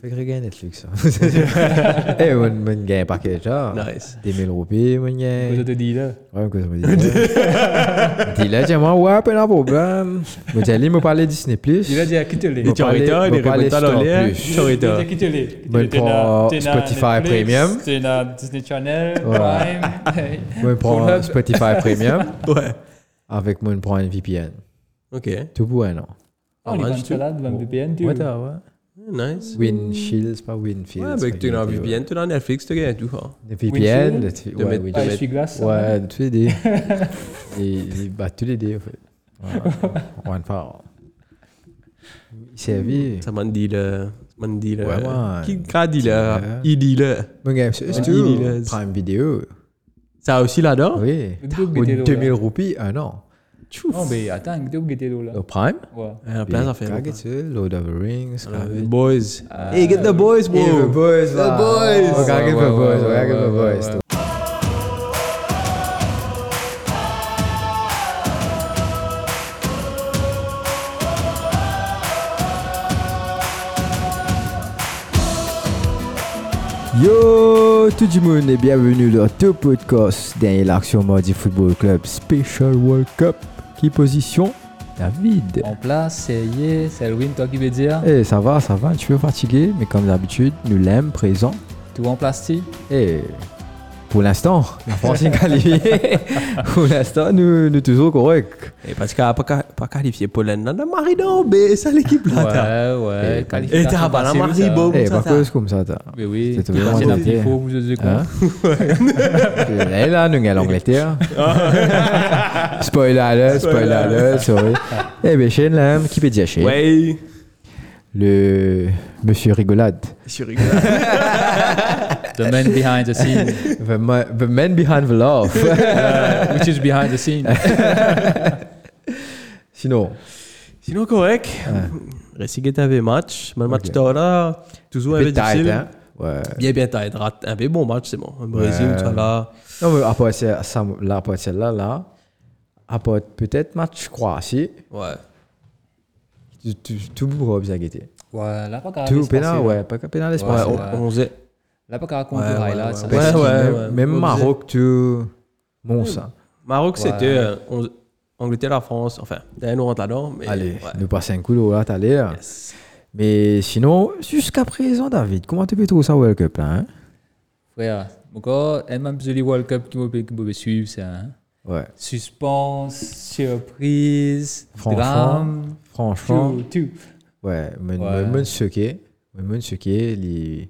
Fait que regarde Netflix. Eh, mon gagne un package là. Nice. 10 000 roupies, tu dis là Ouais, là? Dis là, ouais, pas de problème. Mais t'as dit, me parler Disney Plus. Il a dit à qui te l'est Bon, Les Chorita, parler- les bon, parler Rebeta Star dans l'air. Plus. Il Bon, pour Spotify Premium. Disney Channel. Prime. Moi, je prends. Spotify Premium Ouais. avec moi, je prends un VPN. Ok. Tout pour un an. Oh, même VPN, tu Ouais, t'as, ouais. Nice. Windshield, c'est pas Winfield. Ouais, c'est avec pas tu as Winfield, VPN, tu as Netflix, tu as tout. Des VPN, tu- De ouais, Ah, de- essuie-glace. Ouais, tous les dés. Et ils battent tous les dés, en fait. Ouais, On va le faire. Il s'est vu. Ça m'a dit le. Ça m'a dit le. Ouais, man. Qui a dit le. Ouais. Il dit le. Mon gars, c'est c'est tout. Prime Video. Ça aussi là-dedans? Oui. Gdou Ou gete lo 2000 là. roupies, un an. Rings. Euh, kage- Boys. Ah. Hey, get the boys, bro. Hey, the boys, The va. boys. Oh, kage Ouais, the ouais, boys, ouais, kage ouais, the ouais, boys. ouais. Yo tout le monde et bienvenue dans tout podcast dernier l'action Mardi Football Club Special World Cup. Qui position David. En place, c'est yé, c'est le win, toi qui veux dire. Eh ça va, ça va, petit peu fatigué, mais comme d'habitude, nous l'aimons présent. Tout en plastique. Et pour l'instant, la France est qualifiée. pour l'instant, nous nous toujours correct. Et parce qu'elle n'a pas, pas qualifié Pologne dans le Marido, mais c'est l'équipe là. Ouais, ouais. Et- Et t'as pas la. Bob. Eh, ça, pas cause comme ça. t'as. Mais oui, c'est vraiment un compliqué. petit faux, vous Hein? con. Et là, nous avons l'Angleterre. spoiler alert, spoiler alert, sorry. Eh bien, Shane, là, qui peut dire Shane Ouais. Le monsieur rigolade. Suis rigolo. The man behind the scene. The, ma- the man behind the laugh. Uh, which is behind the scene. Sinon, Sinon, correct. Ouais. Récigué t'avais match. Mais le match Ok. t'as là, toujours un un peu difficile. hein? Ouais. Bien, bien tight. Un peu bon match, c'est bon. Le Brésil, Ouais. tu vois là. Non, mais après, c'est- ça, là, après celle-là, là, après peut-être match Croatie, Ouais. Tu- tu- tout pour bien guetter. Ouais, là, pas qu'à Tout espacer, pénal, là. ouais, pas on, faisait. Là, pas qu'à compter Ouais, ouais, ça. même, Maroc, tu. Bon, ça. Maroc, Ouais. c'était euh, Angleterre, la France. Enfin, d'ailleurs, nous rentre là-dedans. Mais, Allez, ouais. nous passer un coup là, t'as l'air. Yes. Mais sinon, jusqu'à présent, David, comment tu peux trouver ça World Cup là hein? Frère, encore, même les World Cup qui me suivre, c'est un Ouais, suspense, surprise, drame, franchement, tout, tout. ouais, suis je me suis les.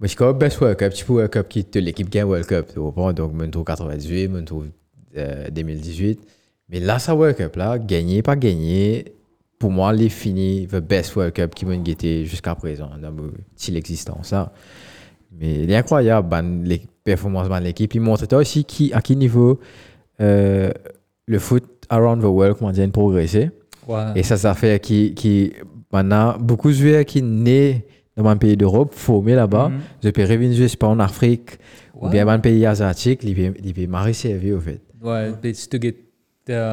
Mais c'est comme best World Cup, tu peux World Cup qui te l'équipe gagne World Cup, tu comprends? Donc, je trouve 98, je trouve euh, 2018. Mais là, ça World Cup là, gagner, pas gagner, pour moi, les fini, the best World Cup qui m'a guetté jusqu'à présent, dans mon style existence. Ça. Mais il est incroyable, ben, les performances de l'équipe. Il montre toi aussi qui, à quel niveau euh, le foot around the world, comment dire, progressé. Ouais. Et ça, ça fait qui, qui maintenant, beaucoup de joueurs qui naissent dans un pays d'Europe, formés là-bas, Mhm. je peux revenir jouer pas en Afrique, ou Ouais. bien dans un pays asiatique, ils peuvent- ils peuvent marrer servi, au fait. Ouais, mais tu te get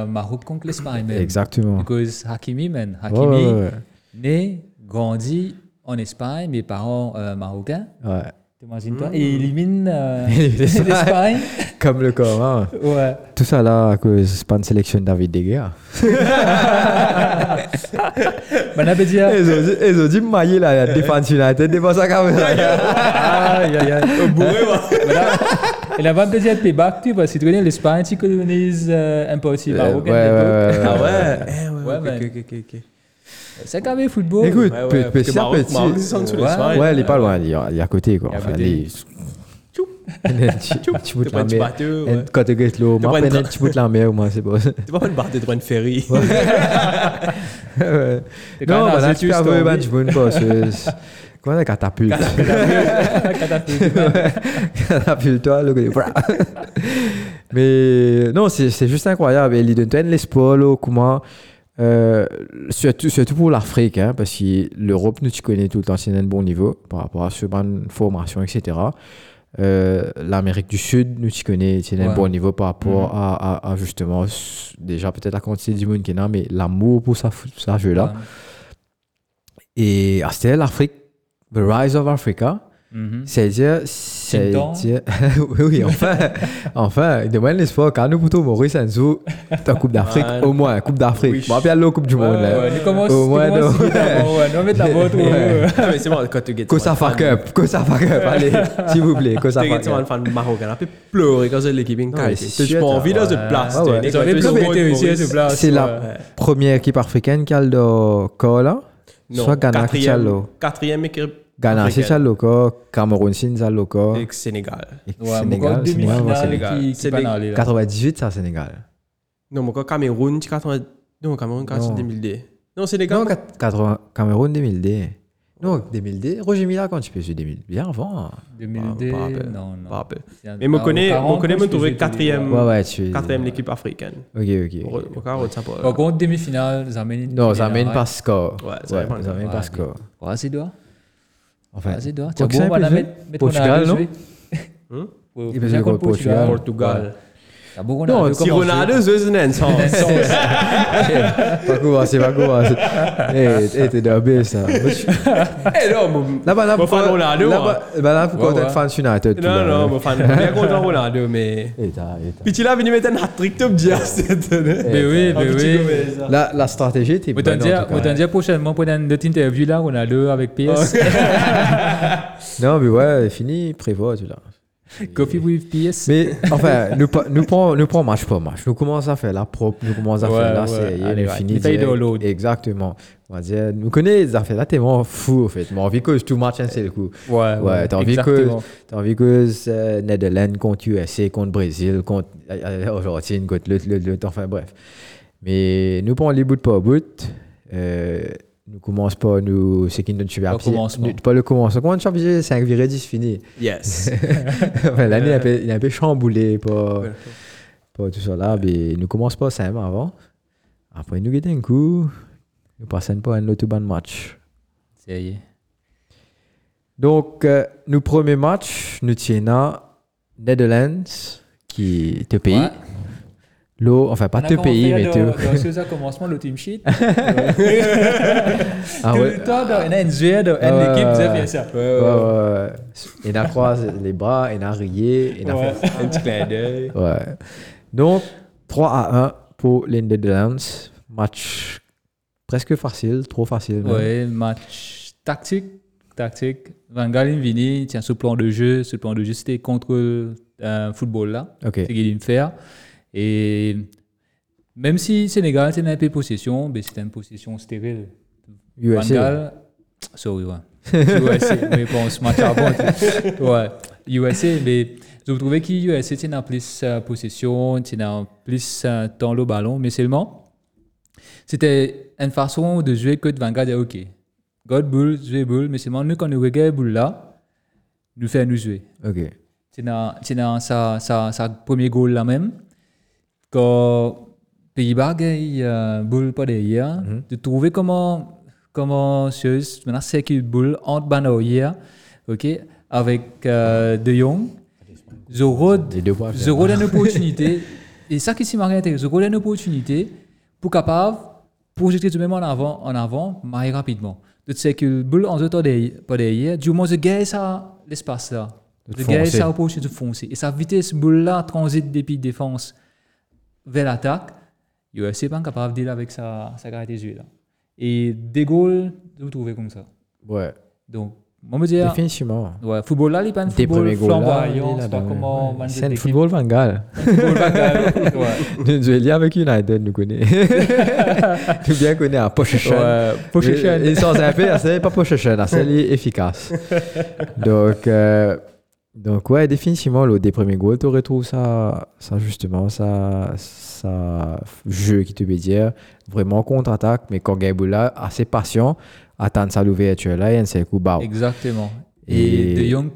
Maroc contre l'Espagne même. Exactement. Because Hakimi, man. Hakimi, ouais. né, grandi en Espagne, mes parents euh, marocains. Ouais. T'imagines-toi Et il élimine euh, L'Espagne. Comme le corps, hein. Ouais. Tout ça là, à cause pas sélection de David De Gea. Ils ont dit, ils ont dit, maillé là, la défense United, défense à caméra. Aïe, aïe, aïe. Maintenant, Et là, payback, tu vois, si tu connais l'Espagne, tu connais euh, un peu aussi Euh, Maroc. ouais, ouais, ouais, Ah ouais. ouais? Eh, ouais, Ouais, ok, man. ok, ok, ok. C'est quand même football. Écoute, Ouais, petit à petit. Maroc, de Ouais. il est pas loin, il est à- il est à côté quoi. Il Enfin, Tu- Tu pas la un petit mer. Quand tu gagnes l'eau, tu boutes la mer, au moins, c'est bon. T'es pas une barre de droit de ferry. Non, là, tu peux tu une euh, Comment catapulte Catapulte. Catapulte, toi, le. Mais non, c'est juste incroyable. Il donne l'espoir, comment. Euh, surtout, surtout pour l'Afrique, hein, parce que l'Europe, nous, tu connais tout le temps, c'est un bon niveau par rapport à ce bonne formation, etc. Euh, L'Amérique du Sud, nous, tu connais, c'est un Ouais. bon niveau par rapport à, à- à, justement, déjà peut-être la quantité du monde qui est là, mais l'amour pour ça, ça jeu-là. Et ah, c'était l'Afrique, The Rise of Africa. Mhm. C'est-à-dire, c'est-à-dire, oui, oui, enfin, enfin, de moins l'espoir, quand nous plutôt Maurice Enzo, ta Coupe d'Afrique, au moins, Coupe d'Afrique. Oui. Je me rappelle la Coupe du Monde, Ouais, là. ouais, nous commence, Au moins, commence non. vite d'abord, la. Ah, mais c'est bon, quand tu gagnes. Kosafa Cup, Kosafa Cup, allez, s'il vous plaît, Tu Kosafa gagnes un Cup. fan marocain, un peu pleurer quand c'est l'équipe mais incarnée. c'est Tu pas chouette, envie dans ouais. cette place. Ah ouais. t'es- Ils auraient t'es- pu t'es- mettre t'es- ici à ce place. C'est la première équipe africaine qui a le corps, là. Non, Soit Ghana qui a quatrième, le. quatrième équipe Ghana, c'est ça le corps. Cameroun, c'est ça le corps. avec Sénégal. Et Ouais, Sénégal, Sénégal, Sénégal. qui, qui C'est pas des- dans les, là. 98, ça, Sénégal. Non, mon Cameroun, tu 80. Non, Cameroun, c'est 2002. Non, Sénégal. Non, 80, Cameroun 2000D. Non, 2000D. Roger Mila, quand tu peux jouer 2000. Bien avant. 2002, Pas rappel. non, non. Pas. C'est Mais me ah, connaît- au 40, me connaît, moi, me trouver je faisais quatrième. tout, Ouais, ouais, tu es. Quatrième l'équipe africaine. Ok, ok. Ok. cas, ça. Par contre, demi-finale, ça mène. Non, ça mène pas score. Ouais, ça Ouais, mène ça mène Ouais, pas score. Ouais, c'est doigt. Enfin, que bon, ça on va la mettre. mettre Portugal, Ronaldo non jouer. Hum? Pour- pour. Portugal. Ah, bon, Non, Ronaldo Si commence Ronaldo, jouer. c'est un sens. pas commencer, pas commencer. Eh, eh, t'es d'un B, ça. Eh non, mon- Là-bas, là, fan Ronaldo, Là-bas, bah, là, pourquoi Ouais, t'es ouais. fan United tout non, là, non, là. mon fan. Bien content Ronaldo, mais. Eh, eh, Puis tu l'as venu mettre un hat-trick top dias. Mais oui, mais oui. La, la stratégie était Autant bonne. dire, autant prochainement pour une autre interview là, Ronaldo avec PS. Non, mais ouais, fini, prévoit, tu là. Coffee with PS. Mais enfin, nous, prenons nous prend match par match. Nous commençons à faire la propre, nous commençons à Ouais, faire la série, nous finissons. Exactement. On va dire, nous connaissons les affaires là, tellement fou en fait. Mais envie que tout match, c'est le coup. Ouais, Ouais, t'as envie que, t'as envie que euh, Netherlands contre USA, contre Brésil, contre euh, euh, Argentine, contre l'autre, l'autre, l'autre, enfin bref. Mais nous prenons les bouts par bout. Euh, nous commençons par nous, c'est qui notre super Pas commencement. nous- Pas le commencement. Comment championnat 5 viré 10 fini. Yes. l'année, il, est un peu- est un chamboulé Ouais. par tout ça là. Mais nous commençons pas simple avant. Après, nous guettons un coup. Nous passons pas un autre bon match. Ça y est. Donc, euh, nous premier match, nous tiens Netherlands, qui te pays. Ouais. L'eau, enfin pas On a te pays, mais te. dans commencement le team sheet. Ah Tout ouais. le temps, dans une joueur, dans Ah une ouais, équipe, c'est ouais. bien ça. Ouais, ouais, ouais. A croisé les bras, il a rié, il a Ouais. fait. Un petit clin d'œil. Ouais. Donc, 3 à 1 pour les Netherlands. Match presque facile, trop facile. même. Ouais, match tactique. Tactique. Van Gaal Vini, tiens, ce plan de jeu, ce plan de jeu, c'était contre euh, football là. Ok. C'est qu'il me faire. Et même si Sénégal c'était un peu possession, ben, c'était une possession stérile. USA. Sorry, ouais. USA, mais bon, ce match avant, ouais. USA, mais je trouvais que USA tinha plus euh, possession, tinha plus euh, temps le ballon, mais seulement, c'était une façon de jouer que de dit, ok, God bull, jouer bull, mais seulement nous, quand nous regardons bull là, nous faisons nous jouer. Ok. C'est dans, c'est dans sa, sa, sa premier goal là même. Quand Pays-Bas gagne euh, boule pas derrière, de trouver comment, comment chose, maintenant c'est boule entre Banoyer, ok, avec euh, De Jong. Zorod a une opportunité, et ça qui s'est marqué intéressant, Zorod a une opportunité pour capable projeter tout de même en avant, en avant, mais rapidement. Donc c'est que le boule en derrière, pas derrière, du moins, je gagne ça, l'espace là. De gars, ça opportunité de foncer. Et sa vitesse boule-là transite depuis défense vers l'attaque. Il est assez pas capable de dealer avec sa, sa de jeu. Là. Et des goals, vous trouvez comme ça. Ouais. Donc, moi, me dire, Définitivement. ouais, football là, il n'est pas un football flamboyant. C'est pas comment. ouais. C'est un football Van Gaal. football bagarre. Ouais. Nous jouons avec United, nous connaissons. nous bien connaissons possession. Ouais, possession. Et, et sans un peu, c'est pas possession, c'est efficace. donc, euh, donc, ouais, définitivement, le des premiers goals, tu retrouves ça, ça justement, ça, ça jeu qui te veut dire, vraiment contre-attaque, mais quand Gaboula, assez patient, attendre sa l'ouverture là, et un seul coup, bah. Exactement. Et, Et- De Jong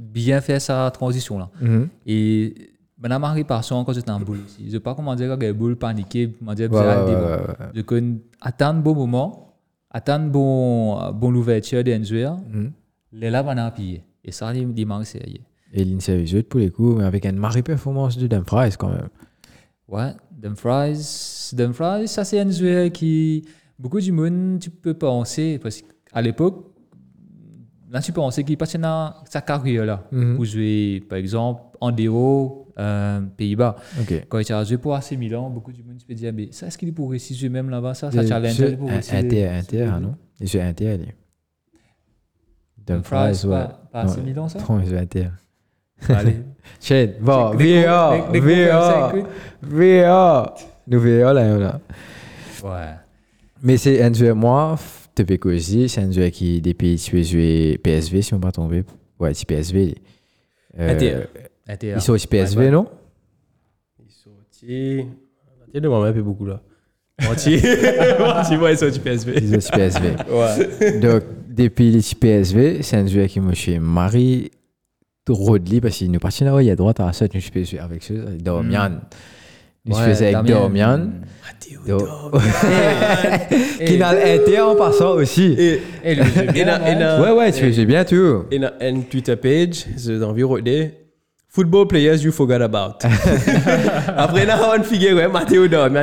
bien fait sa transition là. Mhm. Et Madame Marie Parson, quand j'étais en boule aussi. Je ne sais pas comment dire quand il y a une boule paniquée, comment dire, Ouais, ouais, ouais. Je connais attendre bon moment, attendre bon, bon l'ouverture d'un joueur, Mhm. les là, on a appuyé. Et ça, il il manque sérieux. Et l'inservice pour les coups, mais avec une marée performance de Dumfries quand même. Ouais, Dumfries, Dumfries, ça c'est un joueur qui, beaucoup du monde, tu peux penser, parce qu'à l'époque, là, tu penses qu'il passe dans sa carrière là, Mhm. pour jouer, par exemple, en déo, euh, Pays-Bas. Quand il a joué pour AC Milan, beaucoup de monde se peut dire, mais ça, est-ce qu'il pourrait réussir jouer même là-bas Ça, ça Euh, challenge pour. Inter, Inter, ah non? Il joue Inter, lui. Dumfries, ouais. pas, pas. Milan, ça Non, il Inter. Allez. Shit, bon, Des- des VAR, des- des VAR, VAR. Nous VAR, là, là. Ouais. Mais c'est un joueur, moi, te peux aussi, c'est un joueur qui, depuis, tu peux jouer PSV, si on va tomber. Ouais, c'est PSV. Euh, Inter. Inter. Ils sont aussi PSV, non? Ils sont sortis. Tu de un peu beaucoup là. Menti. Menti, moi, ils sont du PSV. Ils sont aussi PSV. Ouais. Donc, depuis les PSV, c'est un joueur qui me chez Marie Rodley, parce qu'il nous partit là, il y a droite à la sorte, je jouer avec ce, Dormian. Je Ouais, faisais avec. Matteo Donc- Eh, Qui n'a l'inter en passant aussi. Et, lui, j'ai et, et, na- Ouais, ouais, tu faisais bien tout. et na- une Twitter page, c'est dans Rodney. Football players you forgot about. Après, là, on figure, ouais,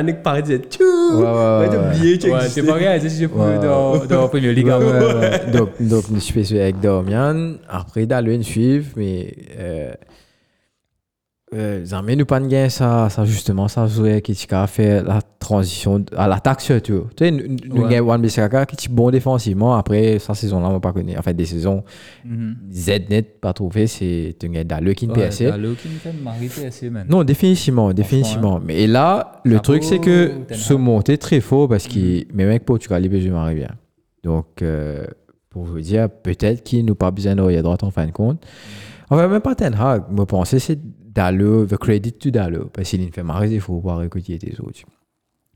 il paraît dire, tchou! Ouais, oublié, tu Ouais, c'est pas grave, c'est dans, dans la hein. ouais, ouais. donc, donc, je suis avec Dormian. Après, d'aller le suivre, mais. Nous pas de ça, ça justement, ça jouait qui a fait la transition à l'attaque surtout. Tu sais, nous avons Wan Bissaka qui est bon défensivement. Après, sa saison-là, on pas connu. Enfin, des saisons Mhm. Z-net, pas trouvé, c'est Dallo qui Ouais, PSC. le qui me fait PSC, man. Non, définitivement, définitivement. Mais là, le truc, c'est que se monter très fort parce que mes mecs Portugal, ils jouent bien. Donc, euh, pour vous dire, peut-être qu'ils n'ont pas besoin de droite en fin de compte. Enfin, même pas Ten Hag. Moi, penser, c'est Dallo, the credit to Dallo. Parce qu'il fait marrer, il faut voir écouter tes autres.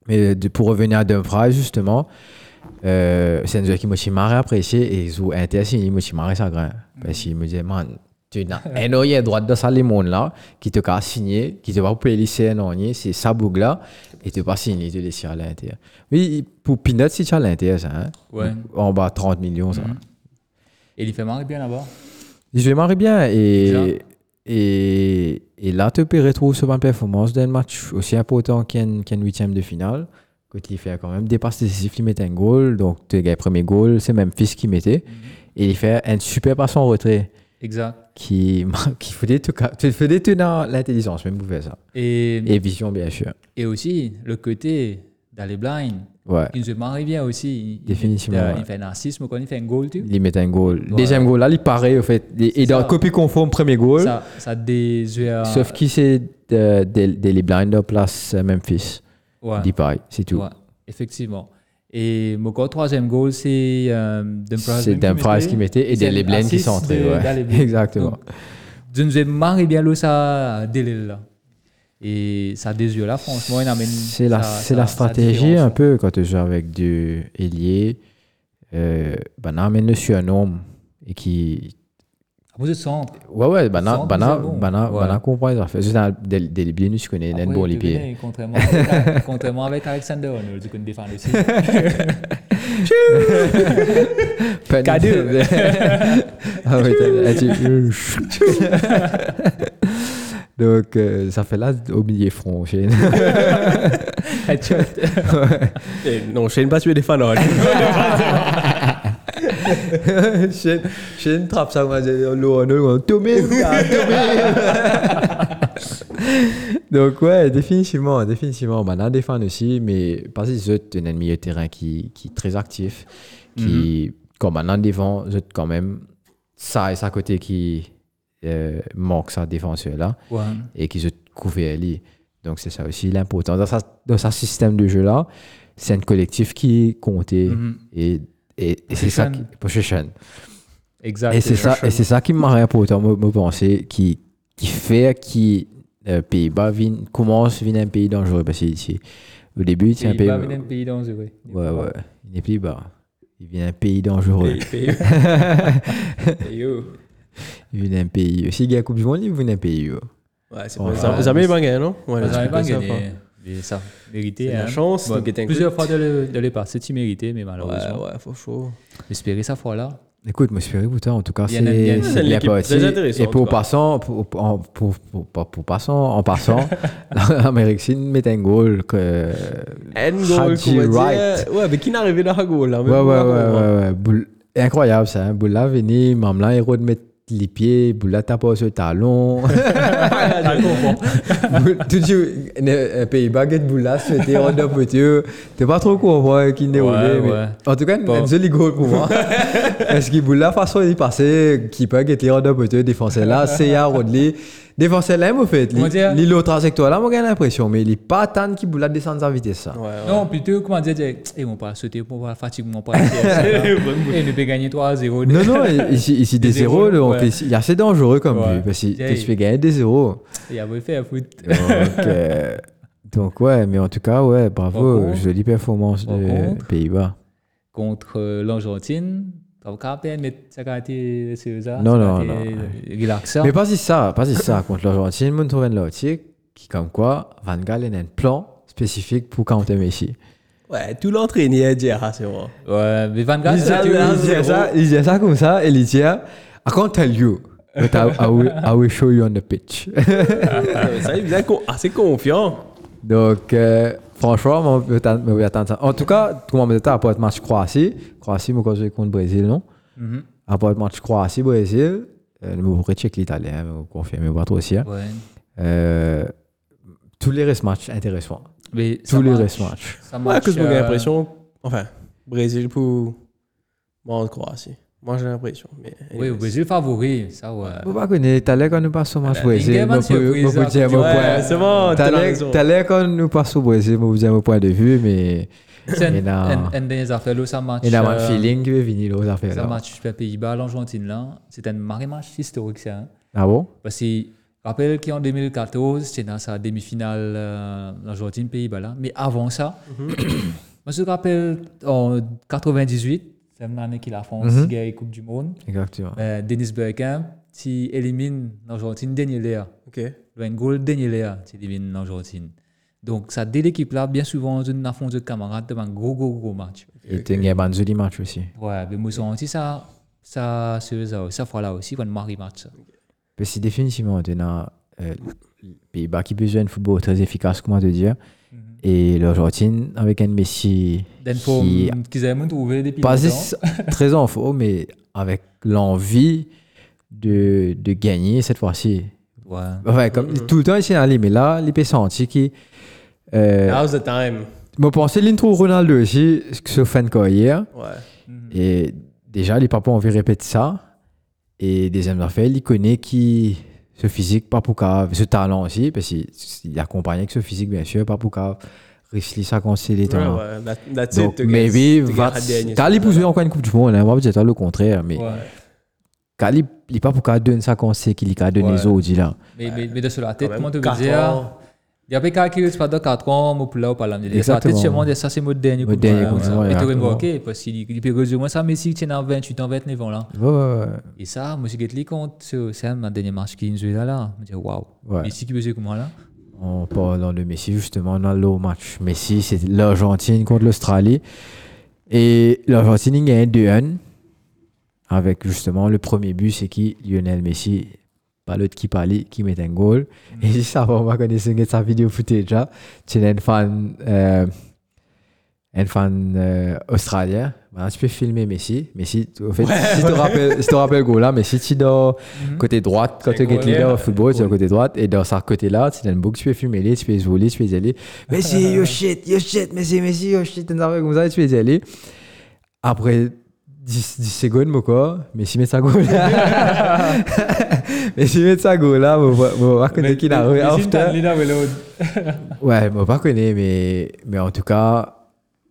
Mais de- pour revenir à Dumfries, justement, euh, c'est un joueur qui m'a marré apprécié et ils ont intéressé, il m'a marré ça grain. Parce qu'il me disait, man, tu n'as un oeil droite dans ça, les mondes là, qui te casse signer, qui te va pour les lycéens, non, c'est ça boucle là, et te pas signer, te laisser à l'intérieur. Oui, pour Peanut, c'est à l'intérieur, ça, hein. Ouais. En bas, 30 millions, ça. Mhm. Et il fait marrer bien là-bas? Je vais marrer bien Déjà? et, et, là, tu peux retrouver sur ma performance d'un match aussi important qu'un qu'un huitième de finale. Quand il fait quand même des passes décisives, il met un goal. Donc, tu gagnes le premier goal, c'est même Fils qui mettait. Et il fait un super passe en retrait Exact. qui, qui faisait tout, tu dans l'intelligence, même vous faites ça. Et, Et vision, bien sûr. et aussi, le côté d'aller blind, Ouais. il marie bien aussi. Définitivement, Il, euh, ouais. fait un assist, mais quand il fait un goal, tu Il met un goal. Ouais. Deuxième goal, là, il paraît, au fait. Et, dans copie conforme, premier goal. ça, ça désuet. Sauf qu'il c'est de, de, de les place euh, Memphis. Ouais. Il dit pareil, c'est tout. Ouais, effectivement. Et mon troisième goal, c'est euh, Dumfries. C'est Dumfries qui mettait et des un Leblen qui centrait. de- Ouais. Exactement. Donc, Je ne marrer bien ça, délai là. Et ça désuet là, franchement, il amène. C'est la, la stratégie un peu quand tu joues avec du ailier. Euh, ben, on amène le surnom et qui. À cause de centre. Ouais, ouais, ben, on- ben, on- ben, on- on comprend les affaires. Juste des, des Libyens, je connais, un Après, bon tu Libyen. connais, Contrairement contrairement avec Alexander Arnold, tu connais défendre aussi. Cadeau. ah t'as- t'as dit- Donc, euh, ça fait là au chez- Headshot. Eh, Non, Shane pas tuer des fans. Chez une trappe, ça m'a dit l'eau, l'eau, Tomé, Donc, ouais, définitivement, définitivement. On défend aussi, mais parce que c'est un milieu de terrain qui, qui est très actif, qui, comme maintenant, devant, c'est quand même ça et ça côté qui euh, manque sa défenseur là Ouais. et qui se couvre lui. Donc, c'est ça aussi l'important. Dans sa, dans système de jeu là, c'est un collectif qui comptait Mhm. et, et, et c'est ça qui. Possession. Exact. Et c'est ça, et c'est ça qui m'a important, me, me penser, qui, qui fait que euh, Pays-Bas commence à venir un pays dangereux. Parce que ici, au début, c'est un Il pays. va venir un pays dangereux. Ouais, ouais. Il n'est Pays-Bas. Il vient un pays dangereux. vient un pays. Si il y a la Coupe du Monde, il vient un pays. yo. Ouais, c'est Ouais, pas ça. ouais. Jamais pas gagné, non? Ouais, Vous pas ça, gagné. Mais ça, mérité. C'est la hein. chance plusieurs fois de le, de le passer, tu méritais, mais Ouais, malheureusement. ouais, faut chaud. Espérer ça fois-là. Écoute, moi, j'espère que en tout cas, c'est bien intéressante, Et pour passant, pour, pour, en- pour, pas passant, en passant, l'Amérique Chine met un goal que. Un goal, Wright. Ouais, mais qui n'est arrivé dans un goal là Ouais, ouais, ouais, ouais, ouais. Boule- incroyable ça. Hein? Boula venu, Mamla héros de mettre les pieds, Boula tape sur le talon. Je comprends. Tout de suite, un Pays-Bas, get Boula, c'était en deux petits. T'es pas trop content qui n'est Ouais, mais- ouais. En tout cas, Bon. un joli goal pour moi. Parce que Boula, façon il passait, qui peut get les deux petits, défenseur là, c'est à Rodley. Défenseur là, en fait. Comment dire? L'île trajectoire là, moi j'ai l'impression, mais il est pas tant qui Boula descend sa vitesse ça. Ouais, ouais. Non, plutôt, comment dire, dire, eh, mon pas sauter, mon pas fatiguer, mon pas. Et ne peut gagner 3-0. Non, non, ici, ici des Des zéros, zéros, donc ouais. ici, il est assez dangereux comme Ouais. but, parce que tu fais gagner des zéros. Il a fait un foot. Donc, euh, donc, ouais, mais en tout cas, ouais, bravo, jolie performance des Pays-Bas. Contre l'Argentine. Ça va quand même mettre ça a été sérieux. Non, non, non. Relaxant. Mais pas si ça, pas si ça, contre l'Argentine, mon trouve un qui, comme quoi, Van Gaal a un plan spécifique pour counter Messi. Ouais, tout l'entraîneur dit, ah, c'est vrai. Ouais, mais Van Gaal, Il disait ça, il disait ça comme ça, et il dit, I can't tell you, but I, I will, I will show you on the pitch. Ouais, ça, il est assez confiant. Donc, euh, franchement, on peut attendre-. En tout cas, tout le monde était part le match Croatie. Croatie, moi, quand je contre Brésil, non? Mhm. À part le match Croatie-Brésil, euh, vous pourrez checker l'italien, vous confirmez pas trop aussi. hein. Ouais. Euh, tous les restes matchs intéressants. Mais Tous les restes matchs. Ça Ouais, marche. que j'ai euh, l'impression. Enfin, Brésil pour. Bon, Croatie. Moi, j'ai l'impression. Mais... Oui, au Brésil favori, ça ouais. Vous pas connaître, t'allais quand nous passons au match Brésil, mon c'est bon, t'as quand nous passons au Brésil, moi, vous dire mon point de vue, mais C'est Et là- un- un des affaires là, ça match. il y a un euh, feeling qui veut venir, là, aux affaires Ça là. match Pays-Bas, l'Argentine là. C'est un marré match historique ça. hein. Ah bon? Parce que rappelle qu'en 2014, c'était dans sa demi-finale euh, l'Argentine-Pays-Bas là. Mais avant ça, moi je me rappelle en 98, c'est l'année qu'il a fait Mhm. mm -hmm. Coupe du Monde. Exactement. Euh, Dennis Bergkamp, qui élimine l'Argentine dernier là. Ok. Le goal dernier là, qui élimine l'Argentine. Donc ça dès l'équipe là, bien souvent, une affront de camarades devant un gros gros gros match. Et t'as gagné un joli match aussi. Ouais, mais moi senti ça, ça, c'est ça, ça fois là aussi, quand marry match. ça. Parce que définitivement, tu as euh, Pays-Bas qui besoin de football très efficace, comment te dire. Et l'Argentine avec un Messi qui forme qu'ils avaient même trouvé depuis pas longtemps. si- très en faux, mais avec l'envie de, de gagner cette fois-ci. Ouais. Enfin, comme tout le temps ici dans l'île, mais là, il peut sentir que. Euh, Now's the time. je pensais l'intro Ronaldo aussi, ce fan carrière. Ouais. Et déjà, les papas ont envie de répéter ça. Et deuxième affaire, il connaît qui ce physique, pas pour qu'à- ce talent aussi, parce qu'il accompagne avec ce physique, bien sûr, pas pour qu'à réfléchir ça les Ouais, talents. ouais. That- That's Donc, spot, poussé là. encore une Coupe du Monde, hein, on va dire le contraire, mais quand il n'est pas pour qu'à donner ça quand c'est qu'il a donné les autres, là. Mais, mais, mais de sur la tête, comment tu veux quatre dire? Il calculé c'est pas de 4 ans, moi pour là ou pas. Mais ça c'est mon dernier coup Et tu parce qu'il il peut résumer ça, Messi qui tient en 28 ans, 29 ans là. Ouais, ouais, ouais. Et ça, moi, j'ai gagné compte, c'est un dernier match qui est là là. Je me dis, waouh. Messi qui faisait comment là? En parlant de Messi, justement, dans le match Messi, c'est l'Argentine contre l'Australie. Et l'Argentine il gagne 2-1. Avec justement le premier but, c'est qui? Lionel Messi, pas l'autre qui parlait, qui met un goal. Et ça va, on va connaître sa vidéo footage. Tu es un fan, euh, un fan euh, australien. Maintenant, tu peux filmer Messi. Messi, au fait, si tu te rappelles, si tu te rappelles le goal là, Messi, tu es dans côté droite, quand C'est tu es leader au football, tu côté droite. Et dans sa côté là, tu as une boucle, tu peux filmer les, tu peux voler, tu peux y aller. Messi, yo shit, yo shit, Messi, Messi, yo shit, tu comme ça, tu peux y aller. Après 10, 10 secondes, mon quoi, Messi met sa goal là. Messi met sa goal là, je ne pas connaître qui l'a after. Ouais, pas connaître, mais, mais en tout cas,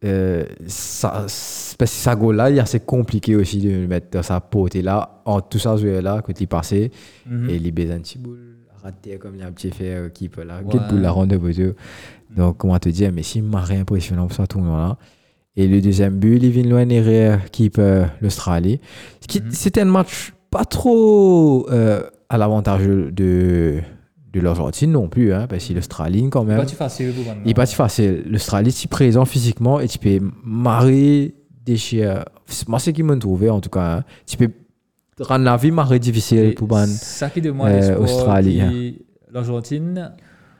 euh, ça, c'est- parce que sa goal là, il est assez compliqué aussi de le mettre dans sa pote là, en tout ça jouer là, quand il passait, Mhm. et baise un petit boule raté comme il y a un petit fait euh, qui peut là, quelle boule la ronde de Bozo. Donc, comment te dire, mais si m'a impressionnant pour ça tournoi là. Et le deuxième but, il vient loin derrière qui peut l'Australie. Mhm. C'était un match pas trop euh, à l'avantage de, de l'Argentine non plus, hein, parce que l'Australie quand même. Pas si facile pour maintenant. Il n'est pas si facile. L'Australie, si présent physiquement et tu peux marrer, déchirer. Moi, c'est ce qui m'a trouvé en tout cas. hein. Tu peux rendre la vie marrer difficile pour ban. Ça qui demande euh, qui- L'Argentine,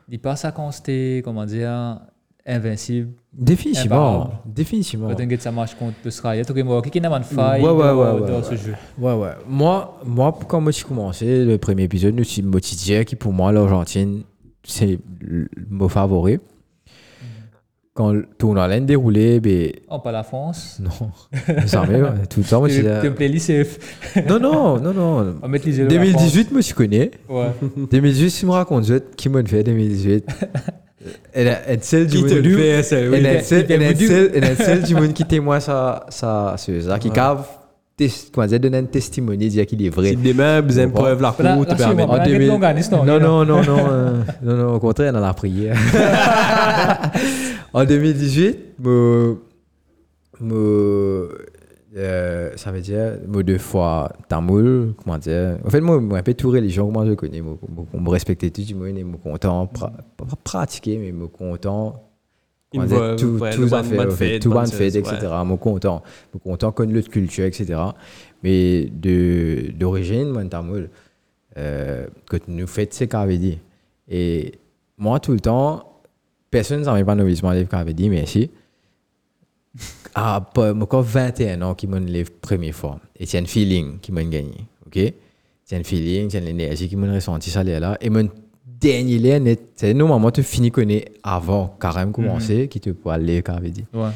il pas ça quand c'était, comment dire, invincible Définitivement. Définitivement. Ça marche contre l'Australie. Tout le monde qui n'a pas de faille Ouais, ouais, dans, ouais, ouais, dans ouais. ce jeu? Ouais, ouais. Moi, moi quand moi, j'ai commencé le premier épisode, nous sommes motivés qui pour moi, l'Argentine, c'est mon favori. Quand le tournoi l'année déroulé, ben, Oh, pas la France. non. Ouais, tout le temps, moi, Tu tu plais lycée. Non, non, non, non. On va mettre les yeux dans la 2018, moi, je connais. Ouais. 2018, si me raconte, je- qui m'a fait 2018. Elle a elle celle du Qui te monde. le fait, ça, oui. Elle a Il celle- fait elle a voodoo. celle- elle a celle du monde qui témoigne ça, ça, c'est ça, qui cave, tes- comment dire, donne un testimony, dire qu'il est vrai. Si demain, vous avez preuve, la permet. sûrement. En Là, 2000 quel longaniste, non, Non, non, non, non, euh, non, non, au contraire, dans la prière. en 2018, me, me, euh, ça veut dire, me deux fois tamoul, comment dire? En fait, moi, moi, un peu tout religion, comment je connais, moi, moi, moi, me respecter tout du monde et me content, pra- pas pas pratiquer, mais me content. Dire, tout, ouais, tout fait, fait, tout fête, chose, etc. Me content, me content connaître l'autre culture, etc. Mais de, d'origine, moi, tamoul, euh, que nous faites, c'est qu'avait dit. Et moi, tout le temps, personne ne savait pas livre qu'avait dit, merci. Ah, pas, quand 21 ans qui m'ont livre première fois. Et c'est un feeling qui m'a gagné. OK? C'est un feeling, c'est l'énergie qui m'a ressenti ça là. Et mon dernier lien, c'est normalement, tu finis connaître avant, carrément commencer, qui te peut aller qu'avait dit. Ouais.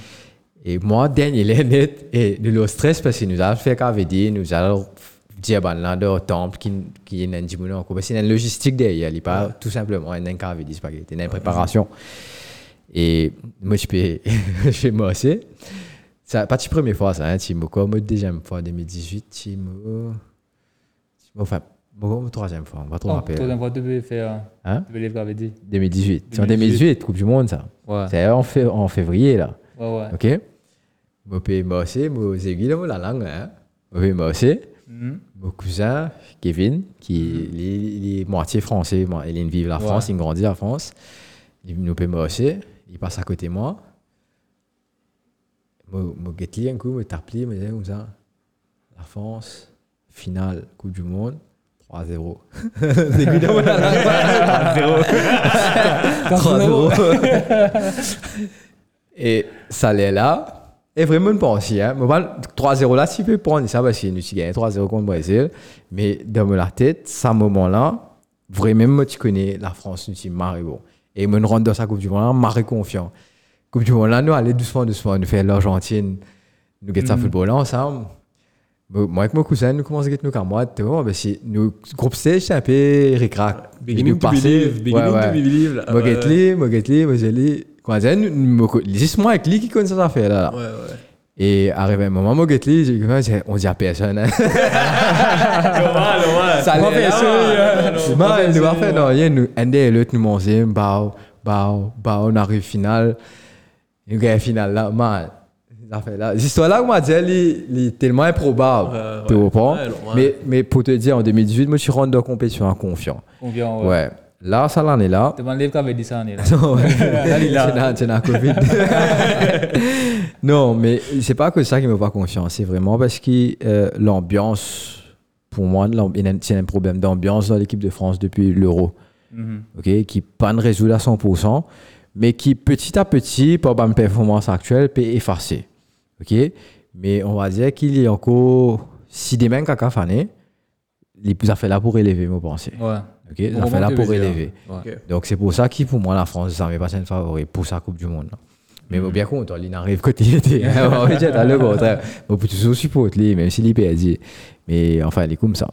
Et moi, dernier l'année, et de le stress parce que nous avons fait qu'avait dit, nous allons dire ben là au temple qui qui est un dimono encore parce qu'il y a une logistique derrière, il pas tout simplement un qu'avait dit spaghetti, il y a une préparation. Et moi je peux je. Ça pas la première fois ça, hein, tu me comme deuxième fois 2018, tu me enfin bon troisième fois, on va trop Oh, rappeler. toi, fois, tu peux faire. Hein? Tu peux les dit. 2018. C'est en 2018. 2018, Coupe du monde ça. Ouais. C'est en, fév- en février là. Ouais, ouais. OK Moi, puis moi aussi, moi, c'est moi, la langue, hein. Moi, aussi, Mhm. mon cousin, Kevin, qui il est, il est moitié français, il vit la Ouais. France, il grandit en France. Il nous moi aussi, il passe à côté de moi. Lui un coup, me tape lui, me dit comme ça. La France, finale, Coupe du Monde, 3-0. c'est lui, là, moi, la langue. 3-0. Et ça allait là. Et vraiment pas aussi. Hein. Mais bon, 3-0 là, si tu peux prendre ça parce qu'il nous a gagné 3-0 contre le Brésil. Mais dans ma tête, ce moment-là, vraiment, moi, tu connais la France, nous sommes marré bon. Et moi, nous rentre dans sa Coupe du Monde, là, marré confiant. Coupe du Monde là, nous allons doucement, doucement, nous faire l'Argentine, nous gagnons ça football là ensemble. Moi, moi, avec mon cousin, nous commençons à gagner nos camarades, tu vois, parce que nous, groupe stage, c'est un peu ric-rac. Beginning Nous to believe, beginning to believe. là. Moi, get lui, moi, get lui, moi, j'ai lui. Nous- nous- moi, juste moi avec lui qui connaît cette affaire là. Ouais, ouais. Et arrivé un moment, moi, dit, on dit à personne. Hein? Normal, normal. Ça allait va faire nous faire, non, rien, nous, un des l'autre, nous manger, bah, bah, bah, on arrive finale. Nous gagnons finale là, man. Fait. L'histoire là, on dit, elle est elle est tellement improbable. Tu comprends? Mais, pour te dire, en 2018, moi, je suis rentré dans la compétition confiant. Confiant, ouais. Là, ça l'en est là. Les qui avait dit ça, on est là. Non. Là, il là. C'est la Covid. non, mais c'est pas que ça qui me fait confiance. C'est vraiment parce que euh, l'ambiance, pour moi, l'amb- il y a un- c'est un problème d'ambiance dans l'équipe de France depuis l'Euro. Mhm. ok, qui pas de résoudre à 100%, mais qui petit à petit, par ma performance actuelle, peut effacer. ok Mais on va dire qu'il y a encore, si des mains caca fané, les plus affaires là pour élever, me penser. Ouais. Ok Les Bon, affaires là pour élever. Ouais. Donc c'est pour ça que pour moi la France ça m'est pas un favori pour sa Coupe du Monde. là. Mais moi, bien content, il n'arrive côté. On dire dans le contraire. Moi pour toujours support lui, même s'il est perdu. Mais enfin il est comme ça.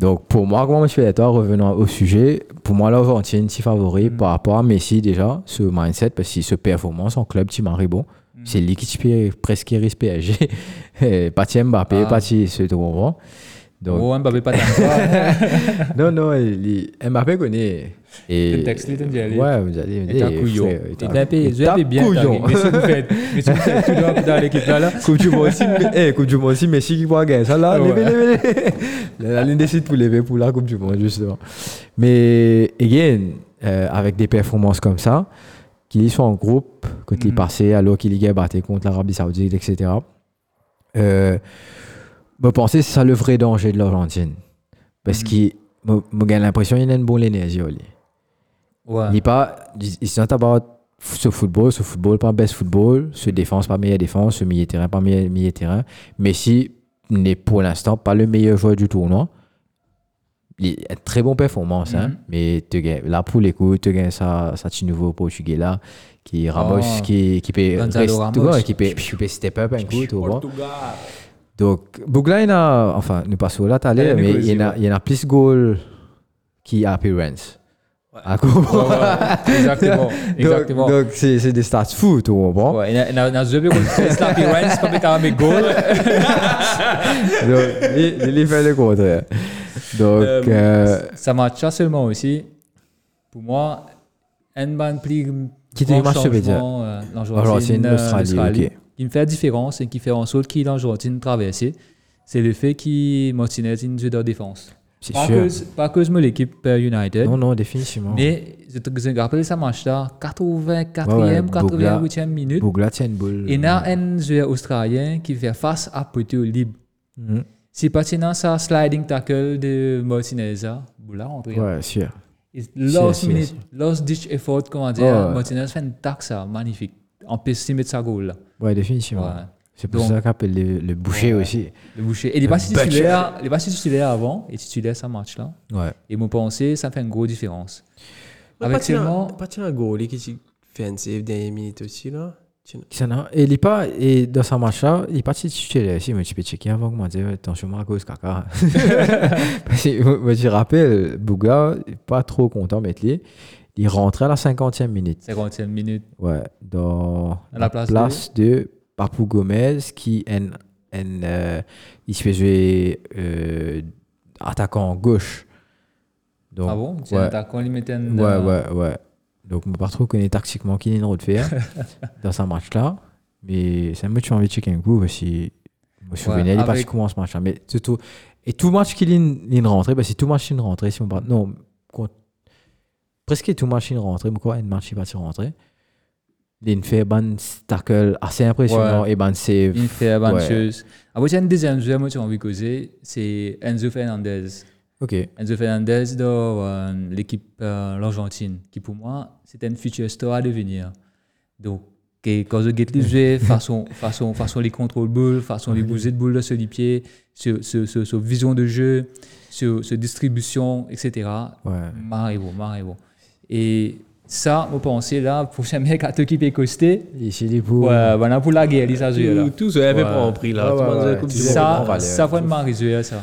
Donc pour moi, comment fais toi revenons au sujet, pour moi l'Argentine c'est favori par rapport à Messi déjà, ce mindset parce que ce performance en club m'arrives bon. C'est lui qui peut presque risque PSG. Pas de Mbappé, Ah. pas de ce tu comprends. Donc Oh, Mbappé pas non non, il, il- Mbappé connaît et Le texte, il allez. Ouais, vous allez Mbappé, et je vais t'es bien. Mais si vous faites, mais si vous faites tout dans, l'équipe là, là. Monde aussi, eh, du monde aussi, Messi qui va gagner ça là, levez, levez, levez. Décide pour lever pour la Coupe du monde, justement. Mais, again, euh, avec des performances comme ça, qu'ils sont en groupe, quand ils Mhm. passaient, alors qu'ils ont battu contre l'Arabie Saoudite, etc. Euh, je pense que c'est ça le vrai danger de l'Argentine. Parce Mhm. que j'ai l'impression qu'il y a une bonne énergie. Ouais. Il n'est pas, it's not about ce football, ce football pas best football, ce défense pas meilleure défense, ce milieu terrain pas meilleur milieu terrain. Messi n'est pour l'instant pas le meilleur joueur du tournoi. Il a une très bonne performance, hein, Mhm. mais tu gagnes- là pour les coups, tu gagnes ça, ça nouveau portugais là, qui Ramos, Oh. qui, qui peut rester- ouais, qui peut, qui peut step up un coup, tu vois. Donc, Bougla, il a, enfin, nous passons là mais il y en a, il y a plus de goals qui appearance. À cause- Exactement. Exactement. Donc, c'est c'est des stats fous, tu comprends? Ouais, na, na, na zwe kon Slappy Rance, pas mettre un goal. Donc, il, il fait le contraire. Donc, Euh, euh, Ça match seulement aussi. Pour moi, un ban plus Qui te match, dire? changement, euh, Argentine, l'Argentine, euh, Australie. Qui me fait la différence et qui fait en sorte qu'il l'Argentine traversé, c'est le fait qu'il Martinez il joue de défense. c'est Pas sûr. cause, pas cause de l'équipe euh, United, Non, non, définitivement. mais je te je me rappelle ça match là, 84e, Ouais, ouais, 88e minute. Bougla tient une boule. Et il y a un joueur australien qui fait face à poteau libre. Mhm. Si pertinent ça sliding tackle de Martinez, là, boula rentré. Ouais, sûr. Last minute, last ditch effort, comment dire. Martinez fait une taxe ça, magnifique. En plus, il met sa goal. Ouais, définitivement. Ouais. C'est pour Donc- ça qu'on appelle le, le boucher Ouais. aussi. Le boucher. Et il n'est pas si Butcher. titulaire, il est titulaire avant, et titulaire ce match là. Ouais. Et mon pensée, ça fait une grosse différence. Ouais, Avec pas seulement- Pas tiens un goalie qui fait un save dernière minute aussi, là. Et il est pas, et dans ce match-là, il est pas titulaire aussi, mais tu peux checker avant comment dire, attention, Marcos caca. Parce que, moi, moi, je rappelle, Bouga, il est pas trop content, mais il il rentrait à la 50e minute. 50e minute. Ouais, dans À la place de Papou Gomez, qui est un, un, euh, il se fait jouer euh, attaquant gauche. Donc, ah bon? C'est ouais. un attaquant, il mettait un. Ouais, euh, ouais, ouais. Donc, je ne pas trop connaître tactiquement qui est une de faire dans ce match-là. Mais c'est un match que j'ai envie de checker un coup parce que je me souviens, il avec- comment ce match-là. Mais c'est tout. Et tout match qu'il est une rentrée, parce que tout match il est une rentrée, si on parle. Non, contre- presque tout une rentrée, mais quoi, un match il va se rentrer. Il fait un tackle assez impressionnant et un save. Il fait Ouais. chose. Après, il y a une deuxième joueur, moi, que j'ai envie de causer, c'est Enzo Fernandez. Ok. Enzo Fernandez dans euh, l'équipe euh, l'Argentine, qui pour moi, c'était une future star à devenir. Donc, que- quand je guette les joueurs, façon, façon, façon les contrôles boule, façon les bouger de boule sur les pieds, sur, sur, sur, sur vision de jeu, sur, sur distribution, etc. Ouais. Marez-vous, marez-vous. Et ça, vous pensez là, pour ce mec à t'occuper costé, Ici, il est pour. ouais, voilà pour la guerre, joue là. Tout, tout ça avait pas prix, là. On Ça, ça vraiment résolu ça.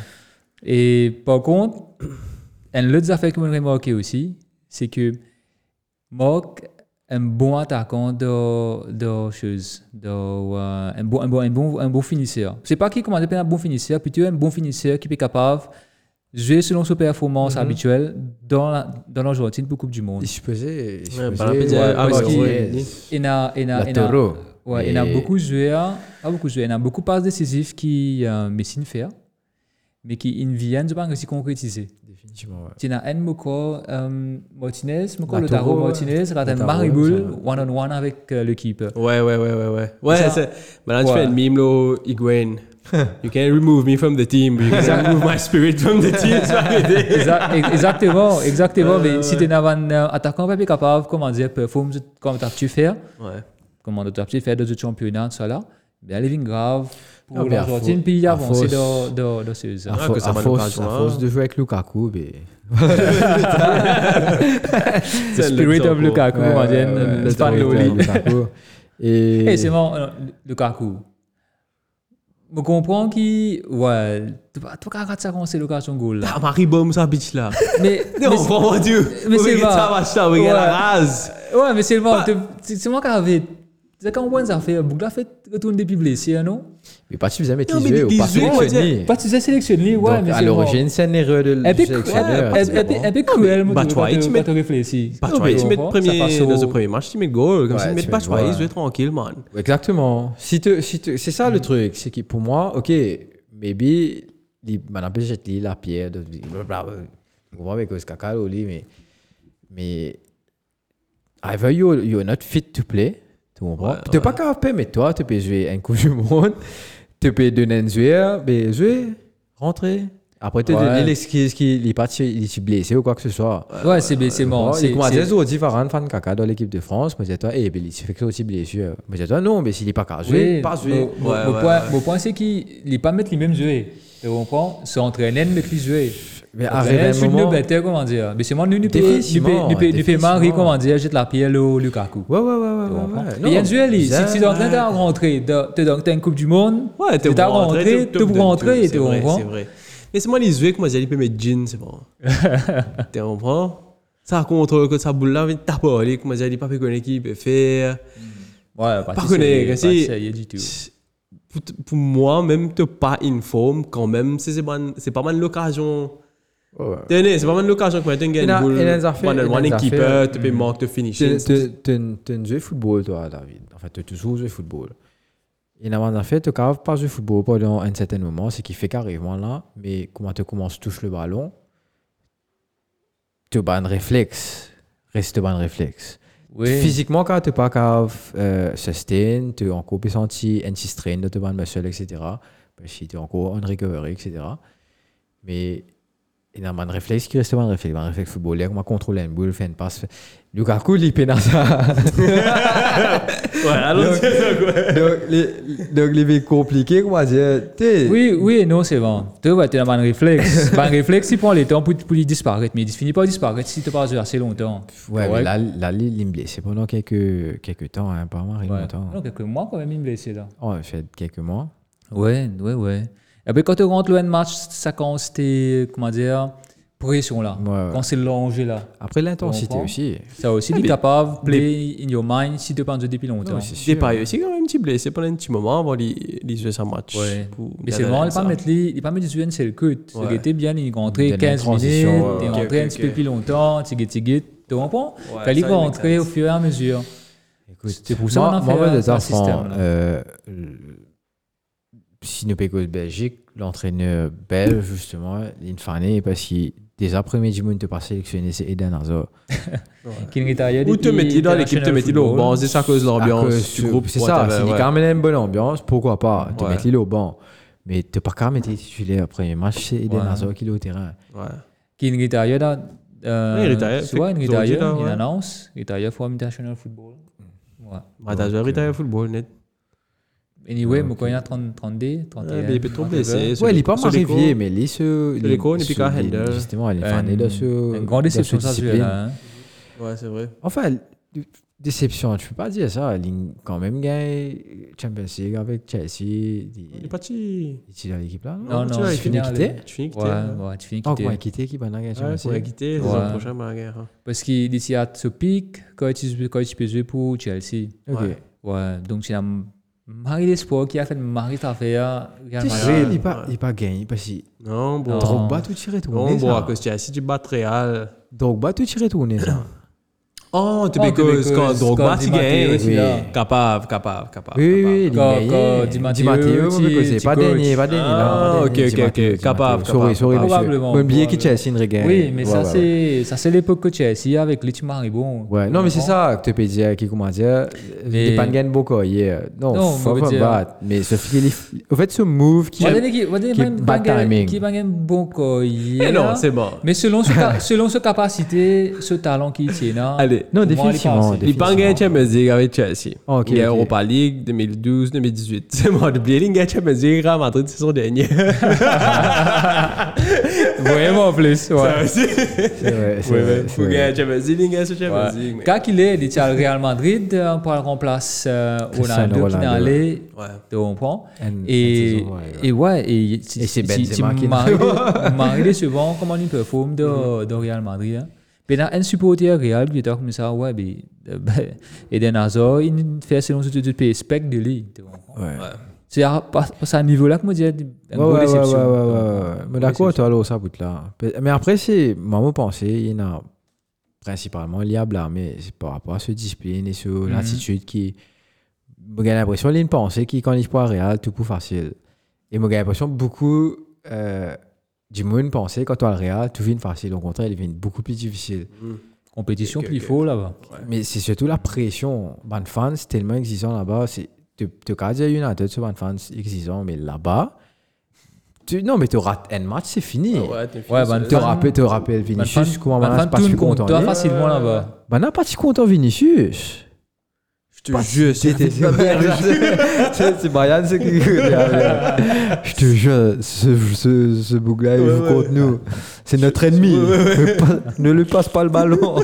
Et par contre, une autre affaire que je remarqué aussi, c'est que Marc un bon attaquant de, de choses, de, euh, un, bon, un, bon, un, bon, un bon finisseur. C'est pas qui commande un bon finisseur, plutôt un bon finisseur qui est capable jouer selon ses performances Mhm. habituelles dans la, dans l'Argentine pour Coupe du Monde. Faisait. il Ouais, y a, beaucoup de joueurs, pas beaucoup de joueurs, il y a beaucoup de passes décisives qui euh, Messi ne fait, mais qui ne viennent pas aussi concrétiser. Définitivement, ouais. Il y a un Moko euh, Martinez, Moko Lotaro Martinez, Maribul ça. one-on-one avec euh, le keeper. Ouais, ouais, ouais, ouais, ouais. Ouais, c'est. Maintenant, tu Ouais. fais le Higuain. You can't remove me from the team, but you can remove my spirit from the team. Exactement, exactement. mais si tu es un euh, attaquant pas capable, comment dire, performe comme tu as pu faire, Ouais. comment tu as pu faire dans le championnat, ça là, bien, living grave pour Ah, l'Argentine, puis avancer force- dans, dans, dans ce À, Ah, fo- que ça à va force, à hein. force de jouer avec Lukaku, mais... The spirit of Lukaku, Ouais, comment dire, ouais, ouais, le ouais, Loli. Lukaku. Et... Et c'est bon, euh, Lukaku. Je comprends qu'il. Ouais, tu vas tu vas rater ça quand c'est l'occasion goal. là. Ah, Marie Baume, ça, bitch, là. Mais, Non, vraiment, Dieu. mais c'est pas- ça, va, ça, Ouais. Ouais, mais c'est bon. Tu- C'est moi qui avais. C'est quand on voit ça fait. Bougla fait retourne depuis blessé, hein, non Mais pas mais jouer ou pas joueurs, sélectionner. Pas tu sais sélectionner, ouais, Donc, à l'origine, c'est une erreur de Un sélectionneur. un peu- un cruel, moi, tu- tu tu- quand tu réfléchis. Pas tu mets premier, dans le premier match, tu mets goal. Comme si tu mets tu pas tranquille, man. Exactement. Si tu, si tu, c'est ça le truc. C'est que pour moi, OK, maybe, il m'a appelé cette lit, la pierre, blablabla. Je comprends avec ce caca, au lit, mais, mais, either you, you're not fit to play, tu comprends? Ouais, Tu n'es pas capable, mais toi, tu peux jouer un coup du monde, tu peux donner un joueur, mais jouer, rentrer. Après, tu donner l'excuse qu'il est parti, il est blessé ou quoi que ce soit. Ouais, c'est c'est bon. Bon, c'est- il commence à c'est- dire aussi Varane fan caca dans l'équipe de France. Dis toi, eh, ben, il fait que aussi blessure. Dis toi, non, mais s'il n'est pas qu'à jouer, pas jouer. Mon, point, ouais. mon point, c'est qu'il n'est pas mettre les mêmes jouets. Tu comprends? Se entraîner, mettre les jouets. Mais suis un moment. bête, comment dire? Mais c'est moi, nous, nous. Marie, comment dire, jette la pierre au Lukaku. Ouais, ouais, ouais, ouais. Ouais, ouais. Si tu es en train de rentrer, tu es une Coupe du Monde, Ouais, tu es rentré, tu rentré, c'est tu comprends c'est vrai. Mais c'est moi les yeux que moi j'ai peut mettre jean, c'est bon. Tu comprends Ça contrôle que ça boule là, taper, allez, que moi j'ai pas fait une équipe faire. Ouais, contre, si- ça y est du tout. Pour, moi, même te pas informe, quand même, pas, c'est pas mal l'occasion. Tenez, c'est pas mal l'occasion que tu Il y en gagnes a- une boule. il il on des keeper, tu peux manque de Tu finishing. as un jeu football, toi, David. En fait, tu as toujours joué football. Et en fait, tu n'as pas joué football pendant un certain moment, ce qui fait carrément là, mais comment tu commences à toucher le ballon, tu as un réflexe. Reste un réflexe. Oui. Physiquement, quand tu pas capable euh, sustain, tu es encore senti anti-strain de te battre muscle, etc. Que tu es encore en recovery, etc. Mais il y a un réflexe qui reste un réflexe. Un réflexe footballeur, comment contrôler une boule, faire une passe. Lukaku, il peine à ça. Ouais, alors c'est ça quoi. donc, les, donc, les vies compliquées, comment dire, Oui, oui et non, c'est bon. Tu vois, tu as un réflexe. un réflexe, il prend le temps pour, pour lui disparaître, mais il ne finit pas de disparaître si tu pas joué assez longtemps. Ouais, mais là, là, il me blessé pendant quelques, quelques temps, hein, pas mal Ouais. longtemps. Non, quelques mois quand même, il me blessé là. Oh, fait quelques mois. Ouais, ouais, ouais. Et puis quand tu rentres le match, ça commence tes, comment dire, pression là. Ouais, ouais. Quand c'est l'enjeu là. Après, l'intensité comprends? aussi. Ça aussi, il est mais- capable, play in your mind si tu penses depuis longtemps. Ouais, c'est pas aussi quand même un petit blessé pendant un petit moment avant de jouer sa match. Ouais. pour Mais c'est vraiment, il pas mettre les, pas mettre du c'est le cut. Ouais. Il était bien, il est rentré Donner une 15 minutes, est ouais. rentré un petit peu plus longtemps. Tu comprends? Ouais, Fallait ça, il make rentrer au fur et à mesure. Écoute, C'est pour ça qu'on a fait un- système, euh, si nous payons Belgique, l'entraîneur belge, justement, il est déjà premier du monde de pas sélectionné, c'est Eden Hazard. Ou te mettre dans l'équipe, te mettre au International banc, c'est ça à cause de l'ambiance du de- groupe. C'est ça, ouais. quand même une bonne ambiance, pourquoi pas te mettre au banc? Mais tu pas qu'à mettre titulaire après match, c'est Eden. Hazard qui est au terrain. Qui est arrivé là. Arrivé, là, il ouais. annonce, il est arrivé pour International Football. Ouais. Bah, t'as joué à football, net. Anyway, Ok. mais quand il y a 30, 32, 31. Ouais, mais il peut blessé. Sur Ouais, sur les arrivé, cours. mais il se. Est se- piqué à handle. Justement, il est Un- fané de ce. Une grande de ce déception, ça, celui-là. hein. Ouais, c'est vrai. Enfin, déception, tu peux pas dire ça. Il a quand même gagné Champions League avec Chelsea. Il est Il parti. il est dans l'équipe là Non, tu non, finit quitter. quitter. Tu finis quitter. hein. ouais, tu finis Oh, quitter. comment il quitté qui va gagner Ouais, Champions pour League quitter, la Ouais. saison prochaine, ma guerre. hein. Parce qu'il est à ce pic quand il quand il peut jouer pour Chelsea? Ok. Ouais. Ouais, donc c'est un mari d'espoir qui a fait mari d'affaires. Real Tu Madrid. sais, il n'est pas, pas gagné parce que Non, bon. Non. Drogba tout tiré Non, tourné. bon, cause de si tu bats Real. Drogba tout tiré tourné ça. Oh, tu Oh, peux because que quand Drogba, Di Oui. l'as. Capable, capable, capable. Oui, oui, Quand- Di Matteo, c'est pas dernier, pas dernier. Ah, ok, ok, Di ok. Di Capable. Sorry, sorry, monsieur. Probablement, oublier que probablement. Chelsea ne regagne. Oui, mais ça, c'est ça c'est l'époque que Chelsea avec les Timari bon. Ouais, non, mais c'est ça que tu peux dire, qui comment dire, n'est pas gagné beaucoup hier. Non, faut pas. Mais ce au fait, ce move qui. Qui est même bad pas timing. qui pas un bon quoi. Mais non, c'est bon. Mais selon selon sa capacité, ce talent qu'il tient là. Allez. Non, il définitivement. Il pas gagné Champions League avec Chelsea. Ah, ok, il y a. Europa League 2012, 2018. C'est moi, oublié, il gagne Champions League à Madrid saison dernière. Vraiment en plus. Ouais. C'est vrai, c'est Ouais, vrai. gagner Champions League, il gagne Champions. League. Quand il est, il est au Real Madrid euh, pour le remplacer euh, Ronaldo qui est allé. Un- une Et, ouais, et ouais, et, Et c'est Benzema qui- Marie est souvent comment il performe de, de Real Madrid. Il a un supporter Real était comme ça, ouais, mais, ben, Eden Hazard, il fait selon ce que tu peux spec de lui. Ouais. C'est à, pas- c'est à ce niveau-là que moi une Ouais, ouais, ouais, ouais, ouais. Mais d'accord, toi, là, ça bout là. Mais après, c'est, moi, mon pensée, il y en a principalement liable là, mais c'est par rapport à ce discipline et sur Mhm. l'attitude qui. J'ai l'impression qu'il y a une pensée qui, quand il est pas réel, tout plus facile. Et j'ai l'impression que beaucoup euh, du monde pensait quand tu as le réel, tout vient facile. Au contraire, il devient beaucoup plus difficile. Compétition ok, plus ok. faux là-bas. Mais c'est surtout la pression. Ban fans, tellement exigeant là-bas. C'est, tu tu as dire United, ce ban fans exigeant, mais là-bas, tu- non, mais tu rates un match, c'est fini. Ouais, t'es Ouais, fini, ben, fan- rappelles, tu rappelles Vinicius, comment fan pas si contre content. facilement là-bas. Ben, n'a pas si content Vinicius. Je te jure, C'était c'est c'est Brian, c'est qui Je te jure, ce, ce, ce bouc-là, il Ouais, joue ouais. contre nous. C'est notre ennemi. Ne lui passe pas le ballon.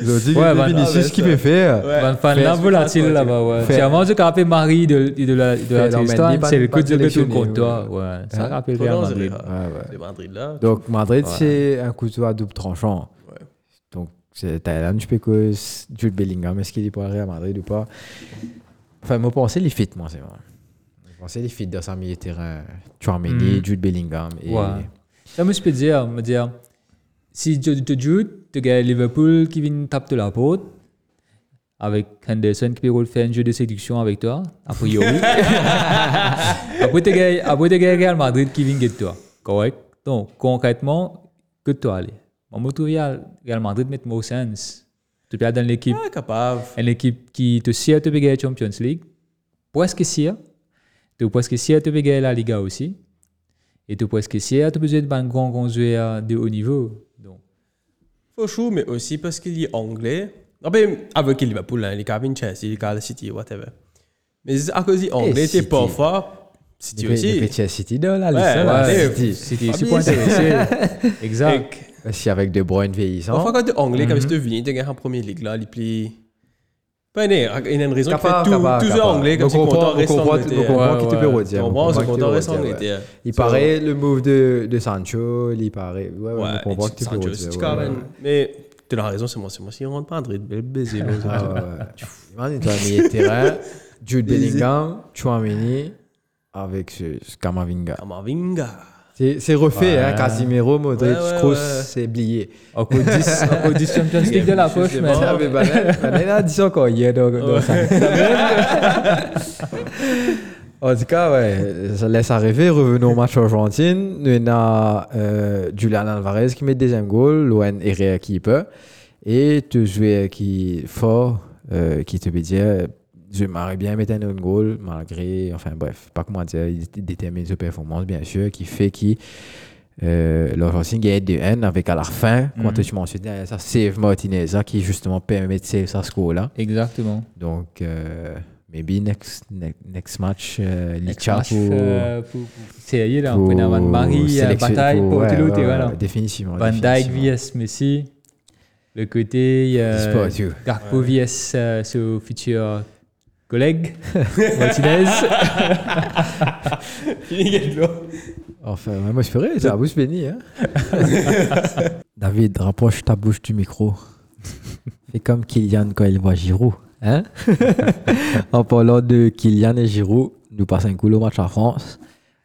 Ils ont dit que Ouais, c'est ben, Vinicius qui fait faire. Ouais. Van fan Fait- là volatile là-bas, ouais. Fait- C'est vraiment ce qu'a rappelé Marie de, de la, de la pas- c'est le coup de sélectionné, contre toi. ouais. Ça Hein? rappelle dangereux, Madrid. Madrid là. Donc, Madrid, c'est un couteau à double tranchant. Thaïlande, je peux que Jude Bellingham, est-ce qu'il est pour aller à Madrid ou pas? Enfin, moi, penser les fits, moi, c'est vrai. Je pensais les fits dans sa milieu de terrain. Chouameni, Mm. Jude Bellingham. Et... Ouais. Ça, moi, je peux dire, me dire, si tu te joues, tu gagnes Liverpool qui vient taper de la porte, avec Henderson qui peut faire un jeu de séduction avec toi, a priori. après, tu gagnes Real Madrid qui vient de toi. Correct? Donc, concrètement, que toi, allez. Moi, je trouve que Real Madrid met more sens. Tu peux aller dans l'équipe, capable. une équipe qui te sert de gagner la Champions League, presque sûr. Tu es presque sûr de gagner la Liga aussi. Et tu es presque sûr tu besoin de un grand, grand joueur de haut niveau. Donc, Faut chou, mais aussi parce qu'il est anglais. Ah ben, avec Liverpool, hein, il est Kevin Chelsea, il est Carl City, whatever. Mais c'est à cause anglais, t'es City. pas fort. City aussi. Chelsea City, Ouais, liste, là, ouais. City. c'était Ah, super bien sûr. intéressant. exact. Et- Parce qu'avec De Bruyne vieillissant. Parfois, quand t'es anglais, comme Mhm. tu viens, tu gagnes en première ligue, là, il plie. Pas né, il y a une raison qui fait tout, capable. anglais, comme si on content comprend- reste on comprend- on comprend qui te peut redire. On on comprend, c'est qui te content peut reste ouais. Angleterre. Il paraît le move de, de Sancho, il paraît. Ouais, ouais, on comprend tu ouais, quand ouais. même. Mais tu as raison, c'est moi, c'est moi. Si on rentre pas Madrid, bel baiser. Imagine, tu as un milieu terrain, Jude Bellingham, Chouameni, avec ce, ce Kamavinga. Kamavinga. C'est refait, Ouais. hein, Casimiro, Modric, Ouais, ouais, Kroos, ouais. c'est oublié. Encore 10, encore 10 Champions League de la poche, mais. Ah, mais Banen, Banen a dit ça encore hier. Donc ça- en tout cas, ouais, ça laisse arriver. Revenons au match Argentine. Nous avons euh, Julian Alvarez qui met le deuxième goal, Loen Herrera qui peut. Et tu joues qui est fort, euh, qui te peut dire je m'aurais bien mettre un autre goal, malgré, enfin bref, pas comment dire, il détermine sa performance, bien sûr, qui fait qui euh, l'Argentine gagne 2-1 avec à la fin, comme Mhm. tu mentionnes derrière ça, Save Martinez hein, qui justement permet de save sa score-là. Exactement. Donc, euh, maybe next, next, next match, euh, Licha pour, euh, pour, pour sérieux, là. pour On peut Marie, bataille pour ouais, ouais, là. ouais, Définitivement. Van Dijk vs Messi. Le côté, C'est euh. Garpo vs son futur collègue, Martinez. Enfin, moi je ferais, c'est la bouche bénie. Hein? David, rapproche ta bouche du micro. Fais comme Kylian quand il voit Giroud. Hein? en parlant de Kylian et Giroud, nous passons un coup au match à France.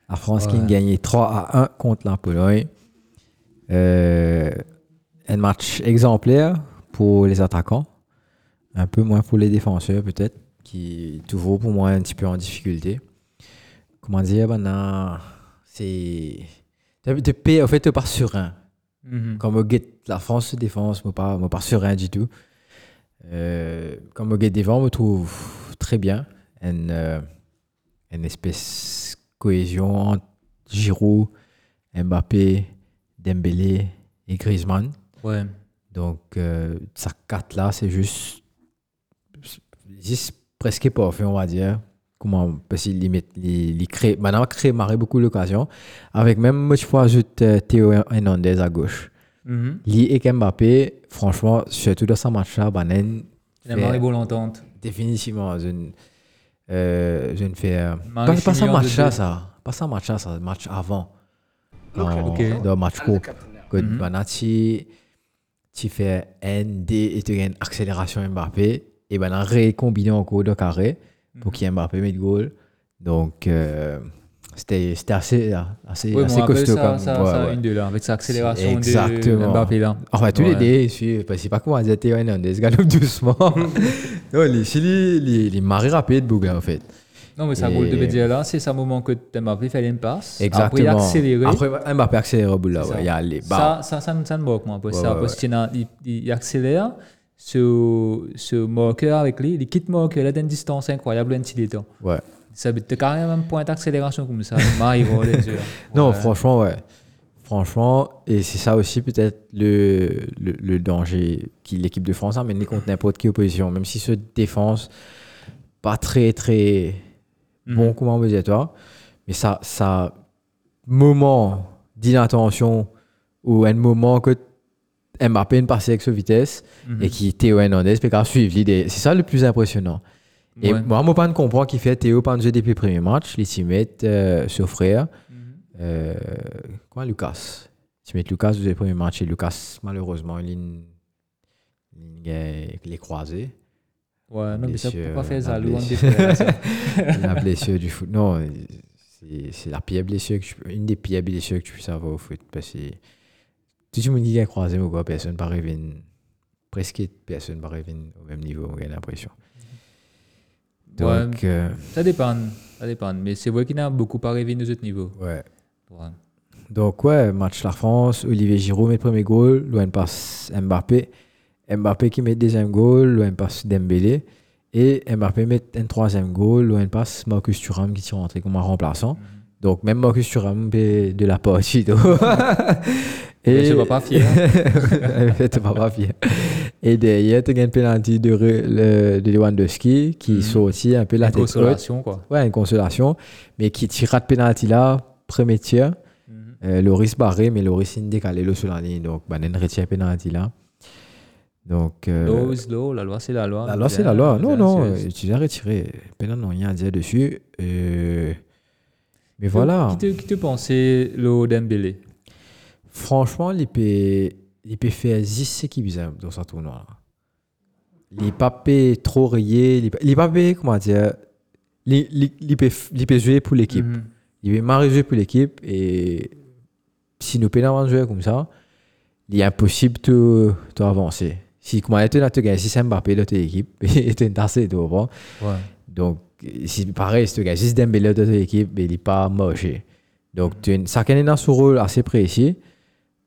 La France qui a Ouais. gagné 3 à 1 contre la Pologne. Euh, un match exemplaire pour les attaquants. Un peu moins pour les défenseurs peut-être, qui toujours pour moi un petit peu en difficulté. Comment dire, maintenant, c'est... Tu en fait, tu pars serein. Mhm. Comme au guet, la France se défense, je pas, me pas serein du tout. Euh, comme au guet devant, je me trouve très bien. Une, euh, une espèce de cohésion entre Giroud, Mbappé, Dembélé et Griezmann. Ouais. Donc, euh, ça quatre là, c'est juste, juste presque parfait, on va dire. Comment, parce qu'il limite, il, il crée, maintenant, il crée marrer beaucoup l'occasion. Avec même, moi, je peux ajouter euh, Théo Hernandez à gauche. Mhm. Lui et Mbappé, franchement, surtout dans ce match-là, Banen, La marée bonne entente. définitivement, je ne, euh, je ne fais. euh, pas, pas de match-là, ça. Pas ça match-là, ça. Match avant. Quand- Ok. Dans le match court. Que maintenant, tu, tu fais ND et tu as une accélération Mbappé. Et maintenant, récombiner encore de carré pour qu'il y ait Mbappé mette goal. Donc, euh, c'était c'était assez, assez, Oui, assez moi, costaud ça, comme. ça, ouais, ça, ouais. une de là, avec sa accélération de Exactement. Mbappé là. Enfin, tous les Ouais. deux, que c'est pas comment dire Théo Hernandez, galope doucement. non, il est il est- il est marré rapide, Bouga, en fait. Non, mais ça goal de là, c'est ça moment que Mbappé fait une passe. Exactement. Après, il a accéléré. Après, Mbappé accélère au bout là, ouais. ça. Il y a les bah, Ça, ça, ça, me- ça me moque, moi. Parce, Ouais, ça, ouais, parce qu'il a- il, il accélère ce, ce marqueur avec lui, il quitte marqueur là d'une distance incroyable, un petit temps. Ouais. Ça veut dire carrément un point d'accélération comme ça. Maï, les yeux. Non, Ouais. franchement, ouais. Franchement, et c'est ça aussi peut-être le, le, le danger qui l'équipe de France a mené contre n'importe quelle opposition, même si ce défense pas très très Mhm. bon comme obligatoire, mais ça, ça moment d'inattention ou un moment que Mbappé ne passait avec sa vitesse Mhm. et qui Théo Hernandez peut suivre l'idée. C'est ça le plus impressionnant. Et moi, moi, pas de comprendre qui fait Théo pas de jouer depuis le premier match, les teammates, euh, son frère, Mhm. euh, quoi, Lucas? Teammate Lucas, vous avez le premier match et Lucas, malheureusement, il, est croisé. Ouais, non, mais ça peut pas faire frères, ça. la blessure du foot. Non, c'est la pire blessure que tu peux- une des pires blessures que tu puisses avoir au foot. Parce que tout le monde dit qu'il a croisé, mais quoi, personne ne paraît venir. Presque personne ne paraît venir au même niveau, j'ai l'impression. Ouais. Donc, euh, Ça dépend. Ça dépend. Mais c'est vrai qu'il y en a beaucoup pas rêvé nos autres niveaux. ouais. Ouais. Donc, ouais, match la France. Olivier Giroud met le premier goal. Loin passe Mbappé. Mbappé qui met le deuxième goal. Loin passe Dembélé. Et Mbappé met un troisième goal. Loin passe Marcus Thuram qui tire rentré comme un remplaçant. Donc, même Marcus Thuram fait de la partie. donc. Mais je ne pas fier. En fait, pas pas fier. Et derrière, tu as un penalty de, le- de Lewandowski qui Mhm. sortit un peu la Une tête haute. consolation, quoi. Ouais, une consolation. Mais qui tira de penalty là, premier tir. Mhm. Euh, Loris barré, mais Loris il décalé le sur la ligne. Donc, ben, il retient penalty là. Donc, euh, L'eau is law, la loi c'est la loi. la loi, c'est la loi. Non, non, euh, tu l'as retiré. Penalty, non, rien à dire dessus. Euh, mais voilà. Qui te, pensait le Dembélé Franchement, il peut, il peut faire 10 équipes dans ce tournoi. Il payé trop rayé. Il payé, comment dire. Il, peut, peut jouer pour l'équipe. Mhm. Il veut marrer jouer pour l'équipe et si nous payons jouer comme ça, il est impossible de, de avancer. Si comment tu as gagné si c'est Mbappé de ton équipe et tu es tassé, vois. Ouais. Donc si pareil, tu gagnes si Dembélé de ton équipe, il n'est pas moche. Donc tu as- est son rôle assez précis.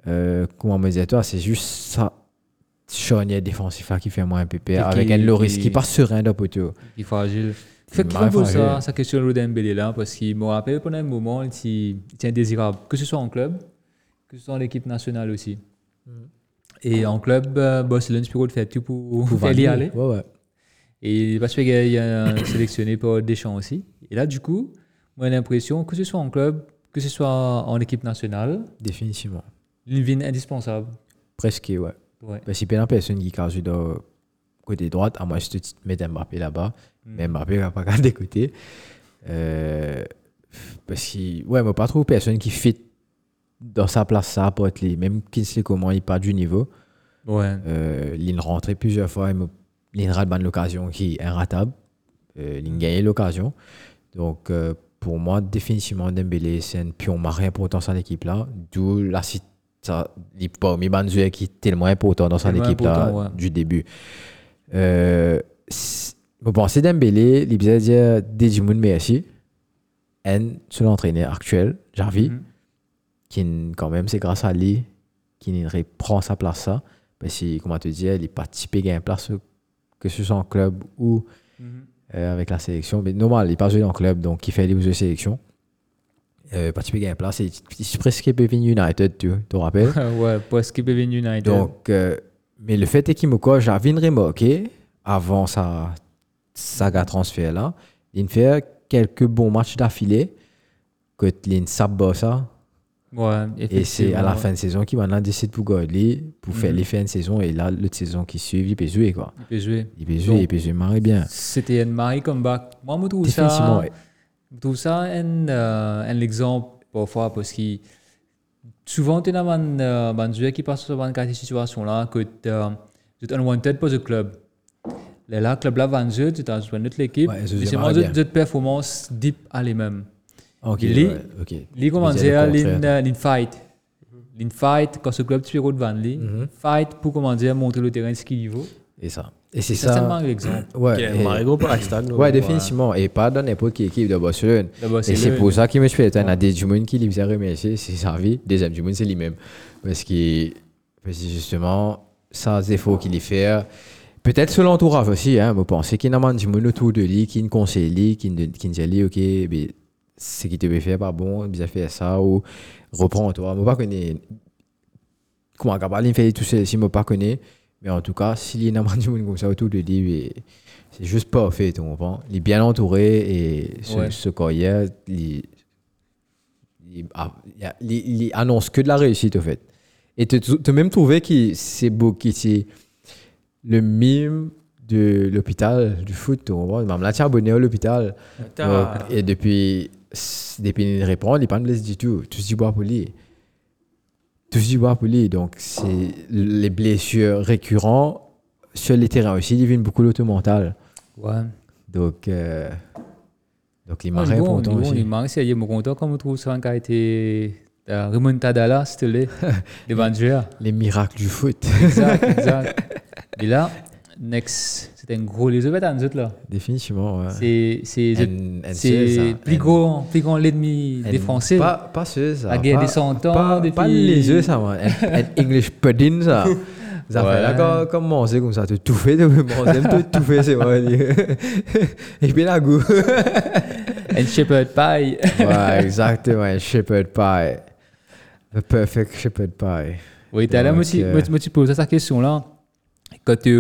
Euh, comment me dire toi, c'est juste ça charnière défensif qui fait moins un PP avec un Loris qui- passe serein le poteau. Il est fragile. Fait que faut fragile. ça, sa question de Dembélé là, parce qu'il me rappelle pendant un moment, il était indésirable, que ce soit en club, que ce soit en équipe nationale aussi. Et en club, euh, Barcelone, Spiro fait tout pour, y aller? Ouais, ouais. Et parce qu'il y a un sélectionné par Deschamps aussi. Et là, du coup, moi, j'ai l'impression que ce soit en club, que ce soit en équipe nationale, Définitivement. il devient indispensable. Presque, ouais. Ouais. Y a une personne qui de côté droite, à moins que tu mettes Mbappé là-bas. Mais Mbappé va pas garder côté. Euh, parce que, ouais, moi, pas trop personne qui fit dans sa place, ça apporte les. Même Kinsley, comment il part du niveau. Ouais. Euh, il rentré plusieurs fois, il bonne l'occasion qui est inratable. Euh, il gagne l'occasion. Donc, euh, pour moi, définitivement, Dembélé, c'est un pion marin important dans cette équipe-là. D'où la parmi joueurs qui est tellement important dans cette équipe-là ouais. du début. Euh, bon, c'est Dembélé, il veut dire Digimon merci. Et c'est l'entraîneur actuel, Jarvi Mhm. qui n- quand même c'est grâce à lui qui n- reprend sa place ça parce que comment te dire il est participé à une place que ce soit en club ou Mhm. euh, avec la sélection mais normal il n'est pas joué en club donc il fait les de sélection euh, participer à une place et il est presque Bevin United tu te rappelles ouais, peut venir United. donc euh, mais le fait est qu'il me quoi j'avais remarqué avant sa saga transfert là il fait quelques bons matchs d'affilée que sabot ça ouais, et c'est à la fin de saison qu'il maintenant décide pour garder, pour faire Mhm. les fins de saison. Et là, l'autre saison qui suit, il peut jouer. Quoi. Il peut jouer. Il peut jouer, Donc, il peut jouer bien. C'était un mari comeback. Moi, je trouve ça, ouais. je trouve ça un, euh, un exemple parfois parce que souvent, tu as un euh, un joueur qui passe sur cette situation-là que tu es unwanted pour le club. Là, le club là va jouer, tu as joué notre équipe. Ouais, mais c'est de performance deep à Les- ouais, ok. Les comment Je veux dire dire, le l'in fight. L'in fight, quand ce club tu de van lui, Mhm. fight pour comment dire, montrer le terrain ce qu'il vaut. Et ça. Et c'est C'est certainement ça. l'exemple. Ouais, et- Marigo pour l'instant. ouais, définitivement. Et pas dans n'importe quelle équipe de Barcelone. D'abord, Et c'est pour ça qu'il me fait. Il y a des monde qui lui faisait remercier, c'est sa vie. Deuxième du monde, c'est lui-même. Parce que, parce que justement, ça, c'est faux qu'il y fait. Peut-être sur l'entourage aussi, hein. Je pense qu'il y a du monde autour de lui qui ne conseille lui, qui ne dit, ok, mais ce qui te fait faire pas bon, bien fait ça, ou reprends toi. Je ne pas connais. Comment Gabriel fait tout ça, si je ne pas connais. Mais en tout cas, s'il y a du monde comme ça autour de lui, c'est juste pas fait, tu comprends? Il est bien entouré et ce, Ouais. ce il, il, il il- il annonce que de la réussite, au fait. Et tu as même trouvé que c'est beau, que c'est le mime de l'hôpital du foot, tu es abonné à l'hôpital. Et depuis, depuis il répond, il blessé du tout. Tout se bois pour lui. Tout se bois pour lui. Donc, c'est les blessures récurrentes sur les terrains aussi, ils viennent beaucoup l'auto mental. Ouais. Donc, euh, donc il m'a Ah, content bon, aussi. il m'a essayé, mon content comme on trouve ça été euh, remontada là, plaît, devant Dieu. Les miracles du foot, Exact, exact. Et là, next, c'était un gros les autres nous autres là. définitivement. Ouais. C'est ça. plus And- grand, plus grand l'ennemi des Français. Pas, pas ceux, ça. La guerre des cent ans, Pas, depuis- pas les œufs, ça. And- and English pudding, ça. Ça Ouais. fait là, quand manger comme ça, tu tout fait, tu manger, tu tout fait, c'est vrai. Et puis la goût. And shepherd pie. Ouais, exactement, un shepherd pie. The perfect shepherd pie. Oui, t'as là, moi, tu- euh, moi, tu- moi, poses cette question-là. Quand tu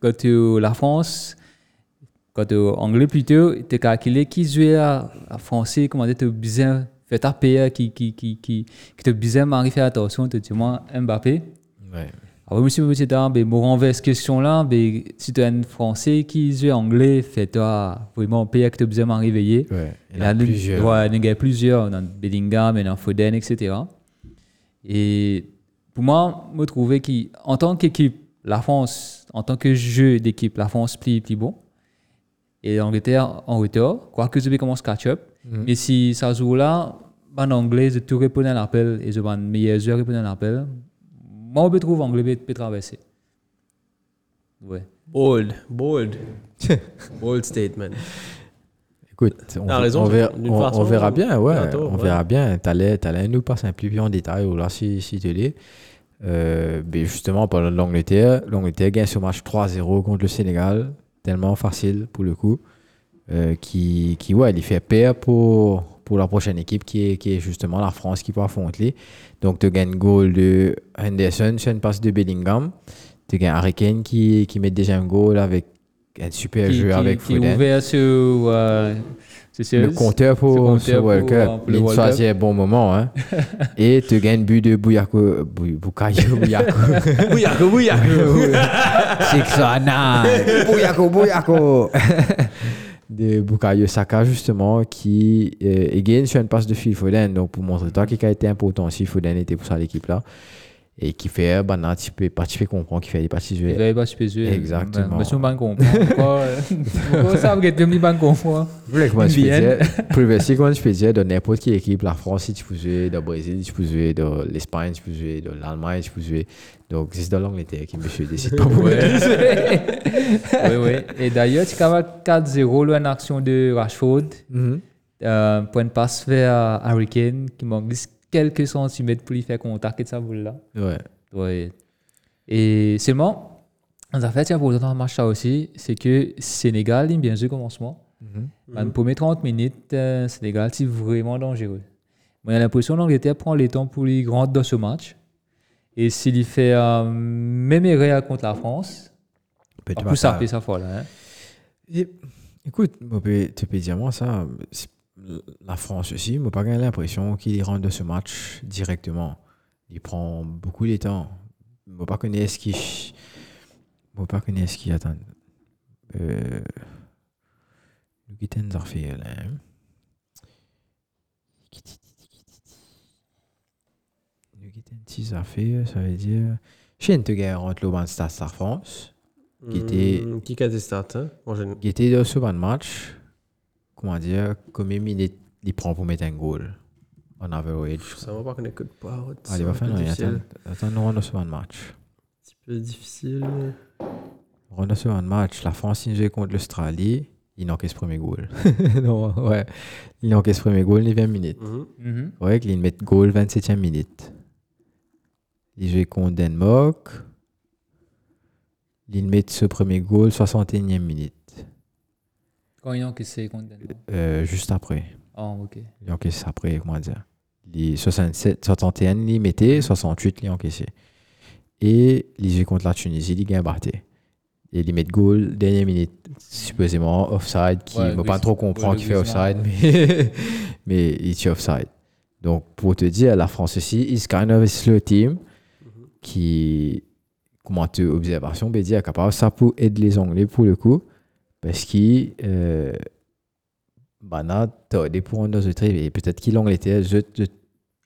quand tu la France, quand tu anglais plutôt, tu calculé qui jouait à, à français, comment dire, tu bien fait ta paix, qui, qui, qui, qui, qui te bien m'arrive faire attention, tu dis moi Mbappé. Ouais. Alors, moi, je me suis dit, ah, ben, me renverse cette question-là, ben, si tu es un français qui joue anglais, fais-toi vraiment paix que tu bien m'arriver. Ouais. Il y Là, en a plusieurs. Ouais, il y en a plusieurs, dans Bellingham, dans Foden, etc. Et pour moi, je trouvais qu'en tant qu'équipe, la France, en tant que jeu d'équipe, la France plie, plie bon. Et l'Angleterre en retard, quoique je vais commencer catch-up. Mhm. Mais si ça joue là, en anglais, je tout répondre à l'appel et je vais meilleur joueur répondre à l'appel. Moi, je trouve anglais peut, peut traverser. Ouais. Bold, bold. bold statement. Écoute, on, T'as raison, on verra, d'une on- façon, on verra bien, ouais. on ouais. verra bien. T'allais, t'allais nous passer un plus plus en détail, ou là, si, si tu l'es. Euh, ben justement, parlant de l'Angleterre, l'Angleterre gagne ce match 3-0 contre le Sénégal. Tellement facile pour le coup. Euh, qui, qui, ouais, il fait peur pour, pour la prochaine équipe qui est, qui est justement la France qui peut affronter. Donc, tu gagnes goal de Henderson sur une passe de Bellingham. Tu gagnes Harry Kane qui, qui met déjà un goal avec un super Qui, jeu qui- avec qui Foden. ouvert sur. euh. Le compteur pour Ce World Cup. pour Il choisit un bon moment. Hein. Et tu gagnes but de Bouyako. Bou- Bukayo Bouyako. Bouyako, bouyako. Six nine. Bouyako, Bouyako. de Bukayo Saka, justement, qui euh, gagne sur une passe de Phil Foden. Donc, pour montrer toi qui a été important si Foden était pour ça l'équipe-là. Et qui fait, bah, non, tu peux, pas- tu peux comprendre qu'il fait des parties Il pas super jouer. Exactement. Mais je ne pas euh, pourquoi ça, vous êtes bien pas comprendre Voilà comment je dire. Previously, comment je dire, dans n'importe quelle équipe, la France, tu peux jouer, dans le Brésil, tu peux jouer, dans l'Espagne, tu peux jouer, dans l'Allemagne, tu peux jouer. Donc, c'est dans l'Angleterre qui me suis décidé pas pour Oui, oui. Et d'ailleurs, tu as 4-0 là, action de Rashford. Mhm. Euh, pour une passe vers Harry Kane qui manque quelques centimètres pour lui faire contact avec sa boule là. Ouais. Ouais. Et seulement, en fait, tiens, pour le match là aussi, c'est que Sénégal, il a bien joué au commencement. Mhm. Dans les premières 30 minutes, euh, Sénégal, c'est vraiment dangereux. Moi, j'ai l'impression que l'Angleterre prend les temps pour les grands dans ce match. Et s'il y fait euh, même erreur contre la France, pas plus, ça ça. fait ça fois là. Hein. Et, écoute, tu peux dire moi ça. La France aussi, moi, pas l'impression qu'il rentre dans ce match directement. Il prend beaucoup de temps. Moi, pas connaître ce qui. Moi, pas connaître ce qui attend. Euh. Nous qui t'en affaires là. Nous qui t'en petites affaires, ça veut dire. Je de te gagner entre le Ban Star France. Qui était- Hmm, Qui a des stats, hein? Il était dans ce bon match, comment dire, combien de minutes il prend pour mettre un goal en average. Ça va pas qu'on écoute pas. Allez, un va faire difficile. attends, nous dans ce bon match. Un petit peu difficile. On dans ce bon match. La France, il joue contre l'Australie. Il n'encaisse premier goal. non, ouais. Il encaisse ce premier goal, les 20 minutes. Mhm. Mhm. Ouais, il met goal 27e minute. Il joue contre Danemark. Il met ce premier goal 61e minute. Quand ils ont encaissé contre Denver. Euh, juste après. Ah, ok. Il a encaissé après, comment dire. Les 67, 61, il mettait, 68, il a encaissé. Et il joue contre la Tunisie, il gagne batté. Et il met goal, dernière minute, supposément offside, qui Ouais, ne oui, pas trop comprendre qui fait offside, mais, mais il tue offside. Donc, pour te dire, la France aussi, is kind of a slow team qui, comment tu observation, ben, dire capable ça pour aider les Anglais pour le coup, parce qu'ils, euh, des points dans ce trait, et peut-être qu'il l'Angleterre, je, je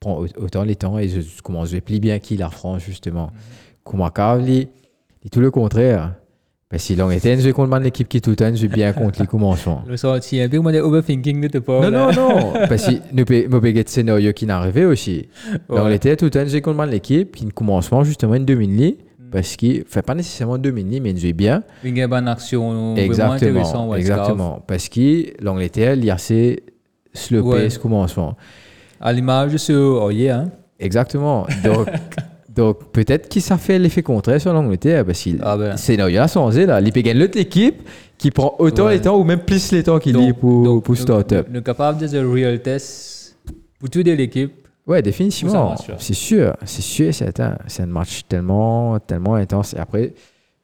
prends au- autant les temps et je commence, je plie bien qui la France, justement. Comment Carly, et tout le contraire. Parce que l'Angleterre, je contre l'équipe qui tout le temps, je bien contre les commencements. Le sorti un peu, moi, des overthinking de te pas. Non, non, non. Parce que nous pouvons des scénarios qui n'arrivaient aussi. L'Angleterre, tout le temps, j'ai contre l'équipe qui, commencement, justement, une demi-lie. Parce qu'il fait pas nécessairement demi-lie, mais il joue bien. Une en action Exactement. exactement. Parce que l'Angleterre, il y a assez slow Ouais. pace commencement. À l'image de ce Oyer, hein. Exactement. Donc, donc peut-être que ça fait l'effet contraire sur l'Angleterre. Parce que Ah ben. c'est il y a changé là. Il peut gagner l'autre équipe qui prend autant Ouais. les temps ou même plus les temps qu'il y pour, donc, pour start-up. Nous nous capable de faire un real test pour toute l'équipe. Ouais, définitivement. ça. C'est sûr, c'est sûr. C'est un match tellement, tellement intense. Et après,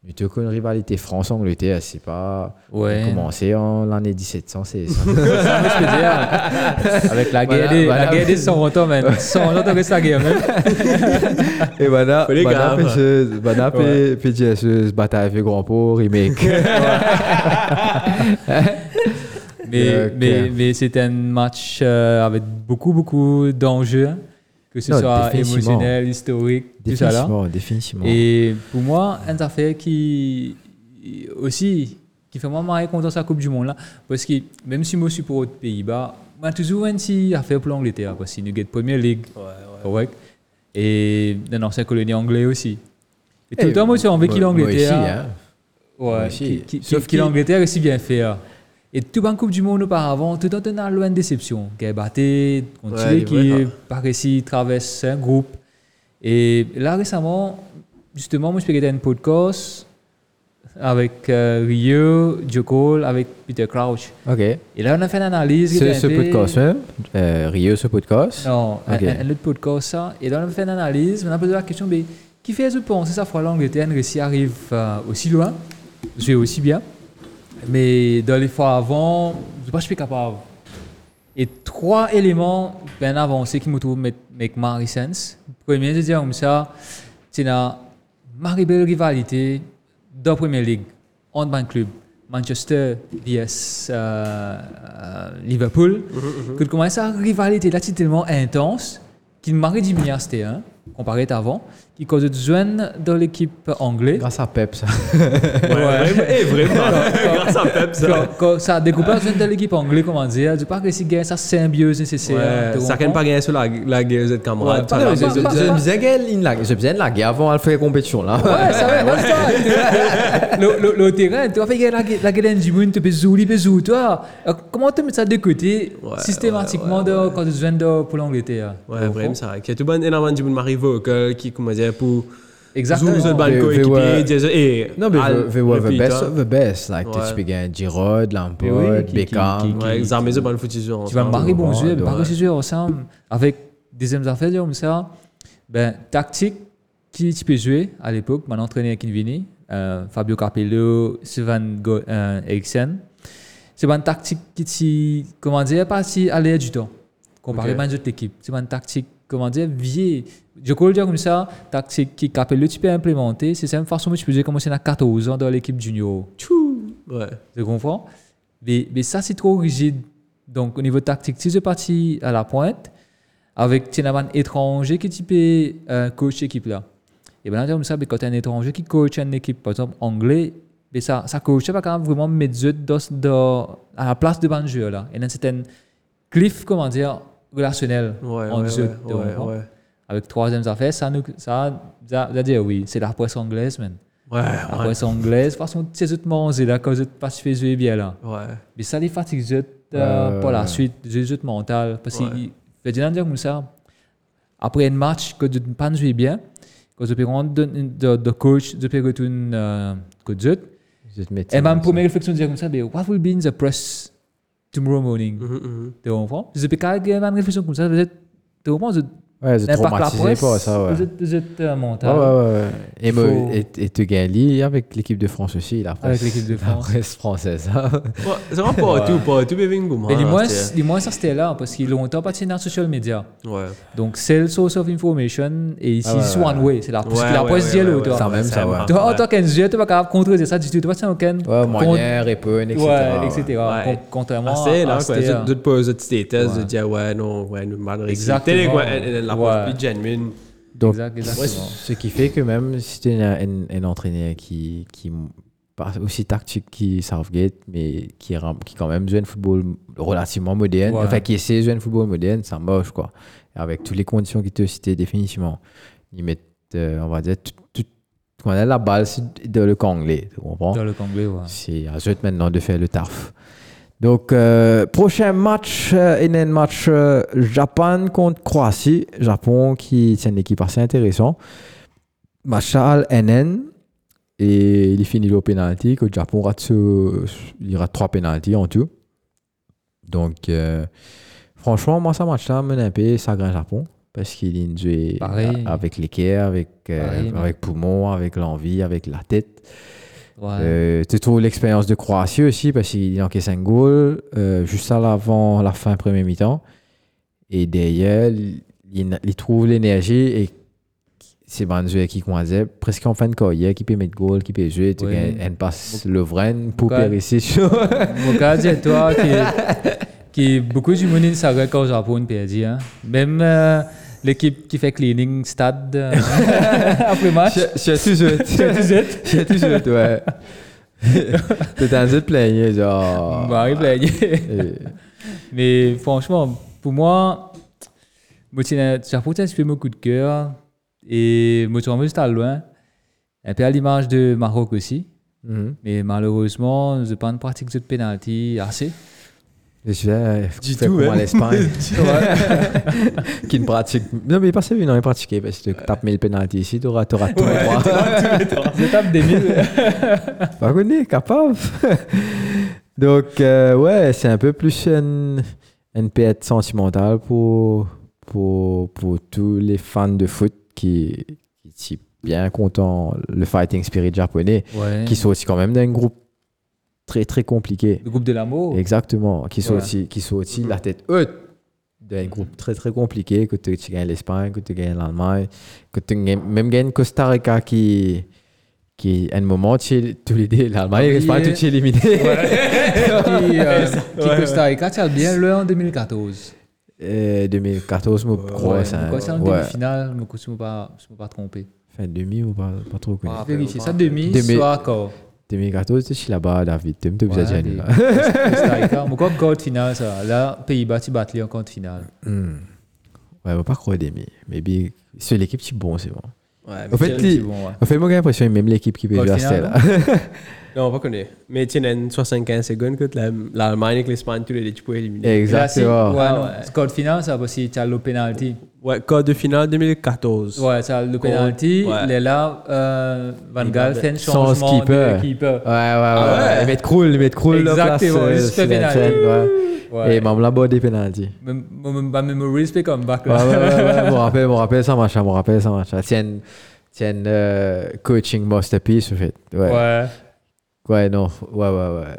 plutôt qu'une rivalité France-Angleterre, c'est pas Ouais. commencé en l'année 1700, c'est ça. Ça, avec la guerre des, la guerre des 100 ans, man. 100 ans, t'as la guerre, même. et voilà, les voilà, bataille avec grand pot, remake. Mais, Euh, mais, c'était un match euh, avec beaucoup, beaucoup d'enjeux, hein. que ce Non, soit émotionnel, historique, tout ça là. définitivement, définitivement. Et pour moi, une affaire qui aussi qui fait moi marrer contre sa Coupe du Monde là, parce que même si moi je suis pour les Pays-Bas, moi toujours une petite affaire pour l'Angleterre, parce que nous Première Ligue, Ouais, ouais. et dans l'ancienne colonie anglaise aussi. Et tout Eh, le temps, moi, j'ai envie moi l'Angleterre. aussi, hein. Moi Ouais, aussi. qui, qui, Sauf qu'il- l'Angleterre est si bien fait. Hein. Et tout en Coupe du Monde auparavant, tout on a loin de déception. Qui a battu, contre Ouais, qui vrai, par ici traverse un groupe. Et là, récemment, justement, moi, je faisais un podcast avec euh, Rio, Joe Cole, avec Peter Crouch. Ok. Et là, on a fait une analyse. qui Ce, podcast même, euh, Rio, ce podcast? Non, un- Ok. un, un autre podcast, ça. Et là, on a fait une analyse. On a posé la question, mais qui fait, je pense, ça fois l'Angleterre réussi arrive euh, aussi loin, jouer aussi bien. Mais dans les fois avant, je ne sais pas suis capable. Et trois éléments bien avancés qui me trouvent make, Mary sense. Premier, je dire comme ça, c'est une marée belle rivalité dans la Première Ligue, entre un club, Manchester vs euh, euh, Liverpool, que commence à rivalité là, c'est tellement intense qu'il m'a diminué à c'était un, comparé à avant, qui cause de joindre dans l'équipe anglaise. Grâce à Pep, ça. Ouais, vraiment, eh, vraiment. Grâce à Pep, ça. Quand, quand ça découpe joindre dans l'équipe anglaise, comment dire, je pense que c'est gagne sa symbiose nécessaire. Ça ne pas gagner sur la, la guerre de camarades. Ça Je me disais qu'elle la- guerre avant, elle fait compétition là. Ouais, ça va, ouais, ça. Le, le, le terrain, tu vas faire la, gueule du monde, tu peux zouli, tu peux zouli, toi. Euh, Comment tu mets ça de côté Ouais, systématiquement quand tu de- pour l'Angleterre? Ouais, vraiment, ça. Il y a tout bon énormément de monde m'arrive vocal qui, comment dire, coéquipier, ouais. dire, eh, Non, mais Al, we were the best hein. of the best. Like, Ouais. tu peux gagner Giroud, Lampard, Beckham. Ouais, ils arment ça dans le foot Tu vas marier bon jeu, par contre, jouer ensemble avec des affaires comme ça. Ben, tactique qui tu peux jouer à l'époque, mon entraîneur venu, euh, Fabio Capello, Sylvain euh, Eriksen. C'est une tactique qui tu, comment dire, pas si à l'air du temps, comparé à une autre équipe. C'est une tactique, comment dire, vieille. Je peux le dire comme ça, tactique qui Capello tu peux implémenter. C'est la même façon que tu peux jouer comme si on a 14 ans dans l'équipe junior. Ouais. Tu comprends? Mais, mais ça, c'est trop rigide. Donc, au niveau tactique, si je parti à la pointe, avec un étranger qui type euh, coach équipe là. Et bien comme ça, mais quand tu as un étranger qui coach une équipe, par exemple anglais, mais ça, ça coach pas quand même vraiment mettre dans, dans, à la place de ban jeu là. Et là, c'est un cliff, comment dire, relationnel Ouais, entre ouais, eux. ouais, tu ouais. Avec troisième affaire, ça, nous, ça, ça, ça dire oui, c'est la presse anglaise, man. Ouais, La ouais. presse anglaise, de toute façon, c'est tout manger là, quand tu pas se fait jouer bien là. Ouais. Mais ça les fatigue euh, Euh, pour la suite, les autres mental. Parce que Ferdinand dire comme ça, après un match, que tu ne pas jouer bien, quand je peux rendre de, de, de coach, je peux retourner euh, coach Zut. Je Et ma première réflexion, c'est comme ça, mais what will be in the press? Tomorrow morning? Mhm, mhm. Tu comprends? Je peux quand même une réflexion comme ça, vous êtes, tu comprends? Je Ouais, je n'importe la traumatisé ça, ouais. vous êtes, Ouais, mental. ouais, ouais, ouais. Et, me- et, et avec l'équipe de France aussi, la presse. Avec l'équipe de La France. presse française. hein. Ouais, C'est vraiment pas tout, pas tout, mais c'était- les moins ça c'était là, parce qu'ils longtemps pas dans les social media. Ouais. Donc, c'est le source of information, et ici, Ah ouais, c'est ouais. one way. C'est la, Ouais, c'est la ouais, presse ouais, ouais, ouais. Ça même, ça, ouais. Toi, en Ouais. tant qu'NG, tu vas capable de contrôler ça du tout. Tu vas tiens aucun. Ouais, moyen, etc. Ouais, etc. Ouais. Con- Contrairement Ah, c'est à là, quoi. D'autres pas d'autres status, Ouais. de dire, ouais, non, ouais, nous, Exactement. Plus genuine. Donc, Exact, ouais, exactement. ce qui fait que même si tu es un, entraîneur qui, qui aussi tactique qui Southgate, mais qui, qui quand même joue un football relativement moderne, Ouais. enfin qui essaie de jouer un football moderne, ça moche quoi. Avec toutes les conditions qui te cités définitivement. Ils mettent, euh, on va dire, tout, tout, on a la balle dans le anglais, tu comprends? Dans le Congrès, ouais. C'est à eux maintenant de faire le taf. Donc, euh, prochain match, euh, un match euh, Japon contre Croatie. Japon qui c'est une équipe assez intéressante. Match à NN. Et il finit au penalty. Que le Japon rate, ce- il rate trois penalties en tout. Donc, euh, franchement, moi, ça match là, me un peu ça Japon. Parce qu'il est joué avec l'équerre, avec, avec poumon, avec l'envie, avec la tête. Ouais. Euh, tu trouves l'expérience de Croatie aussi parce qu'il encaisse un goal euh, juste à l'avant la fin premier mi-temps. Et derrière, il, trouve l'énergie et c'est joueur qui commençait presque en fin de carrière, qui peut mettre goal, qui peut jouer. Tu Oui. passe Lovren pour Bukan. Perisic. Mon cas, c'est toi qui, qui beaucoup du monde savait qu'au Japon, perdu. Hein. Même euh, l'équipe qui fait cleaning stade euh, après match. J'ai toujours. J'ai toujours, ouais. T'es un jeu de plaigner, genre. Bah, il plaignait. Mais franchement, pour moi, un petit peu mon coup de cœur. Et je suis juste à loin. Un peu à l'image de Maroc aussi. Mhm. Mais malheureusement, je n'ai pas une pratique de penalty assez. Je suis là, Du tout, hein. l'Espagne? qui ne pratique. Non, mais pas celui, non, il pratiquait. Parce que tu tapes 1000 pénalty ici, tu auras, tous les trois. Je tape des mille. Pas connu, capable. Donc, euh, ouais, c'est un peu plus une, une perte sentimentale pour, pour, pour tous les fans de foot qui, qui sont bien contents le fighting spirit japonais, Ouais. qui sont aussi quand même d'un groupe très, très compliqué. Le groupe de l'amour. Exactement, qui sont Ouais. aussi, qui sont aussi la tête haute d'un groupe très très compliqué, que tu gagnes l'Espagne, que tu gagnes l'Allemagne, que tu gagnes, même gagnes Costa Rica qui, qui à un moment, tu es tous les deux, l'Allemagne et l'Espagne, tu es éliminé. qui, euh, qui Costa Rica, tu as bien le en 2014. Euh, 2014, je crois, Ouais, c'est en ouais. demi-finale, je ne me me pas trompé. Fin demi ou pas, pas trop connu. Vais vérifier ça, demi, Demi- soit encore. 2014, tu es là-bas, David, tu es obligé Ouais, mais- là. Costa Rica, quart de finale, ça. Là, Pays-Bas, tu bats en de finale. Hmm. Ouais, pas croire demi. Mais c'est l'équipe qui est bon, c'est bon. Ouais, Au fait, on fait moi j'ai l'impression que même l'équipe qui peut jouer à Stella. Non, pas connu. Mais tiens, une 75 secondes que la- l'Allemagne et l'Espagne, tous les deux, tu peux éliminer. Exactement. Ouais, Ah, non. ouais. Quart de finale, ça, parce que tu as le penalty. Ouais, quart de finale 2014. Ouais, ça, le penalty, Ouais. il est là, euh, Van Il Gaal va- fait un sans changement skipper. de keeper. Ouais, ouais, ouais? ouais. Ils mettent Krul, ils mettent Krul là, place. Exactement, euh, juste pénalty. chaîne, ouais. Ouais. Et même là-bas, des Même ma memory, c'est comme back Ouais, ouais, là. ouais, ouais. Mon rappel, mon rappel, ça marche, mon rappel, ça marche. Tiens, tiens, euh, coaching masterpiece, en fait. Ouais. ouais. Ouais. non. Ouais, ouais, ouais.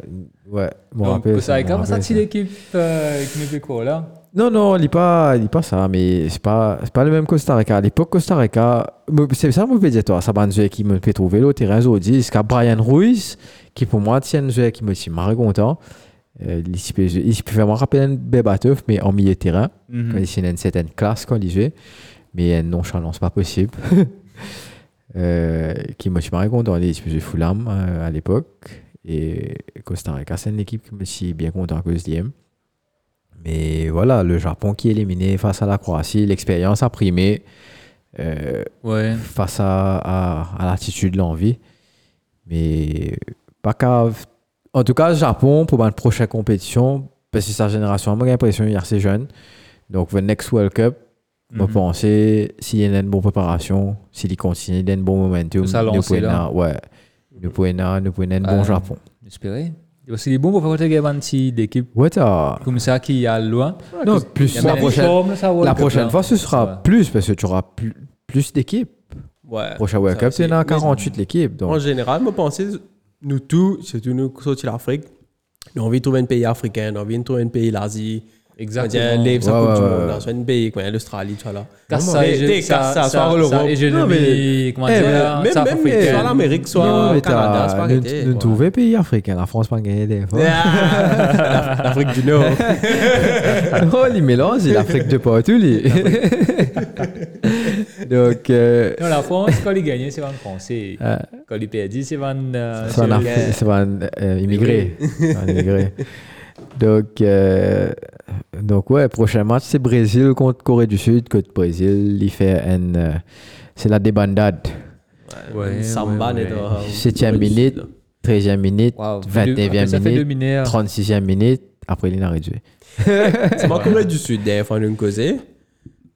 Ouais, mon Donc, rappel. Costa Rica, mon ça, rappel, c'est l'équipe euh, qui me fait quoi là? Non, non, il n'est pas, il pas ça, mais c'est pas, pas le même Costa Rica. À l'époque, Costa Rica, me- c'est ça, me fait dire, toi, ça va un joueur qui me fait trouver le terrain aujourd'hui, c'est qu'à Brian Ruiz, qui pour moi, tient un qui me suis marre content. Euh, il peut peut vraiment rappeler un Bebatov, mais en milieu de terrain, Mhm. quand il a une certaine classe quand il joue, mais une nonchalance pas possible. euh, qui me suis marre content, il se Fulham euh, à l'époque. Et Costa Rica, c'est une équipe qui me suis bien content à cause d'IM. Mais voilà, le Japon qui est éliminé face à la Croatie, l'expérience a primé euh, Ouais. face à, à, à l'attitude, l'envie. Mais pas cave. En tout cas, le Japon, pour ma prochaine compétition, parce que sa génération, moi j'ai l'impression qu'il est assez jeune. Donc, le next World Cup, Je Mhm. pensais, s'il y a une bonne préparation, s'il continue, il y a un bon momentum, Ça lance, là. ouais, nous pouvons nous pouvons un bon Ouais. Japon. J'espérais. Parce qu'il est bon pour faire petit d'équipe Ouais, comme ça qui a loin. Non, Il plus y a la prochaine, forme, ça, World la prochaine fois, ce sera Ouais. plus parce que tu auras plus, plus d'équipes. Ouais. Prochain World Cup, c'est- tu as mais 48 l'équipe. En général, moi, pensais, nous tous, surtout nous qui sommes de l'Afrique, nous avons envie de trouver un pays africain, nous avons envie de trouver un pays l'Asie. Exactement. Les ça Ouais, ouais, ouais. un pays, quoi, l'Australie, tout ça là. Cassa, ça- ça- soit ça- l'Europe. et je Non, le comment Eh, dire, même- South même, soit l'Amérique, soit mais Canada, c'est pas Nous, arrêté. nous Ouais. trouvons pays africains. La France pas gagné des fois. Ah, L'Afrique du Nord. oh, les mélanges, il l'Afrique de partout. Donc, euh, Non, la France, quand il gagne, c'est un Français. euh, Quand il perd, c'est un. euh, c'est un, c'est- Afri- c'est un euh, immigré. C'est un immigré. Donc, euh, donc, ouais, prochain match, c'est Brésil contre Corée du Sud. Contre Brésil, il fait un. euh, c'est la débandade. Ouais, Samba, ouais, ouais. dans- 7e minute, 13e minute, Wow. 21e Ça fait deux minute, minutes. 36e minute. Après, il a réduit. C'est ma Corée du Sud, des fois, nous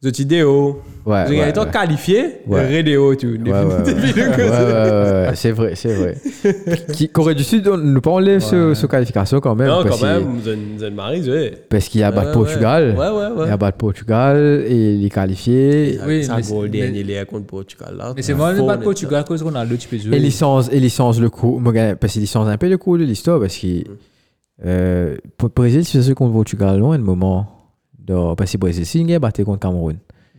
causons. Vous idéaux. Ouais, Vous ouais, ouais. qualifié, Ouais. rédéo, tout. Ouais, ouais, ouais. Ouais, ouais, ouais, ouais, c'est vrai, c'est vrai. Qui, Corée du Sud, on nous pas enlève ce, ce qualification quand même. Non, parce quand même, vous êtes- mariés, ouais. Parce qu'il y a battu Ouais, Portugal. Ouais, ouais, Il ouais. a battu Portugal et il est qualifié. Oui, ça goal mais- dernier, il est contre Portugal, là. Mais c'est moi, le de net, Portugal, cause Ronaldo, tu peux jouer. Et licence, et licence le coup. Parce qu'il licence un peu le coup de l'histoire. Parce que euh, pour le Brésil, c'est ça contre Portugal, loin un moment. Donc, parce que le Brésil, il battu contre Cameroun.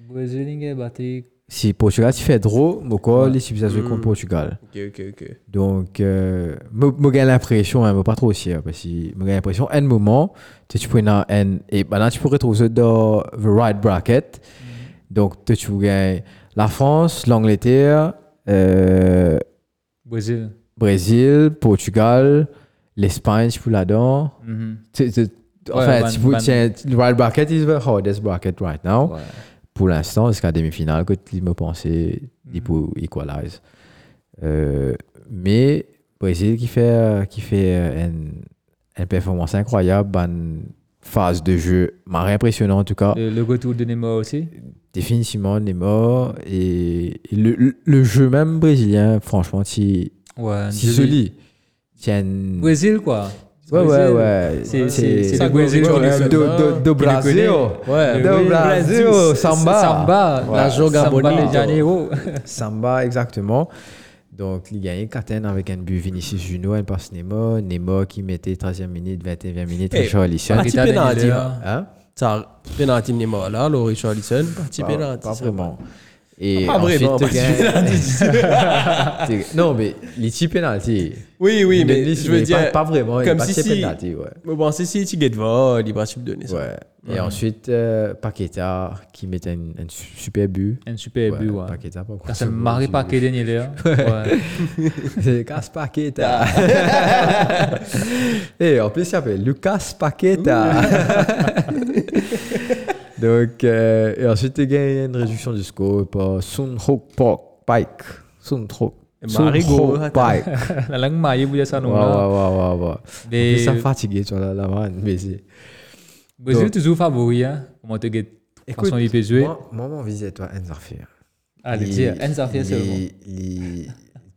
Brésil, il a battu. Si Portugal, tu fais draw, mon corps, Ouais. il c'est jouer contre Mm. Portugal. Ok, ok, ok. Donc, euh, moi, moi, j'ai l'impression, hein, moi, pas trop aussi, hein, parce que moi, j'ai l'impression, à un moment, tu dans un, et maintenant, tu pourrais trouver dans the right bracket. Donc, tu gagnes la France, l'Angleterre, euh, Brésil. Brésil, Portugal, l'Espagne, tu peux là-dedans. Mhm. Tu- En fait, peux, ban- tiens, le right bracket is the hardest bracket right now. Pour l'instant, jusqu'à demi-finale, que tu me pensais, il peut equalize. Euh, mais Brésil qui fait, qui fait euh, une, une performance incroyable, une phase de jeu m'a impressionnant en tout cas. Le, le retour de Neymar aussi? Définitivement, Neymar et, et le, le- le jeu même brésilien, franchement, si, Ouais. si joli. Tiens, ouais, Brésil, quoi. Ouais, Brésil. ouais. C'est-. Do, do, do Brasil. Ouais. Do Brasil, samba. Samba. Ouais. La Joga Samba. Samba, exactement. Donc, il gagne 4 avec un but Vinicius Junior, un passe Neymar. Neymar qui mettait 13e minute, 21e minute, Hey, Richard Alisson. Parti Paqueta penalty, là. Hein? Ça, penalty Neymar, là, le Richarlison, Pas, penalty. pas ça. Et Pas ensuite, vraiment, gagnes- tu- Non, mais les petits penalty. Oui, oui, mais je veux mais dire, Pas, pas vraiment. comme pas si si- penalty, ouais. je pensais si tu get vol, il va te donner ça. Ouais. Et ensuite, euh, Paqueta qui met un, un su- super but. Un super but, ouais. Paqueta, pas Quand ça me marie pas qu'il est là. Ouais. C'est Lucas Paqueta. Et en plus, il s'appelle Lucas Paqueta. Donc, euh, et ensuite, il gagne une réduction du score par Sun Ho Park Pike. Sun Ho Sun Marigot, Ho attends. Pike. La langue maille, vous ça, non? ouais, ouais, ouais, ouais. Mais Mais ça me fatigue, tu vois, là, man, mais c'est- Brésil, Donc- toujours favori, hein. Comment te get façon il peut jouer. moi, moi, mon visite, toi, Enzarfir. Allez, dire, un affaire seulement.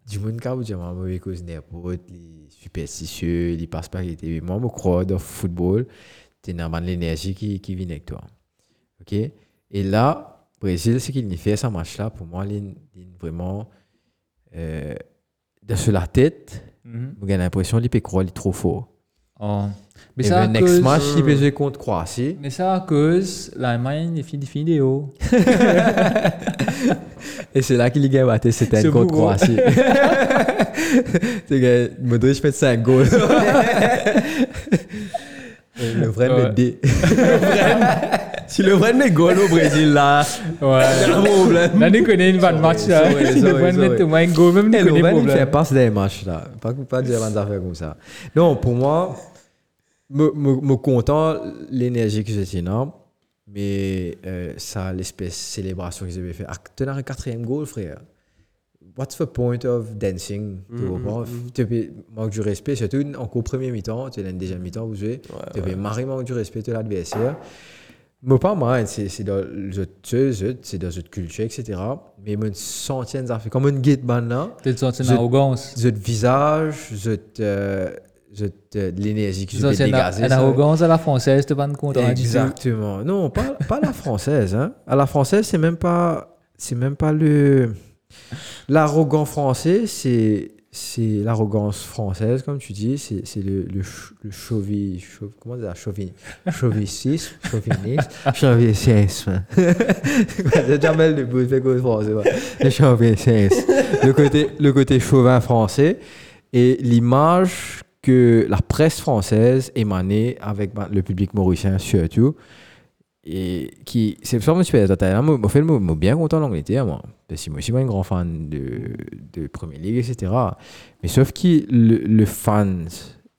du monde qui a dit ma mauvais cause n'importe les superstitieux les passe pas été moi je crois dans le football tu as l'énergie qui, qui vient avec toi ok? Et là Brésil ce qu'il fait ce match là pour moi il il vraiment euh, de sur la tête Mhm. j'ai l'impression qu'il peut croire qu'il est trop fort Oh. Mais et ça, le next cause- match il peut jouer contre Croatie Mais ça, à cause, l'Allemagne, il fait des vidéos. Et c'est là qu'il gagne battu, c'était C'est un contre beau, Croatie. C'est que Modric fait 5 goals. Le vrai Ouais. me. Si le vrai met goal au Brésil, là, Ouais. a un problème. Là, nous connaissons une bonne match, là. Il sorry, devrait sorry. mettre au moins un goal, même nous le connaissons vrai, il fait problème. passe des matchs là. Pas, pas dire des affaires comme ça. Non, pour moi, me, me, me content l'énergie que j'ai énorme. Mais euh, ça, l'espèce de célébration qu'ils avaient fait. Ah, tu as un quatrième goal, frère. What's the point of dancing? Tu? Tu peux- manque du respect, surtout en cours premier mi-temps, tu es dans le deuxième mi-temps, vous jouez. Tu peux marrer manque du respect de l'adversaire. Moi, pas moi, c'est dans le c'est dans notre culture, etc. Mais une centaine d'affaires. Comme une guide là, une Je- arrogance? notre visage, notre, euh, l'énergie Sortir une, dégager. une arrogance à la française, t'es pas content du tout. Exactement. Non, pas, pas la française. Hein. À la française, c'est même pas, c'est même pas le. L'arrogant français, c'est, c'est l'arrogance française, comme tu dis. C'est, c'est le, le, ch- le chauvi, chau- comment dire, chauvin, chauvinisme, chauvinisme, chauvinisme. J'ai jamais le bout de français. ouais. Le côté, le côté chauvin français et l'image que la presse française émanait avec ben, le public mauricien surtout et qui c'est je me suis fait moi moi, moi moi, bien content l'Angleterre moi. Parce que moi suis pas un grand fan de de Premier League etc mais sauf que le, le fan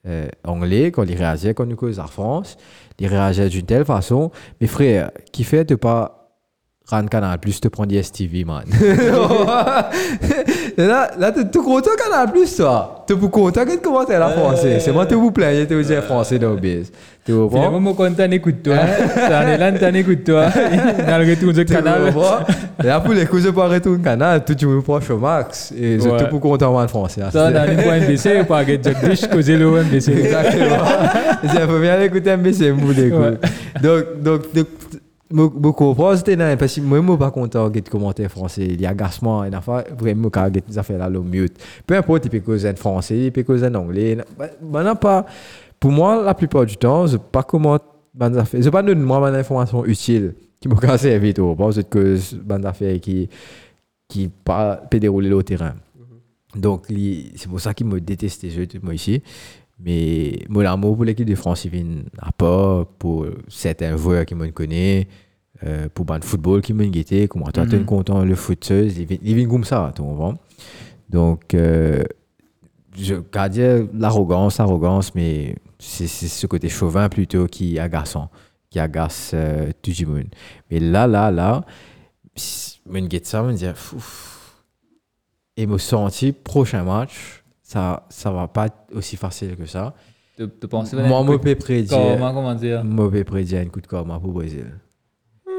euh, anglais quand il réagit quand nous cause la France il réagit d'une telle façon mais frère qui fait de pas Ran Canal Plus te prendre DSTV man là là t'es tout content Canal Plus toi? T'es tout content que comment t'es la français c'est moi te vous plaît te vous dire français dans le biz tu Finalement, comprends moi, quand t'en écoutes toi, t'en es là, t'en écoutes toi, dans le retour du Tu canal. là, pour les coups de pas retourner canal, tout tu me proche au max. Et je tout pour content en français. Ça, dans les points MBC, pas que Jack Dish, causer le MBC. Exactement. C'est peu bien écouter, c'est mou Ouais. coups. Donc, donc, donc, je je comprends, c'était nain, parce que moi, je suis pas content de commentaires français. Il y a agacement, et la fois, vraiment, je des affaires là, le mute. Peu importe, il peut causer en français, il peut causer en anglais. Ben, ben, non, pas. Pour moi, la plupart du temps, je pas comment ben affaires. Je pas donner moi une information utile qui me casse vite pas c'est que ben affaires qui qui pas peut dérouler au terrain. Donc li- c'est pour ça qu'il me jeux moi ici. Mais mon amour pour l'équipe de France, il vient à pas pour certains joueurs qui me connaissent, euh, pour ban de football qui me guetté, comment toi tu es Mhm. content le footeuse, il vient, comme ça, tu comprends? Donc euh, je garde l'arrogance, l'arrogance, mais c'est ce côté chauvin plutôt qui agaçant, qui agace euh, tout le monde. Mais là, là, là, si- me guette ça, me dit, Fouf. et me senti prochain match, ça, ça va pas être aussi facile que ça. Tu tu penses Moi, je peux prédire, Comment, dire? Moi, je peux prédire un coup de karma pour le Brésil.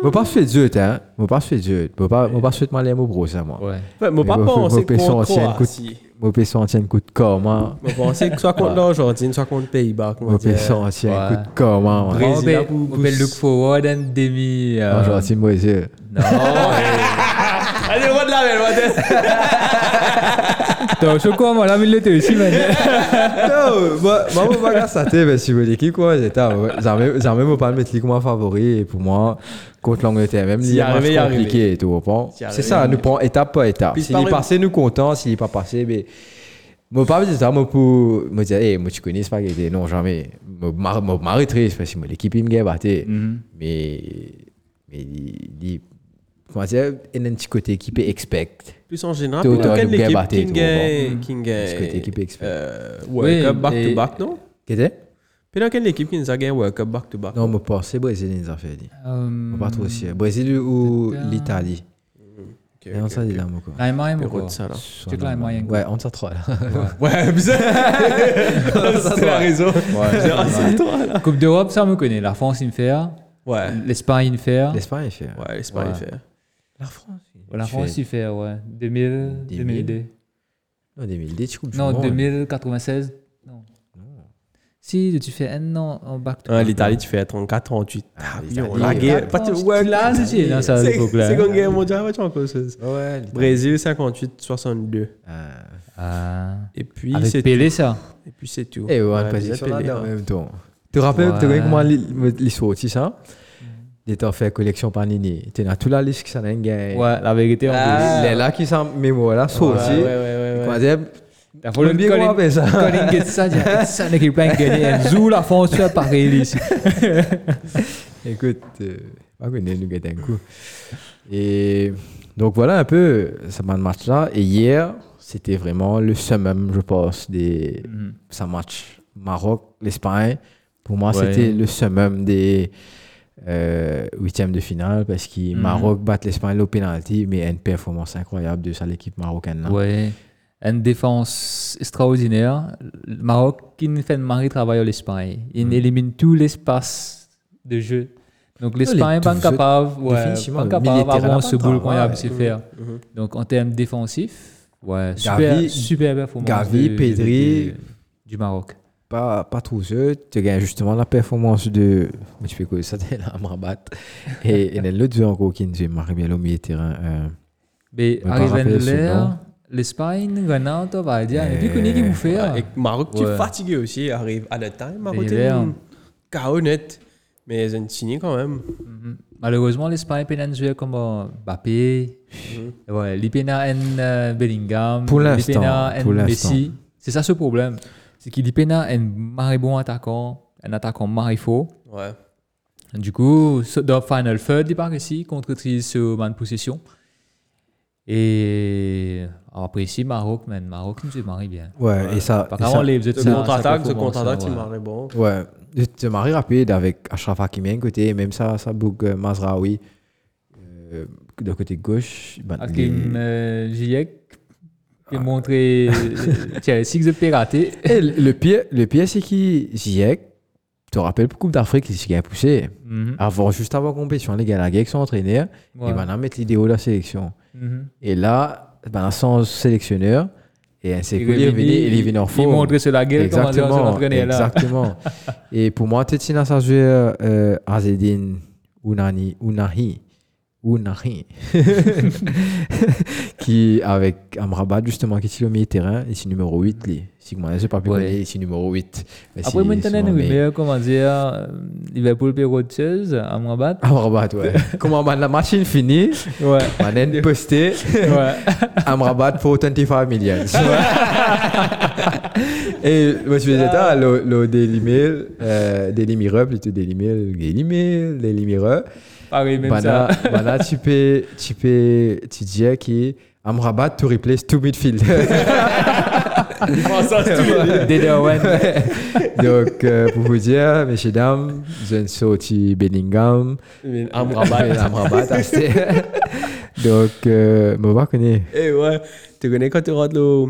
Je ne pas faire Dieu, hein. Je ne pas faire Dieu. Je ne pas je faire mal à mon gros, ça, moi. Ouais. Ouais, moi, pas penser moi, contre moi, ancien coup de- Croatie. Je peux sentir un coup de karma. Moi, penser que soit contre l'Argentine, soit contre Pays-Bas. Je peux sentir un coup de karma. Brésil, pour- peut look forward and demi. euh, Argentine, Brésil. Non, Allez, on va de la belle, on va de- t'as chaud quoi, moi, là, mais il était aussi, man. non, moi, moi, je pas ça, mais si vous l'équipe, quoi, j'étais, jamais, jamais, me pas mettre comme favori, et pour moi, contre l'Angleterre, même, il y a compliqué et tout, on prend. S'il y C'est ça, nous prend étape par étape. S'il est passé, nous content, s'il est pas passé, mais, moi, pas dire ça, moi, pour me dire, hey, moi, tu connais spaghetti, non, jamais. Moi, mar- moi, m'arrêterai, parce que l'équipe, il me gagne, mais, mais, il, comment dire, il y a un petit côté équipe expect. Plus en général, Tout quelle nous équipe qui qui Ce gagne, côté équipe expect. euh, World Cup back to back, non? Qu'est-ce Puis dans quelle équipe qui nous a gagné World Cup back to back? Non, moi, pas, c'est Brésil, ils ont fait. dit. Euh, Pas trop sûr. Brésil ou l'Italie? Et on ça, dit là, moi, quoi. L'Allemagne, Pérou quoi. de ça, là. Tu Ouais, on s'en trois, là. Ouais, bizarre. C'était la raison. Ouais, c'est toi, là. Coupe d'Europe, ça, on me connaît. La France, il me fait. Ouais. L'Espagne, il me fait. L'Espagne, il fait. Ouais, l'Espagne Ouais. fait. La France. La France, il fait, ouais. 2000, 2000. 2002. Non, 2010, tu coupes Non, monde. 2096. Non. Si, tu fais un an en back to Ah. L'Italie, tu fais 34, 38. Ah, la guerre. Ouais, là, c'est ça, C'est comme guerre mondiale, tu vois, encore ça. Ouais. Brésil, 58, 62. Ah. Ah. Et puis, c'est Pelé, ça. Et puis, c'est tout. Eh, ouais, passe Pelé, là en même temps. Tu te rappelles, tu sais comment l'histoire aussi, ça? Il était fait collection Panini. Tu as toute la liste qui s'en a. Ouais, la vérité, en Ah. Les là qui sont mémoire là, sorti. ouais, ouais, ouais, bien ça Colin get ça, ça, gagné. Zou, la France, tu as pareil ici. Écoute, euh, pas qu'on est nous gâter un coup. Et donc voilà un peu ce match-là. Et hier, c'était vraiment le summum, je pense, des Mhm. ce match Maroc, l'Espagne. Pour moi, Ouais. c'était le summum des euh, huitièmes de finale parce que Mhm. Maroc bat l'Espagne au penalty, mais une performance incroyable de ça, l'équipe marocaine. Là. Ouais. Une défense extraordinaire. Le Maroc qui nous fait un mari travail à l'Espagne. Il Mm. élimine tout l'espace de jeu Donc l'Espagne les pas capable, ouais, capable pas ce boule qu'on a travail. pu faire. Mhm. Donc en termes défensifs, ouais, super, Gavi- super performance. Gavi, de- Pedri. de- du Maroc. Pas, pas trop jeu. Tu gagnes justement la performance de. Mais tu peux quoi ça, t'es là à Mrabat. Et il y a l'autre jeu encore qui nous a bien au milieu de terrain. euh, Mais nom. l'air, l'Espagne, on va dire, Mais- mais connaît qui vous fait. Et Maroc, tu es fatigué aussi, arrive à la time. Maroc, Et l'air. KO net. Mais ils ont signé quand même. Mhm. Malheureusement, l'Espagne peut jouer comme euh, Mbappé, ouais, l'Ipena en euh, Bellingham, Pour l'instant, pour l'instant. Messi. C'est ça ce problème. C'est qu'il l'Ipena un marré bon attaquant, un attaquant marré faux. Ouais. Du coup, dans Final Third, il part ici contre Tris sur man possession. Et après ici, Maroc, man, Maroc nous est marré bien. Ouais, et ça. Par contre, les contre-attaque, ce contre-attaque, tu marrais bon. Ouais, c'est marré rapide avec Ashraf Hakimi d'un côté, même ça, ça bouge euh, Mazraoui euh, de côté gauche. ben, Hakim les- euh, Ziyech qui a montré euh, Chelsea que c'est raté. Et le pire, le pire c'est qu'il Ziyech, tu te rappelles pour Coupe d'Afrique, il s'est poussé. Mhm. Avant, juste avant la compétition, les gars, la guerre sont entraîneurs, Ouais. et mettre l'idéo de la sélection. Mhm. Et là, ben, sans sélectionneur, et Il cool, il est venu, venu- il est venu en Il forme. montre sur la gueule comment entraîneur là. exactement. et pour moi, Tetsina, ça jouait euh, Azedine Unani, Unahi, Unahi, qui avec Amrabat justement, qui est sur le milieu de terrain, ici numéro 8, lui. Si moi, je n'ai pas pu Ouais. ici numéro 8. Mais Après, maintenant, on met- rumeur, comment dire, euh, Liverpool peut roteuse à Mrabat. Amrabat, ouais. Comment la machine finie, Ouais. a posté ouais. Amrabat pour 25 millions. Et moi, je faisais ça, le, le Daily Mail, euh, Daily Mirror, plutôt Daily Mail, Daily Mail, Daily Mirror. Pareil, même Bana, ça. bana, tu peux, tu peux, tu dis qui Amrabat to replace two midfield. Owen. Donc, euh, pour vous dire, messieurs, dames, je ne sorti Bellingham, Amrabat. Amrabat, acheté. Donc, euh, je ne connais Eh ouais, tu connais quand tu rentres le,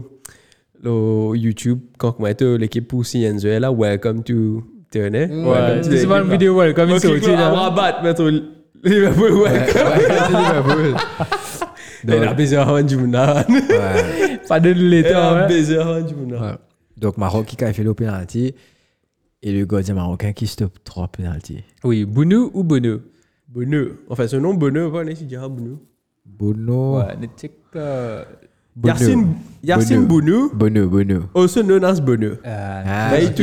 le YouTube, quand tu mets l'équipe pour Sienzo, là, welcome to. Tu connais? Ouais, c'est pas une vidéo, sorti là. Amrabat, mettre Liverpool, Liverpool. Mouna. Ouais. Pas de l'état, Mouna. Ouais. Donc, Maroc qui a fait le penalty et le gardien marocain qui stoppe trois penalty. Oui, Bounou ou Bounou Bonheur. Enfin, ce nom pas né, si diras Bonheur. Bono. Ouais, ne check. Bono. Yacine Yacine Bonheur, Bono, Bono. also known as euh, Ah, Bah, il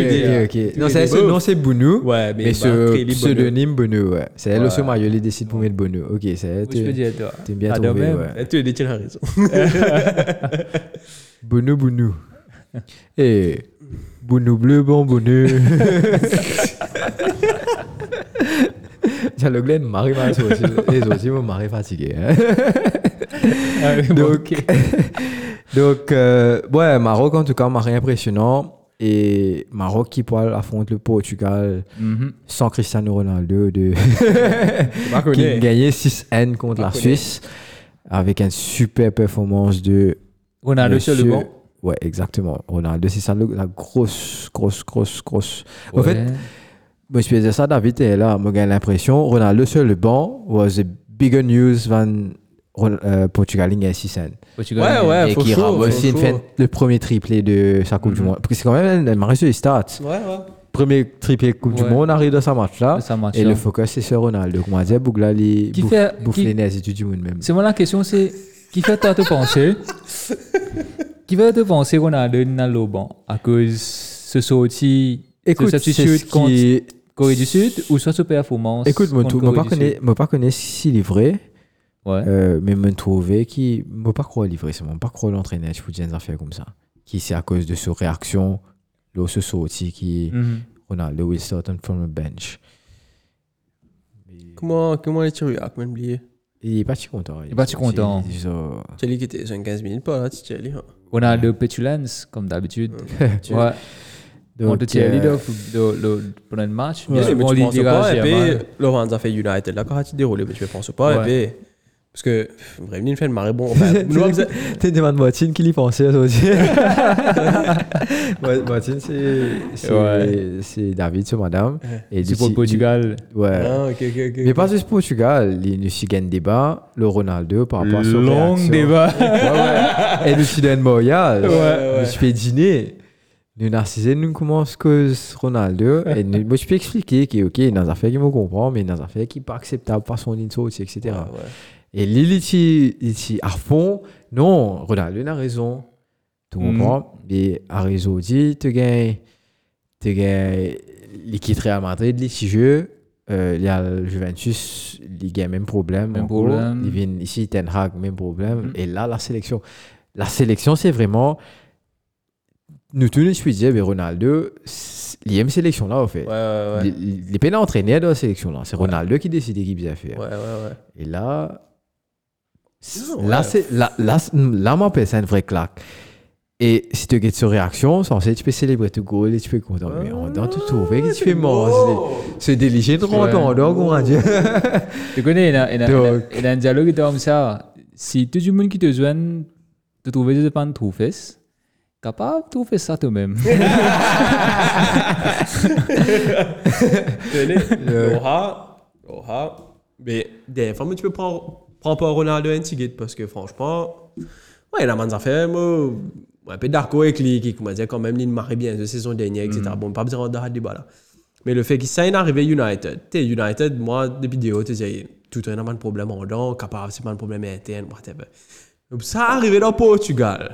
ok, Non, c'est ce nom, c'est Bono. Ouais, mais, Mais bah, ce pseudonyme Bono, ouais. C'est elle Ouais. aussi, Mario, il décide pour mettre Bono. Ok, c'est. oui, je peux dire, toi. T'es bien Ah, même. ouais. Eh, Tu as dit, tu as raison. Bono, Bono. Et. Bono bleu, bon Bono. Tiens, le Glen, Marie m'a aussi. Les m'ont Marie fatigué. hein. Donc. Donc, euh, ouais, Maroc, en tout cas, Marie impressionnant. Et Maroc qui pourra affronter le Portugal Mhm. sans Cristiano Ronaldo de qui gagnait 6N contre la. Suisse avec une super performance de Ronaldo sur le banc. Ouais, exactement. Ronaldo, c'est ça la grosse, grosse, grosse, grosse. En fait, je faisais ça, David est là, moi, j'ai l'impression, Ronaldo sur le banc was a bigger news than euh, Portugal gagne 6N. Portugal, Ouais, ouais. Et faut qui chaud, rame faut aussi une chaud. fait le premier triplé de sa Coupe du Mhm. Monde. Parce que c'est quand même un marché sur les stats. Ouais, ouais. Premier triplé Coupe du Ouais. Monde arrive dans sa match-là. Marche. Et là. le focus, c'est sur Ronaldo. Comme on a dit, Bougla, il Qui bouffe, fait- bouffe qui- du monde même. C'est moi la question, c'est qui fait toi te penser? Qui fait te penser Ronaldo dans le banc à cause ce sorti Écoute, ce c'est substitut ce contre qui... Corée du Sud ou soit sa performance Écoute, moi, contre je ne Corée du connais, moi, pas connais s'il est vrai, Ouais. euh, mais me trouver qui... Moi, pas croire livrer, c'est moi, pas croire l'entraîneur, je peux dire des affaires comme ça. Qui c'est à cause de sa réaction, là, ce sorti qui... Mhm. Ronaldo will start on from the bench. Comment, comment es-tu réacté, même oublié? Il est pas si content. est pas si content. Il- il- il- Tu as dit que tu étais 15 minutes pas là, tu allé. hein. Ronaldo petulance comme d'habitude. Tu- Ouais. On Donc, te tient leader de- de- pendant le match. Bien sûr, mais on tu penses pas, et puis Laurent a fait United là, quand tu déroulé, mais tu ne penses pas, et puis Parce que, il fait le marée bon. Tu demandes Martine qui y pensait aujourd'hui. Martine, c'est David, c'est madame. Et C'est pour le Portugal. Ouais. Ah. Mais pas juste Portugal, il nous y a un débat, le Ronaldo par rapport à son Long débat. Et Montréal. Ouais, ouais. Nous fais dîner. Nous narcisés, nous commençons cause Ronaldo. Et nous, moi, je peux expliquer que, ok, il y a des affaires qui me comprennent, mais il y a des affaires qui sont pas acceptables par son inso, etc. Et il dit à fond, non, Ronaldo il a raison. Tu Mhm. comprends? Et à raison, dit, tu gagnes, tu gagnes, il quitte Real Madrid, les six jeux, euh, il y a le Juventus, il a le même problème. Même problème. Il vient ici, Ten Hag, même problème. Mhm. Et là, la sélection. La sélection, c'est vraiment. Nous tous, nous, peux dire, mais Ronaldo, il aime sélection là, en fait. Ouais, ouais, ouais. Entraîné dans la sélection là. C'est. Ronaldo qui décide qui bien ouais. Et là, Là, c'est, là, là, là, moi, c'est une vraie claque. Et si tu as cette réaction, censé, tu peux célébrer tout goal et tu peux être content. Mais en dedans, tu trouves que tu fais mort. C'est déligé de rentrer en dehors, on va dire. Tu connais, il y a, un dialogue qui est comme ça. Si tout le monde qui te joigne te trouve des pas de trouver, capable de trouver ça toi-même. Tenez, Oha, Oha. Mais des fois, tu peux prendre, prendre pas Ronaldo guide parce que franchement, ouais, il y a des affaires, moi, un peu avec lui, qui m'a dit quand même, il marie bien de saison dernière, etc. Bon, pas besoin de rentrer dans le débat là. Mais le fait qu'il s'est arrivé United, tu sais, United, moi, depuis des tu sais, tout un de problème en dedans, capable, c'est pas un problème interne, whatever. Donc, ça arrivé dans Portugal.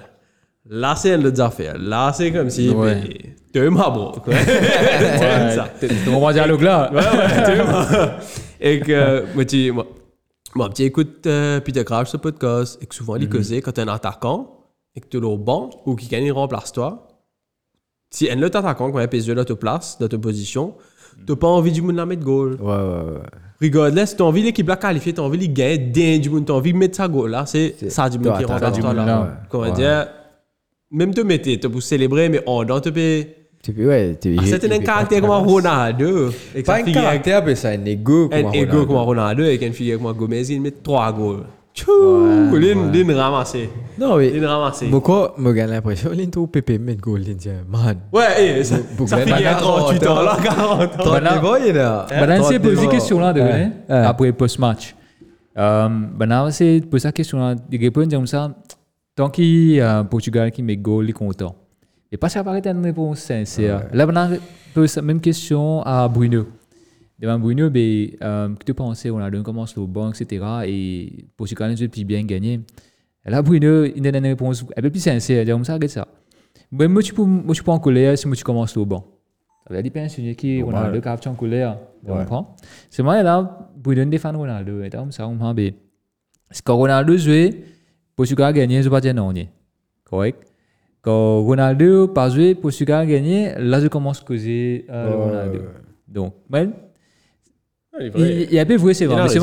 Là, c'est une autre affaire. Là, c'est comme si, Ouais. mais, t'es ma quoi. C'est ça. Tu comprends le dialogue là Ouais, ouais, tu vois. Et que, moi, tu, moi, moi, tu écoutes euh, Peter Crouch, ce podcast, et que souvent, il causait quand tu es un attaquant, et que tu es au banc, ou qu'il gagne, il remplace toi. Si un autre attaquant, quand un PSG là te place, dans ta position, tu pas envie du monde la mettre goal. Ouais, ouais, ouais. Regardless, tu as envie l'équipe la qualifier, tu as envie de gagner, d'un du monde, tu as envie de mettre sa goal là, c'est ça du monde qui remplace t'as toi là. Comment dire, même te mettre, tu peux célébrer, mais en dedans, tu peux. Ouais. Ah, C'était tu un caractère comme un Ronaldo. et Pas un figure caractère, mais c'est un ego. un comme ego Ronaldo. comme un Ronaldo avec une fille comme Gomez, il met trois goals. Tchou! L'une ramassée. Non, mais. L'une ramassée. Moi, quoi, moi, j'ai l'impression est au PP, mettre goal, il dit, man. Ouais, eh, ça, Beaucoup fait qu'il y a Maintenant, 38 ans, là, 40 ans. Trente-neuf ans, il là. Ben là, c'est posé Trente-neuf question là. Ouais. après post-match. Euh, ben là, c'est posé la question là, il répond comme ça, tant qu'il y a Portugal qui met goal, il est content. Et pas ça paraît une réponse sincère. Là, ben là, pose la même question à Bruno. Devant Bruno, ben, euh, que tu pensais, on a donné commence le banc, etc. Et Portugal a puis bien gagné. Là, Bruno, il donne une réponse un peu plus sincère. Il dit comme ça, regarde ça. Ben, moi, tu peux, moi, tu peux en colère si moi, tu commences le banc. Ça veut dire pas insinuer qui Normal. Ronaldo capte en colère. Tu comprends? C'est moi, là, Bruno de Ronaldo. Et comme ça, on m'a dit, quand Ronaldo jouait, Portugal a gagné, je ne pas dire non. Correct? Quand Ronaldo pas joué, Portugal a gagné, là, je commence à causer euh, Ronaldo. ouais. Donc, ben, Il il, vrai. il a peu vrai, c'est vrai. Mais c'est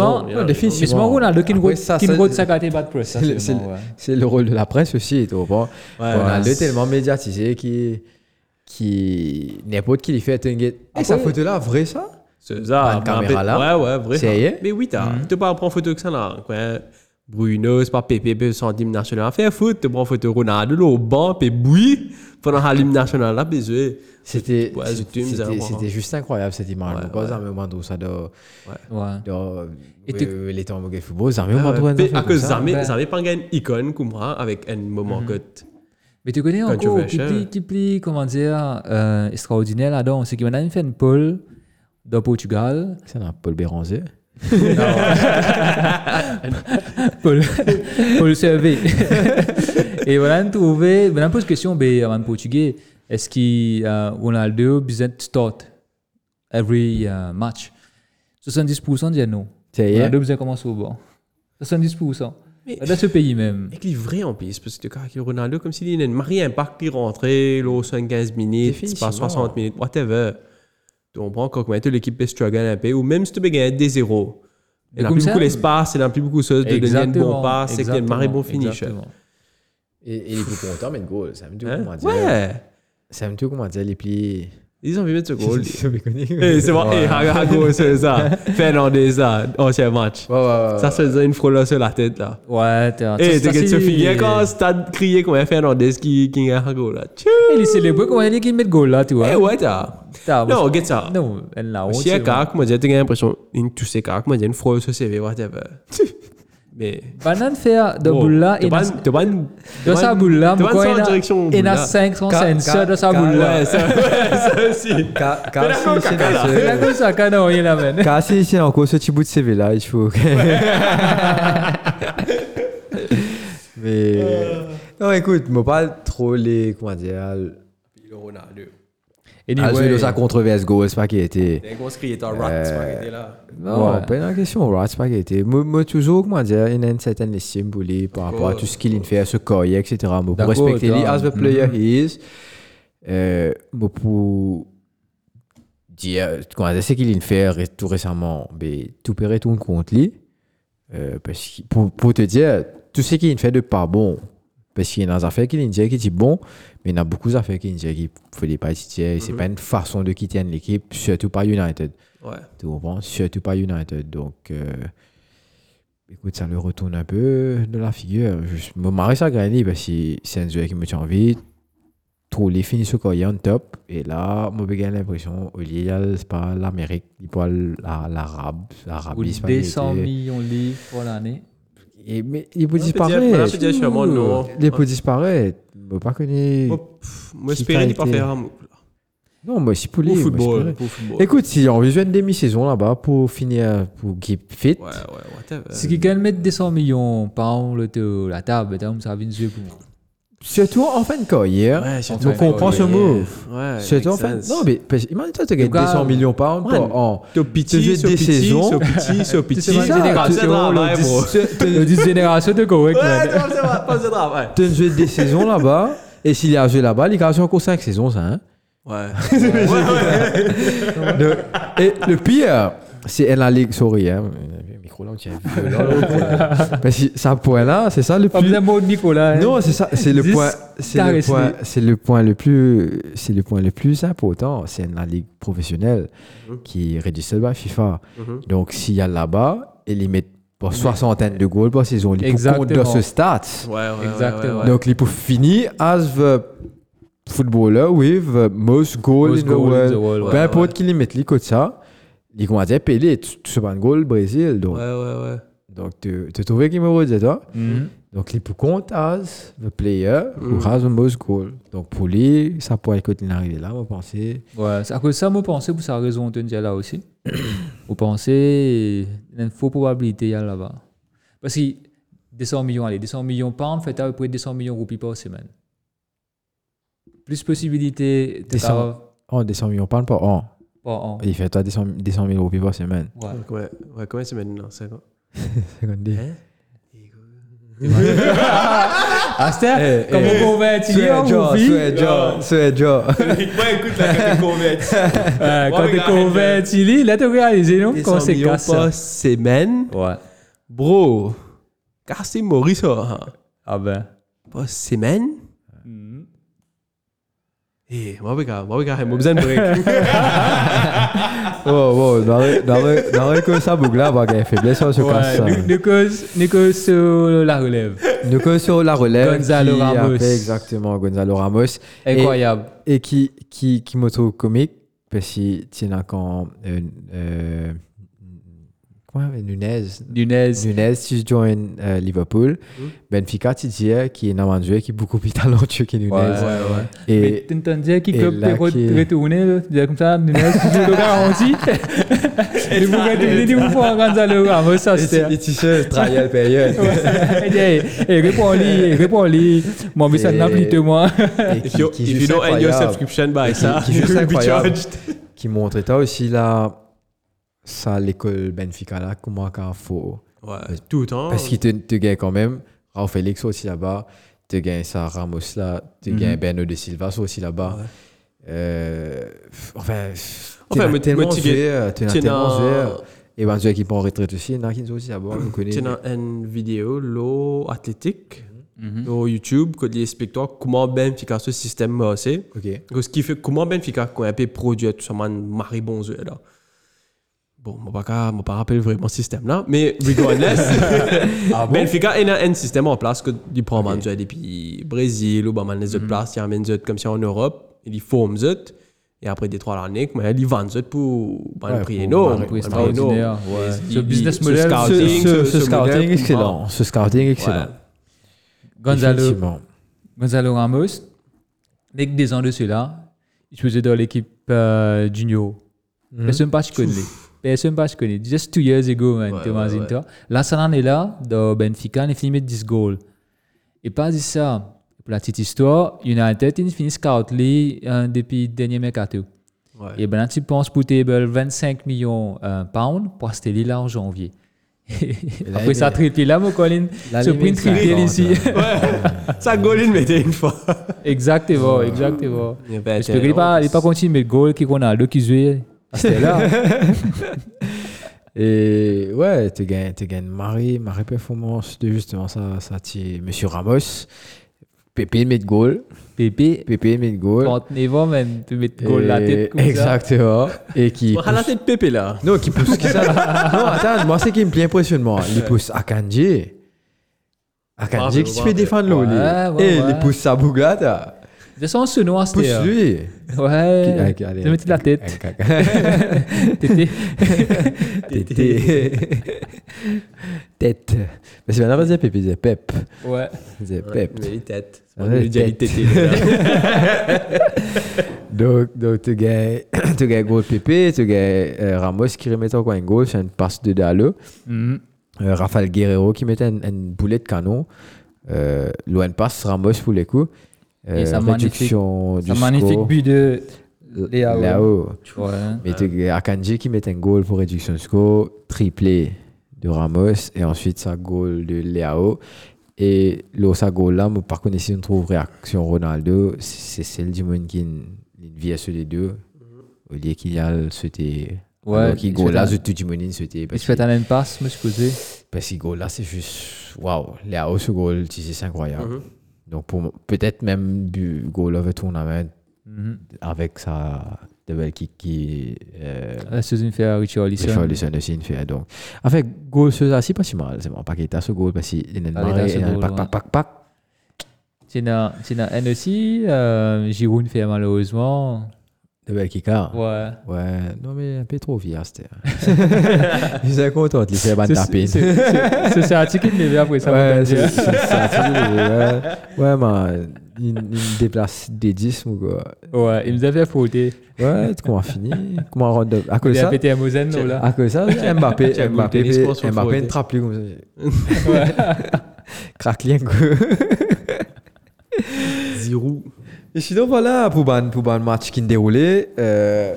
c'est moi Ronaldo qui ne rote sa carte bad press. C'est c'est le- c'est. C'est rôle de la presse aussi, tu vois. Ouais, Ronaldo ouais. est tellement médiatisé qui qui n'importe qui lui fait un guet. Eh, sa photo là, vrai ça? C'est Ah, ça. une caméra là. Ouais, ouais, vrai. Sérieux? Mais oui, t'as. Tu peux pas prendre photo que ça là. Bruno, c'est pas Pépé, puis son hymne national. Fais foot, tu prends photo Ronaldo, au banc, puis bouille, pendant l'hymne national là, puis. C'était Ouais, c'était- juste incroyable cette image. Ouais, ouais. demande où ça doit Ouais. doit Et tu- oui, les temps de football, où Puis, ça À cause Ben. Zamé pas une icône comme moi, avec un moment que. Mais tu connais encore qui plie, qui plie, comment dire, euh, extraordinaire là-dedans, c'est qu'il m'a fait une pole dans Portugal. C'est un Paul Béranger. Paul, Paul Servet. Et voilà, on trouvé, on pose question, ben, en portugais, est-ce que euh, Ronaldo besoin de start every uh, match? 70% disent non. C'est hier. Ronaldo besoin de commencer au banc. 70%. Mais- Dans ce pays même. Et qu'il est vrai en plus, parce que Ronaldo, comme s'il y a une mariée impact qui rentrait, là, 75 minutes, pas Définitivement. 60 minutes, whatever. Tu comprends quand l'équipe peut struggle un peu, ou même si tu peux gagner des zéros. Il ça- beaucoup l'espace, il plus beaucoup choses, de donner passe, c'est qu'il y a marée bon finish. Et et il est plus content, mais goal, ça me dit comment dire. Ouais. Ça me dit comment dire, les plis. Ils ont vu mettre ce goal. C'est méconnu. Eh, c'est bon, eh, Hago, Hago, c'est ça. Fernandez, ça, ancien match. Ouais, ouais, ouais. Ça se faisait une frôle sur la tête, là. Ouais, t'es Eh, t'es que tu figures quand stade criait comme un Fernandez qui, qui a Hago, là. Il est célébré comme il qui met goal là, tu vois? Eh, ouais, t'as. Non, get ça. Non, elle l'a honte. Si un comment dire, t'as l'impression, une comment dire, une frôle sur CV, whatever. Mais. Banane faire de là, t'as et pas une. dans sa boule là, t'as pas une pourquoi seule il a direction il boule a là. 5 Ca- senseurs ca- dans sa là. Ouais, ça, aussi. Ca- Mais Ca- d'accord, si c'est caca, là. dans Il ce- a comme ça, quand il amène. Car si c'est encore ce petit bout de CV là, il faut. Mais. Non, écoute, moi pas trop les. Comment dire. Le Ronaldo. À jouer dans sa controverse goal, c'est pas qui était. Dès qu'on se criait, t'as rat, c'est pas qu'il était là. Non, Ouais. pas une question, right, c'est pas qui était. Moi, moi, toujours, comment dire, il y a une certaine estime pour lui par rapport à tout ce qu'il fait, ce coyer, etc. Moi, pour respecter lui as the player he is, euh, moi, pour dire, comment dire, c'est qu'il fait tout récemment, mais tout paiera tout contre lui. Euh, parce que, pour, pour te dire, tout ce qu'il fait de pas bon, parce qu'il y a des affaires qu'il dit qui dit bon, mais il y a beaucoup d'affaires qu'il dit qu'il ne fallait pas étudier. C'est pas une façon de quitter une équipe, surtout pas United. Ouais. Tu comprends? Surtout pas United. Donc, euh, écoute, ça le retourne un peu de la figure. Je me marie ça parce que c'est un joueur qui me tient envie. Trop les finis sur est en top. Et là, moi, j'ai l'impression, Olivier, c'est pas l'Amérique, il pas la- l'Arabe. Pas il 200 était- millions de livres pour l'année. Et, mais il peut peut dire- disparaître. on peut dire sûrement non. Il peut disparaître. Je pas connaître. Moi, pff, Moi, ne pas faire. Non, moi, si pour moi, football. Écoute, si on une demi-saison là-bas pour finir, pour keep fit, Ouais, ouais, whatever. Si quelqu'un met 200 millions par an le la table, ça va jouer pour moi. Surtout en fin de carrière, Ouais, surtout on en comprend fin ce de move. Ouais, surtout en makes fin sense. Non, mais parce- imagine-toi, tu gagnes ah, 200 millions par an ouais. an. C'est au Tu petit, fais c'est au des petit, saisons. c'est au petit, au petit. C'est Ça, génération, c'est le bro. Le 10 génération de correct. Ouais, man. non, c'est vrai, pas de travail. Tu as joué des saisons là-bas, et s'il a joué là-bas, il a joué encore 5 saisons, ça. Hein? Ouais. Le- et le pire, c'est en la Ligue, sorry, hein. Micro là, on tient là. Ça point là, c'est ça le Pas plus. de de Nicolas. hein. Non, c'est ça, c'est le point, c'est le point, c'est le point le plus, c'est le point le plus important, c'est la ligue professionnelle Mhm. qui est rédigée par FIFA. Mhm. Donc s'il y a là-bas, et ils mettent pour soixantaine de goals par saison, ils Exactement. dans ce stat. Ouais, ouais, ouais, Exactement. ouais, ouais. Donc ils peuvent finir as the footballer with the most goal Most in the goal in world. the world, Peu importe qui les mettent, les ça, commencent à payer tout ce pas de goal Brésil. Donc, Ouais, ouais, ouais. donc tu, tu trouvais qu'il me redisait toi? Mhm. Donc, il peut compter as the player who Mm. has the most goal. Donc, pour lui, ça pourrait être qu'il est arrivé là, on va penser. Ouais, c'est à cause de ça, moi, pensais, pour sa raison, on dit là aussi. Vous pensez, il y a une fausse probabilité là-bas. Parce que 200 millions, allez, 200 millions par an, fait à peu près 200 millions roupies par semaine. Plus possibilité de 200. faire Oh, 200 millions, parle pas. Oh, par an. il fait toi 200, 200 000 roupies par semaine. Ouais. Ouais, ouais, combien c'est maintenant C'est quoi C'est qu'on dit. Ah, c'était Eh, comme eh. on convertit en Joe, roupies. Sweat Joe, Sweat Joe. Ouais, écoute, là, quand tu convertis. Euh, Quand regarde, convertis, là, tu réalises, non? Quand 200 c'est casse. par semaine? Ouais. Bro, c'est Maurice, ça. Ah ben. Par semaine Mhm. Eh, moi, regarde, moi, regarde, moi, besoin de break. Oh, oh, dans le- dans le- dans le que ça boucle là, bah, il fait blessure sur casse ça. Ouais, nous- nous cause- nous cause sur la relève. Que sur la relève. Gonzalo qui Ramos. exactement, Gonzalo Ramos. Incroyable. Et qui, qui, qui me trouve comique, parce que tu as quand. Euh, euh, quoi, Nunez. Nunez. Nunez, tu joins euh, Liverpool. Benfica, tu disais, qui est un joueur qui est beaucoup plus talentueux que Nunez. Ouais, ouais. Et Mais tu entendais qu'il et peut retourner, tu dis comme ça, Nunez, tu le garantis. Et vous retournez, vous faites Gonzalo Ramos, ça c'était. et tu sais, trial période. Ouais. Et réponds-lui, réponds-lui. Mon mais ça Et- n'a plus de moi. Et If you, qui, if qui you juste don't end your incroyable. subscription by ça, qui juste you'll be incroyable. charged. qui montrait toi aussi là, ça l'école Benfica là, comment qu'on faut. Ouais, tout le temps. Parce qu'il te, te gagne quand même. Raul Félix aussi là-bas. Tu gagnes ça, Ramos là. Tu Mhm. gagnes Bernardo de Silva aussi là-bas. Ouais. Euh, enfin, Enfin, enfin, mais- tellement Tu tellement joué. Et ben, joueur qui prend en retraite aussi, il y en a qui sont aussi là-bas, tu as une vidéo, l'eau athlétique. sur YouTube, que explique comment Benfica ce système c'est. Ok. Ce qui fait comment Benfica quand un peu produit tout ça man Marie Bonzeux là. Bon, je ne pas rappeler vraiment ce système là, mais regardless, Benfica il a un système en place que du prend man depuis Brésil ou bah man les autres places, il y a un autres comme ça en Europe, il forme autres et après des trois l'année, mais il vend autres pour bah, Ouais, prix énorme, Pour prix énorme. ouais. Ce il- business model, Ce, scouting, ce- ce- ce ce scouting modèle, excellent. Ce scouting excellent. Ouais. Gonzalo, Ramos, avec des ans de cela, il faisait dans l'équipe euh, junior. Personne pas je connais. Personne pas je connais. Just two years ago, man, Ouais, t'imagines ouais. Là, ça est là, dans Benfica, il a fini mettre 10 goals. Et pas dit ça. Pour la petite histoire, United, il finit scout lui, euh, depuis le dernier mercato. Ouais. Et ben là, tu penses pour table 25 millions de pounds pour acheter là en janvier. là, Après ça, traité là, mon Colin, ce traité 50, ici. Ça Golin mettait une fois. Exactement, exactement. J'espère qu'il n'est pas, continué de mettre goal qui qu'on a, deux qui jouait. C'était là. Et ouais, tu gagnes, tu gagnes Marie, Marie performance de justement ça, ça Monsieur Ramos, Pépé met de goal, Pépé, Pépé met de goal. 39 ans, même, tu mets goal la tête comme ça. Exactement. Et qui On a la tête pépé là. non, qui pousse qui ça Non, attends, moi c'est qui me plaît impressionne moi. Il pousse Akanji. Akanji qui se fait défendre l'eau. ouais, lui. ouais, Et ouais. il pousse sa bouglade. De toute façon, ce nom, Pousse c'était. euh, lui. Ouais. Allez, allez. Tu mets la tête. Tété. Tété. Tête. Mais c'est maintenant, dire Pépé, c'est Pep. Ouais. C'est Pep. Mais. Ouais, On lui dit tête. tétés. Donc, donc tu gagnes, tu gagnes goal Pépé, tu gagnes Ramos qui remet encore un goal, c'est une passe de Dalo. Mhm. Euh, Rafael Guerrero qui mettait une, une boulet de canon. Euh, loin de passe, Ramos pour les coups. Euh, Et sa réduction C'est un du magnifique score. but de Léao. Léao. Ouais. Mais tu gagnes Akanji qui met un goal pour réduction de score, triplé de Ramos, et ensuite sa goal de Léao. Et sa goal là, moi, par contre, si on trouve réaction Ronaldo, c'est celle du monde qui vient sur les deux. Au lieu qu'il y a c'était. Ouais, il goal là, tout du monde c'était. Il se fait que- un passe, me parce que goal là, c'est juste. Waouh, Léao, ce goal, tu sais, c'est incroyable. Mhm. Donc, pour peut-être même du goal of a tournament Mhm. avec sa double kick qui. Euh, La saison fait à choses les scènes aussi une fait donc en fait goal c'est pas si mal c'est bon pas qu'il t'a ce goal parce qu'il a une Paqueta, marée ce il a pack ouais. pack pack pack C'est un c'est un N aussi. euh, Giroud fait malheureusement. Kick là Ouais. ouais. Non mais un peu trop vieux c'était ils sont contents il fait ban C'est- taper c'est- un ticket de lever après ça. ouais c'est ça ouais. Ouais mais il, il déplace des 10 ou quoi Ouais, il nous avait fauté. ouais comment finir comment rendre à cause Il de a ça? pété à Mosen, non, là? à cause de ça Mbappé Mbappé Mbappé ne trappe plus comme ça. Craque quoi Zirou. Et sinon, voilà, pour ban, pour ban match qui déroulé. Euh,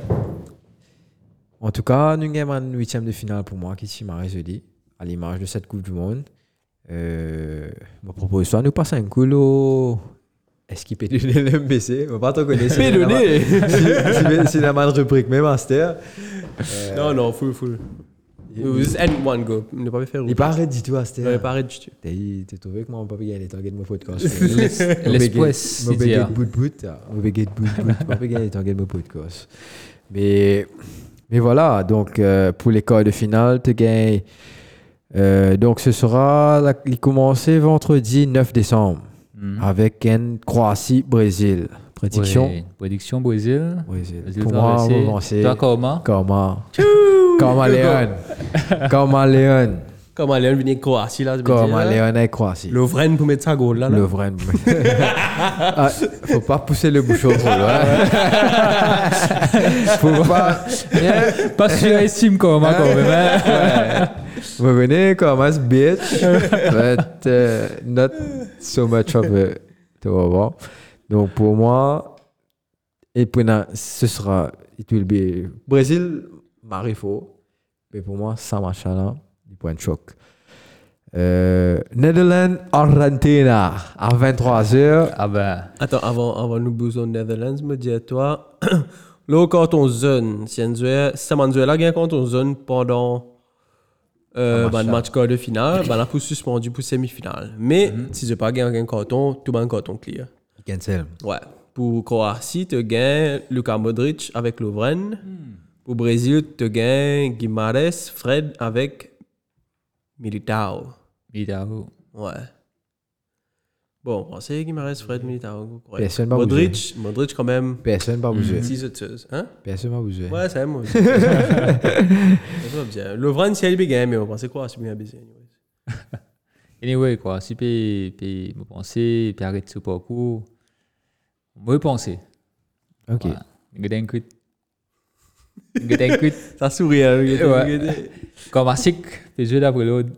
en tout cas, nous avons un huitième de finale pour moi qui s'y marie jeudi, à l'image de cette Coupe du Monde. Euh, ma proposition, nous passons un coup au. Est-ce qu'il peut donner le MBC On va pas te connaître. Peut donner. C'est la mal rubrique, même master. Non, non, full, full. Just end one go. Il n'a pas fait faire. Il paraît du tout, Il du tout. T'as trouvé que moi, on peut pas gagner les targets de mon podcast. L'Espoisse, Mon dire. de bout de bout. ah. Mon béguet de bout de bout. Mon béguet les targets de mon podcast. Mais, mais voilà, donc euh, pour les quarts de finale, tu gagnes. Euh, donc ce sera, la- il commence vendredi 9 décembre Mhm. avec un Croatie-Brésil. Prédiction Ouais, Prédiction Brésil. Brésil. Brésil Pour moi, on va avancer. Toi, comment Comment Comment Léon Comment Léon Comme Léon venir Croatie là. Comment Léon est Croatie Le vrai pour mettre sa goal là. Le vrai. ah, faut pas pousser le bouchon trop loin. faut pas. Pas surestime quand même. hein. Vous venez comme un bitch, but uh, not so much of a. Tu vas voir. Donc pour moi, et pour na- ce sera. It will be. Brésil, Marifo. Mais pour moi, ça marche là. Du point de choc. Euh, Netherlands, Argentina à 23h. Ah ben, Attends, avant, avant nous bouger aux Netherlands, me dis toi, là, quand on zone, si on zone, si on zone là, quand on zone pendant Euh, match bah, le match quart de finale, bah, là, pour suspendu pour semi-finale. Mais Mhm. si je pas gagné un carton, tout un carton clear. Cancel. Ouais. Pour Croatie, tu gagnes Luka Modric avec Lovren. Hmm. Pour Brésil, tu gagnes Guimarães, Fred avec Militao. Militao. Ouais. Bon, on sait Guimarães, Fred, Militao. correct. Personne Modric, Modric quand même. Personne va bouger. 6 autres. Hein? Personne va bouger. Ouais, c'est moi. Ça va bien. Lovren, si elle bien, mais on pensait quoi? C'est bien baisé. anyways. Anyway, quoi, si puis, me penser, puis arrêter ce parcours, me penser. Ok. Voilà. Yang ikut. Ouais. puis je d'après l'autre.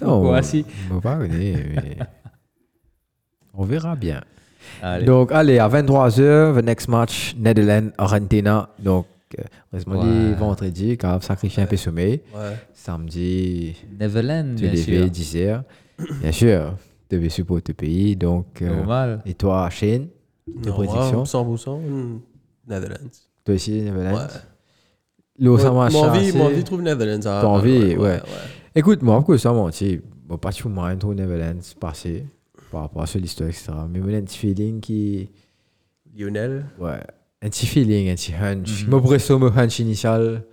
Non, Pourquoi asik? on va pas connaître, mais on verra bien. Allez. Donc, allez, à 23h, the next match, Netherlands-Argentina. Donc, euh, on se dit Ouais. vendredi, car sacrifier un peu sommeil. Ouais. Samedi, Netherlands, tu sûr. 10h. Bien sûr, tu devais supporter le pays. Donc, euh, Normal. et toi, Shane, tes prédictions? ouais, 100%. hmm, Netherlands. Toi aussi, Netherlands? Ouais. L'eau, ça Moi, m'a Mon envie, chassé. mon envie trouve Netherlands. ah, T'as envie, ouais. ouais. Écoute, moi, pourquoi ça menti Bon, pas tout monde trop Netherlands passé par rapport à l'histoire, etc. Mais moi, j'ai un petit feeling qui. Lionel? Ouais. Un petit feeling, un petit hunch. Mhm. Moi, pour ça, mon hunch initial.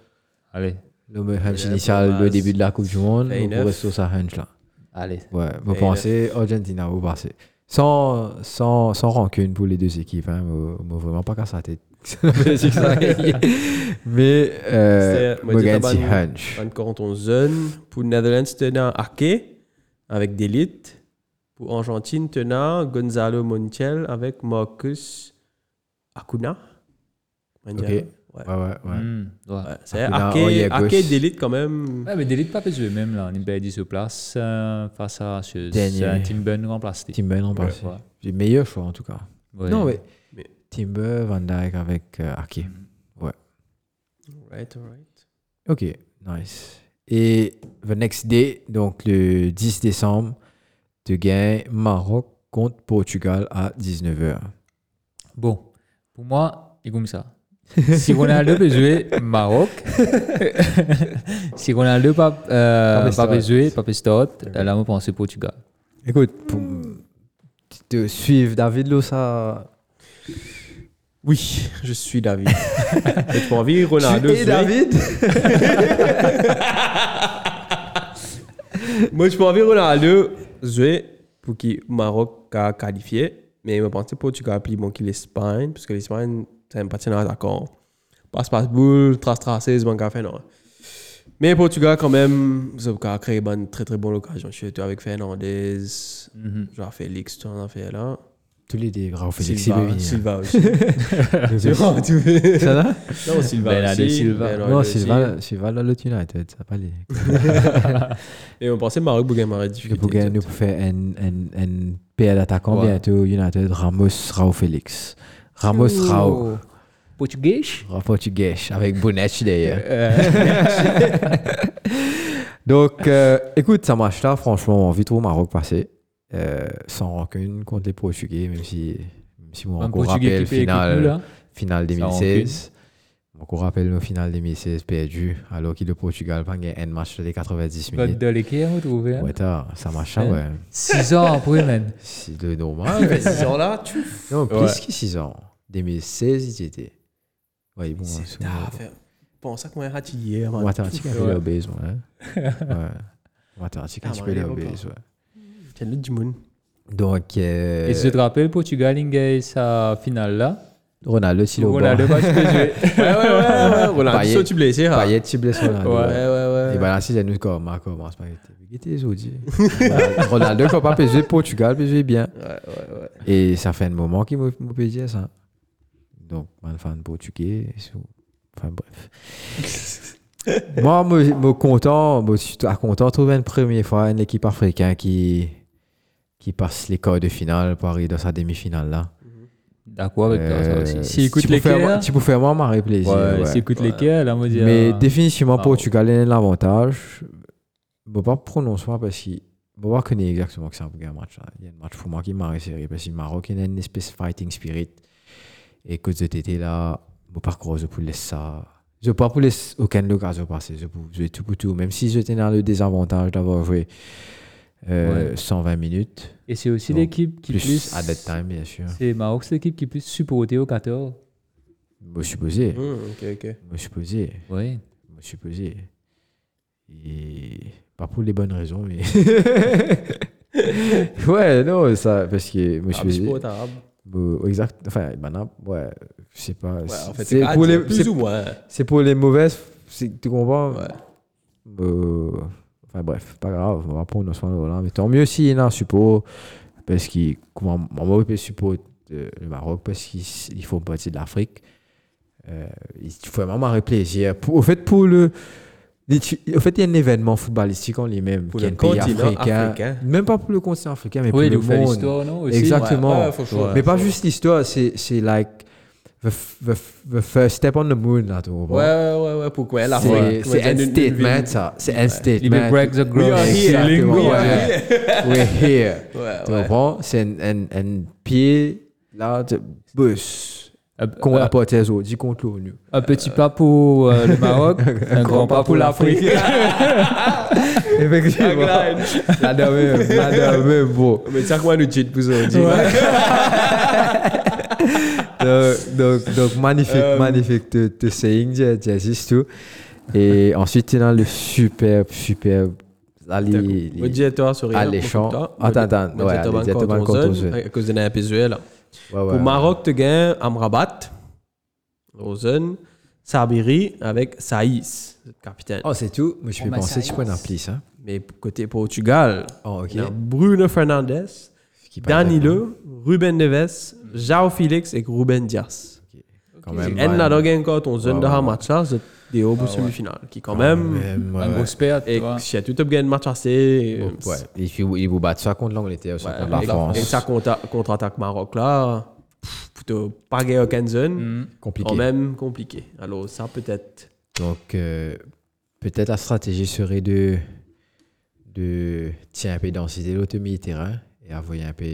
Allez. Le mon hunch initial, le début de la Coupe du Monde. Moi, pour enough. ça, ça hunch là. Allez. Ouais, vous pensez Argentina, vous pensez. Sans, sans, sans rancune pour les deux équipes, hein. Moi, moi, vraiment pas casse la tête. C'est ça. Mais, euh, ban- hunch. Canton Zone. Pour Netherlands, tenant Ake avec Delite. Pour Argentine, tenant Gonzalo Montiel avec Marcus Acuna. Ok. Ouais. Ouais, ouais, ouais. Hmm, ouais. Ouais, c'est Ake, il Ake quand même. Ouais, mais Delite pas jouer même là. Est perdu sur place euh, face à ce Dernier. un team Ben remplacé. Pas. Ouais. J'ai meilleur choix, en tout cas. Ouais. Non, Mais- Timber, Van Dyke avec euh, Ake. Right, alright. Ok, nice. Et the next day, donc le 10 décembre, tu gagnes Maroc contre Portugal à 19h. Bon, pour moi, c'est comme ça. si Ronaldo peut jouer Maroc, si Ronaldo pas, euh, Pas peut jouer, pas peut start, là, on pense Portugal. Écoute, pour te suivre David Lossa. Oui, je suis David. Et tu as envie, Ronaldo. et jouer. David Moi, je peux envie Ronaldo jouer pour le Maroc a qualifié. Mais je pense que Portugal a plus bon que l'Espagne. Parce que l'Espagne, c'est un partenaire d'accord. Passe, passe, boule, trace, tracé, c'est bon qu'a fait, non. Mais Portugal, quand même, ça a créé une très très bonne occasion. Je suis avec Fernandez, Mhm. genre Félix, tu en as fait là. Tous les Raoul Félix, Silva, venir. Silva aussi. Ça là Non, Silva Bernardo aussi. Silva. Bernardo Non, aussi. Silva, Silva là, l'autre United, ça va pas aller. Et on pensait Maroc Bougain Maroc Le difficulté. Bougain nous pour faire un, un, un paire d'attaquants Ouais. bientôt, United, Ramos, Raoul Félix. Ramos, Raoul. Portugais Raoul portugais, avec Bonnet d'ailleurs. Donc, euh, écoute, ça marche là, franchement, on vit trop au Maroc passer. Euh, sans rancune contre les Portugais, même si, même si mon encore rappelle finale, là. finale Sans 2016. Mon encore rappelle nos finales 2016 perdu, alors que le Portugal a gagné un match de 90 Code minutes. de l'équerre, vous trouvez Ouais, t'as- ça marche, ça, Ouais. ouais. Six ans après, man. C'est de normal. Ces gens-là, tu non, plus Ouais. que 6 ans. 2016, il était. Ouais, bon, C'est c'est taf. Bon, ça qu'on a hier, t'arrêter un peu Ouais. le base, ouais. Ouais. Un Ah, petit man, peu le il va base, ouais. Tiens, le du monde. Donc, euh, Et si tu te rappelles, Portugal, il gagne sa finale là. Ronaldo, s'il est au Ronaldo va jouer. Ouais, ouais, ouais, ouais. Ronaldo, tu blessé, hein. Payet, tu blesses Ronaldo. Ouais. Ouais, ouais. Et ben là, si j'ai nous comme Marco, commence pas les autres. Ronaldo, quand pas peser Portugal, peser bien. Ouais, ouais, ouais. Et ça fait un moment qu'il peut dire ça. Donc, man fan portugais. Enfin, bref. Moi, je suis content, moi, je suis content de trouver une première fois une équipe africaine qui, qui passe les quarts de finale pour arriver dans sa demi-finale là. D'accord avec toi, ça Euh, aussi. Si écoute tu peux faire- l'équerre. Tu peux faire moi, m'arrêter plaisir. Ouais, ouais. si écoute Ouais. l'équerre, là, dire. Mais euh, définitivement, ah, Portugal a l'avantage. Je ne vais pas prononcer parce que je ne vais pas connaître exactement que c'est un match. là. Il y a un match pour moi qui m'a serré parce que le Maroc il a une espèce de fighting spirit. Et que de TT là, je ne vais pas pour laisser ça Je pas pour les aucune occasion passée. Je jouer tout pour tout. Même si j'étais dans le désavantage d'avoir joué euh, 120 minutes. Et c'est aussi l'équipe qui Plus, plus. à that time, bien sûr. C'est Maroc, c'est l'équipe qui plus supportée au 14. Moi, je suis posé. Hum, ok, ok. Moi, je suis posé. Oui. Moi, je suis posé. Et pas pour les bonnes raisons, mais. ouais, non, ça, parce que moi, je Ah, suis mais c'est posé. pas arabe. Bon, exact. Enfin, ben, ouais, je sais pas. Ouais, en fait, c'est pour les, plus c'est- ou moins. c'est pour les mauvaises. c'est- Tu comprends? Ouais. Enfin bref, pas grave, on va prendre nos soins là. Mais tant mieux s'il y en a un support, parce qu'il comment on va pas support euh, le Maroc parce qu'ils ils font partie de l'Afrique. Euh, il faut vraiment m'arrêter plaisir. Pour- au fait, pour le. Au fait, il y a un événement footballistique en lui-même, qui est un pays continent africain. africain. Même pas pour le continent africain, mais Oui, pour le monde. l'histoire, non aussi Exactement. Ouais, ouais, faut chaud, mais pas faut- juste l'histoire, c'est c'est like the, the, the first step on the moon, là, tu comprends? Ouais, ouais, ouais, ouais, pourquoi la C'est c'est un statement, ça. C'est un Il statement. break the We ground. are here. Exactement, We are ouais. here. We're here. Ouais, Tu ouais. comprends? C'est un, un, un pied, là, de bus. Un, Qu'on rapporte aux autres, dit contre l'ONU. un petit pas pour euh, le Maroc, un grand pas pour l'Afrique. Effectivement. La dame, la dame, bon. Mais tiens, quoi, nous cheat pour ça, on dit. Donc, donc, donc, magnifique, Euh, magnifique te, te saying, tout. Et ensuite, tu as le superbe, superbe. Rien. Alléchant. Attends, attends, ouais. À cause de ouais, ouais, Pour. Maroc, tu gagnes Amrabat, Ozone, Sabiri avec Saïs, capitaine. Oh, c'est tout. Moi, je mais penser, tu peux en plus, hein? Mais côté Portugal, Oh, il a Bruno Fernandes, Danilo, Ruben Neves, Jao Félix et Ruben Dias. Quand même. Gagnes encore ton zone de ouais, match là, c'est des hauts pour ouais. semi-finale. Qui, quand Quand même, Un spert, tu et si tu as tout bien de match assez. euh, Ouais. Et puis, ils vous battent ça contre l'Angleterre, ça contre la France. Et ça contre- contre-attaque Maroc là, plutôt pas gagner aucune zone. Compliqué. quand même compliqué. Alors ça peut-être. Donc, euh, peut-être la stratégie serait de, de tirer un peu densité l'autre milieu-terrain et envoyer un peu,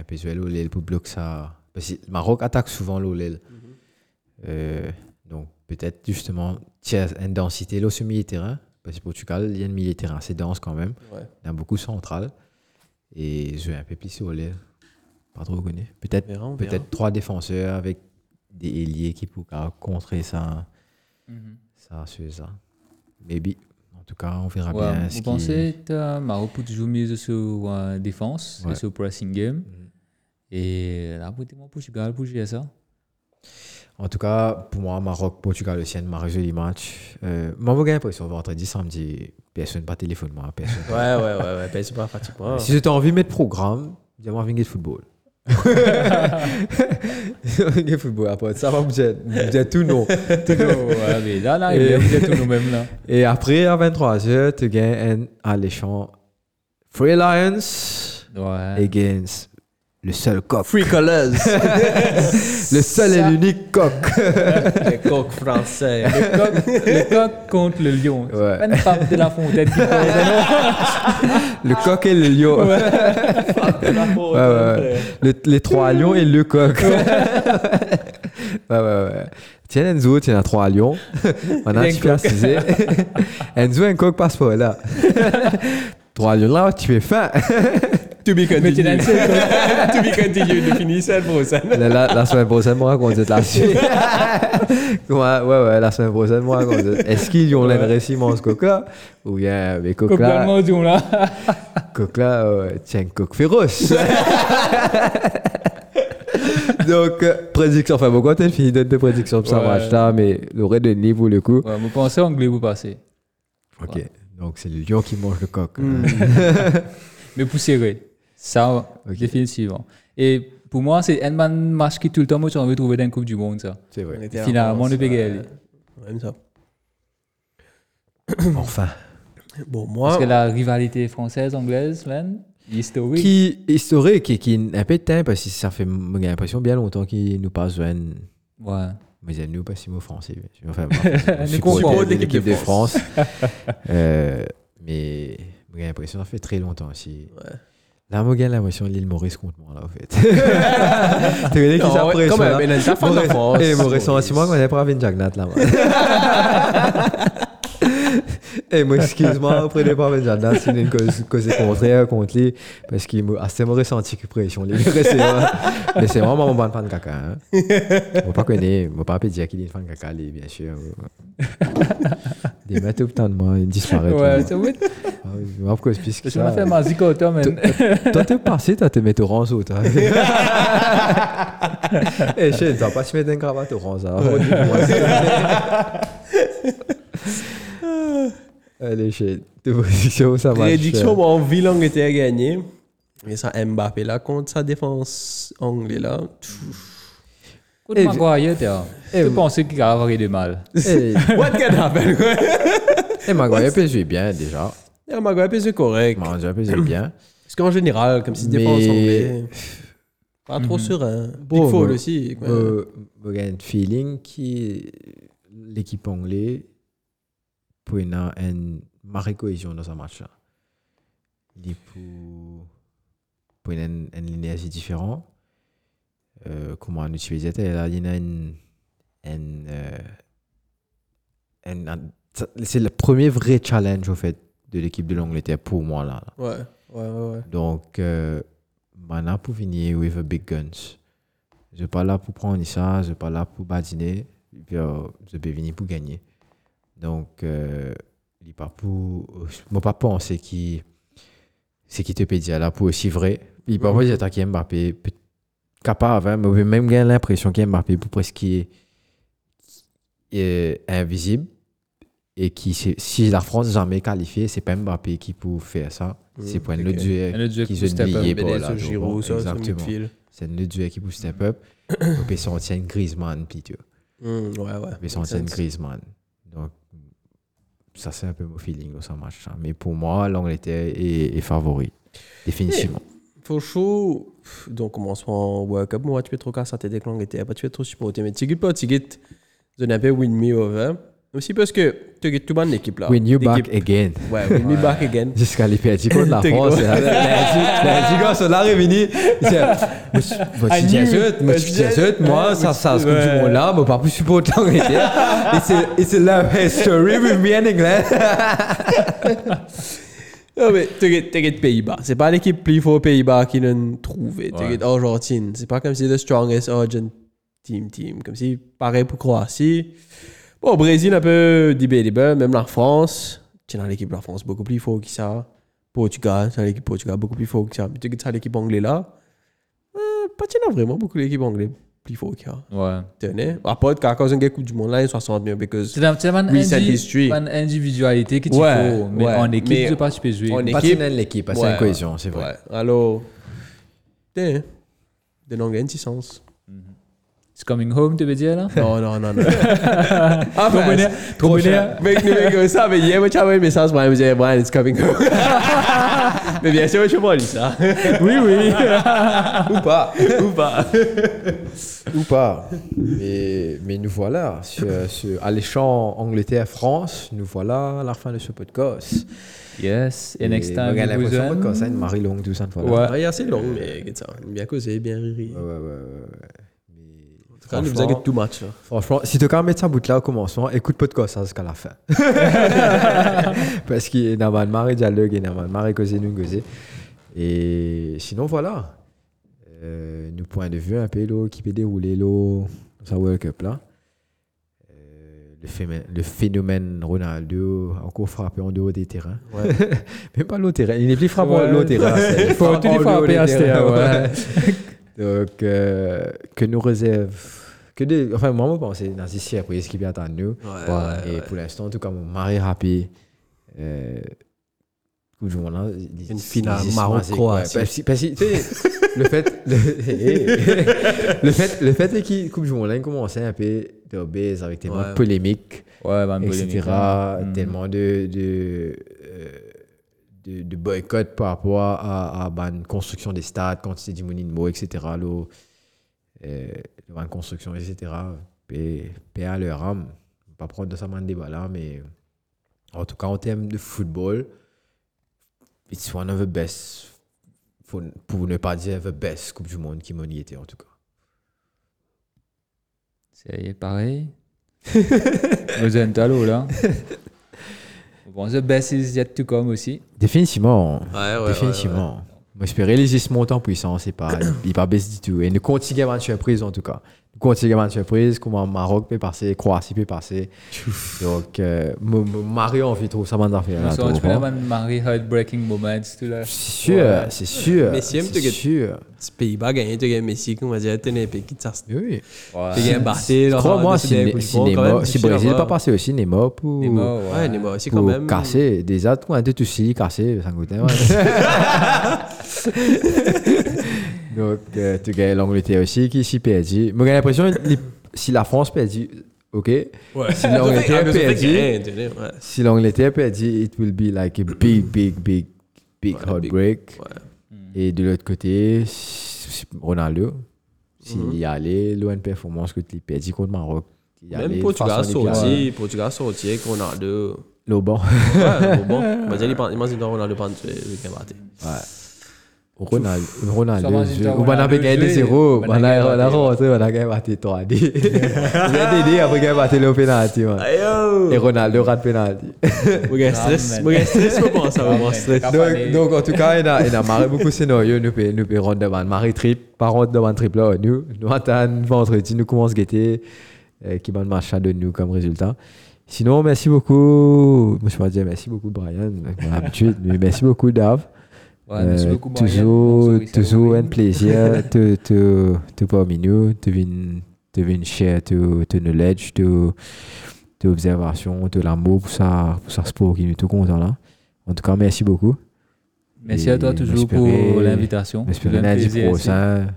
un peu sur l'OLEL pour bloquer ça. Parce que le Maroc attaque souvent l'OLEL. Euh, donc, peut-être justement une densité là sur le milieu-terrain. Parce que Portugal, il y a un milieu-terrain assez dense quand même. Ouais. Il y a beaucoup central. Et jouer un peu plus sur l'OLEL. Pas trop connu. Peut-être On verra, on verra. peut-être trois défenseurs avec des ailiers qui pourraient contrer ça. Mhm. Ça, c'est ça. Maybe. En tout cas, on verra Ouais, bien vous ce qui... pensez que Maroc peut toujours miser sur la défense Ouais. et sur le pressing game? Mhm. Et là, pour Portugal, pour gérer ça. En tout cas, pour moi, Maroc, Portugal aussi, un joli match. Euh, moi, j'ai l'impression, vendredi, samedi, personne pas téléphone, moi, personne. Ouais, ouais, ouais, ouais, c'est pas fatiguant. Si as envie de mettre programme, dis-moi, viens de football. De football, après, ça va me dire, me dire tout non. Tout non. ouais, mais là, là, Et- il est tout nous-mêmes là. Et après, à 23h, tu gagnes un alléchant Free Lions Ouais. against le seul coq. Free Colors, Le seul et l'unique coq. les coqs français. Le coq, le coq contre le lion. C'est Ouais. pas une femme de la fontaine qui parle, Le coq et le lion. Ouais, Ouais, ouais. Le- les trois lions et le coq. ouais, ouais, ouais. Tiens, Enzo, tu as trois lions. On a un Et un petit peu assisé. Enzo, un coq passeport là. trois lions là, tu es fin. To be continued. to be continued, ça pour ça. La, la, la semaine prochaine, moi, raconte la suite. ouais, ouais, ouais, la semaine prochaine, moi, raconte. Est-ce qu'ils ont ce coq là Ou bien, mais Complètement du là. euh, tiens, coq féroce. Donc, euh, prédiction, enfin, bon, quand elle finit de prédiction pour ça Ouais. match là, mais l'aurait de niveau le coup. Ouais, vous pensez anglais, vous passez. Ok, donc c'est le lion qui mange le coq. Hmm. Mais pour serrer. Ça, Ok. définitivement. Et pour moi, c'est un match qui tout le temps, moi, j'ai envie de trouver dans la Coupe du Monde, ça. C'est vrai. Finalement, on est payé. Même ça. Enfin. Bon, Parce moi, que la rivalité française-anglaise, man, historique. Qui historique et qui un peu de temps parce que ça fait j'ai l'impression bien longtemps qu'il nous passe un Ouais. mais il nous pas si mot français bien sûr. enfin moi, je Nous suis comprend. pour de l'équipe de de France euh, mais j'ai l'impression ça fait très longtemps aussi Ouais. Là, moi, que l'île Maurice contre moi, là, en fait. Tu connais qui ça quand même, t'as fait la France, Eh, mon Maurice. ressentiment, on est pas avec Jagnat, là, moi. Eh, moi, excuse-moi, prenez pas avec Jagnat, c'est une cause, cause contraire contre lui, parce qu'il m'a assez mon ressenti que pression, Mais c'est vraiment mon bon fan de caca, hein. Pas pas dire qu'il est fan de caca, lui, bien sûr. Des le temps de moi, il disparaît. Ouais, c'est. Ah mais pourquoi c'est plus que Je m'en ça? fais ma zicote, man. Toi, t'es passé, toi, te mettre orange ou toi. Eh, chérie, tu vas pas te mettre une cravate orange, hein. Ça. Allez, chérie, tes positions, ça va. Prédiction, bon, vie l'Angleterre a gagné. Mais ça, Mbappé là, contre sa défense anglaise là. Eh, Maguire, eh, Tu pensais qu'il va avoir du mal. What can happen? eh, Maguire jouer bien, déjà. Yeah, Maguire, c'est correct. Maguire jouer bien. Parce qu'en général, comme si Mais- défense anglaise. Pas trop serein. Big Fall aussi. quoi. Euh, J'ai un feeling que l'équipe anglaise pour une, une marée cohésion dans ce match-là. Il est pour, pour une, une énergie différente. Euh, comment on une, euh, c'est le premier vrai challenge au fait de l'équipe de l'Angleterre pour moi là. là. Ouais, ouais, ouais. ouais. Donc, euh, maintenant, pour venir with a big guns. Je suis pas là pour prendre ça, je suis pas là pour badiner. Puis, euh, je peux venir pour gagner. Donc, euh, il pas pour. Ne pas penser qui c'est qui te peut dire là pour aussi vrai. Il pas dire attaquer Mbappé. Capable, hein, mais j'ai même gagné l'impression pour presque est, est invisible. Et qui, si la France jamais qualifiée, c'est pas Mbappé qui peut faire ça. C'est pour autre duel qui qui se peut step up. lier Mais pas des là. Giroud, ça, Exactement. C'est un autre duel qui peut step up. On peut une Griezmann, puis tu vois. Hmm, ouais, ouais. On peut une. Griezmann. Donc, ça, c'est un peu mon feeling dans ce match. hein. Mais pour moi, l'Angleterre est, est favori. Définitivement. Chaud. Donc, commencement World Cup, moi, tu peux trop casser tête avec l'Angleterre. Pas tu peux trop supporter. Mais tu sais pas, tu sais, tu un peu win me over. Aussi parce que tu as tout monde l'équipe là. Win you back again. Ouais, win me back again. Jusqu'à les perdus contre la T'es France. gros. Les gars sont là réunis. I Je suis moi, je suis désolé, moi, ça, ça, ce Ouais. que tu là, moi, pas plus supporter. It's a, it's a love history with me and England. Non, mais t'inquiète Pays-Bas. C'est pas l'équipe plus forte aux Pays-Bas qui l'ont trouvé. T'inquiète Argentine. C'est pas comme si the strongest Argent team team. Comme si pareil pour Croatie. Bon, Brésil un peu debatable. Même la France. Tu dans l'équipe de la France beaucoup plus fort que ça. Portugal, c'est l'équipe Portugal beaucoup plus fort que ça. Mais tu ça l'équipe anglaise là. Euh, pas tu as vraiment beaucoup l'équipe anglaise que ça. Ouais. Tenez. À part qu'à cause d'un Coupe du Monde là, 60 millions. Because C'est un- indi- history. une individualité tu Ouais, faut. Mais ouais. en équipe, Mais tu pas, tu peux jouer. en Pas équipe. de l'équipe, c'est une cohésion, c'est vrai. Ouais. Alors, tiens, de l'anglais, un petit sens. It's coming home, tu veux dire là? Non, non, non, non. ah, Trop ben, bonheur. Trop bonheur. Mais nous, mais ça, mais hier, moi, tu as envoyé un message, me disait, Brian, it's coming home. mais bien sûr, je pas lu ça. Oui, oui. Ou pas. Ou pas. Ou pas. Mais, mais nous voilà, sur, sur alléchant Angleterre-France, nous voilà à la fin de ce podcast. Yes. Et next time, Regarde vous que ça, une Marie longue, tout ça, une fois là. Ouais. Il est assez long, mais ça. Bien causé, bien riri. Ouais, ouais, ouais, Quand too much, là. Franchement, si tu veux mettre ça bout là au commencement, écoute podcast jusqu'à la fin. Parce qu'il y a un marre dialogue, il y a un marre causé. Et sinon, voilà. Euh, nous point de vue un peu là, qui peut dérouler là, sa World Cup là. Euh, le, phénomène, le phénomène Ronaldo encore frappé en dehors des terrains. Ouais. Même pas l'autre terrain. Il n'est plus frappé en Ouais. l'autre terrain. il Faut tout frapper à ce terrain, ouais. Donc, euh, que nous réserve. Que des, enfin, moi, je pense dans ces surprises qui viennent à nous. Ouais, ouais, et ouais. pour l'instant, en tout cas, mon mari est happy. Euh, Une finale tu sais, le fait, le, le fait, le fait est que Coupe du Monde, là, commençait un peu de avec tellement de polémiques, ben, etc. hein. Mm. Tellement de, de, euh, de, de boycott par rapport à, à bah, une construction des stades, quantité du monument, etc. Là, euh, la construction, etc. Paix, paix à leur âme. Pas prendre de ça dans le débat là, mais en tout cas, en termes de football, it's one of the best pour ne pas dire the best Coupe du Monde qui m'en y était en tout cas. C'est pareil. Vous êtes à l'eau, là? Bon, the best is yet to come aussi. Définitivement. Ouais, ouais, Définitivement. Moi, j'espérais les se monter en puissance, c'est pas, il pas baisse du tout. Et nous continuons à avoir une surprise en tout cas. Nous continuons à avoir une surprise, comme au Maroc peut passer, Croatie peut passer. Donc, euh, me marier en trop, ça m'a fait là. Tu peux fort. avoir Marie heartbreaking moments, tout là. C'est sûr, Ouais. c'est sûr. Messi c'est sûr. Les Pays-Bas gagné, tu gagnes Messi, comme on va dire, tu es un pays qui te sort. Oui. Tu gagnes Barté, Crois-moi, si, si, si Brésil pas passé aussi, Neymar pour, Neymar, ouais. Ouais, Neymar aussi quand même. casser. Déjà, tout un tout aussi cassé, ça coûtait. Donc, euh, tu gagnes l'Angleterre aussi qui s'y perdu. Moi, j'ai l'impression les- si la France perdit, ok? Ouais. Si l'Angleterre perdit, si l'Angleterre perdit, it will be like a big, big, big, big Ouais, heartbreak. Ouais. Et de l'autre côté, si- Ronaldo, s'il Mhm. y allait, l'ON performance que tu perdu contre Maroc. il y Même Portugal sorti, Portugal sorti avec Ronaldo. Le bon. Ouais, pense que Ronaldo que c'est un batté. Ouais. Si t'as on va Ronaldo gagné des joué, zéros. on On a on a rentré, on a gagné battu 3 D. Il a aidé après gagné battu le penalty. Et Ronaldo rate penalty. Moi, j'ai stress. Moi, j'ai stress Ah, mon man. stress. Donc, en tout cas, il a, il a marré beaucoup de scénarios. Nous pouvons nous pouvons rendre devant Marie Trip, par contre, devant Trip là. Nous, nous attendons vendredi, nous commençons à guetter, euh, qui va match de nous comme résultat. Sinon, merci beaucoup. Je vais dire merci beaucoup, Brian, comme d'habitude. mais merci beaucoup, Dave. Ouais, merci Euh, beaucoup, toujours, Issa toujours un plaisir de te, te parmi nous, de venir, de venir share ton ton knowledge, ton ton observation, de l'amour pour ça, pour ça sport qui nous est tout content là. En tout cas, merci beaucoup. Merci à toi Et toujours pour l'invitation. J'espère un lundi prochain,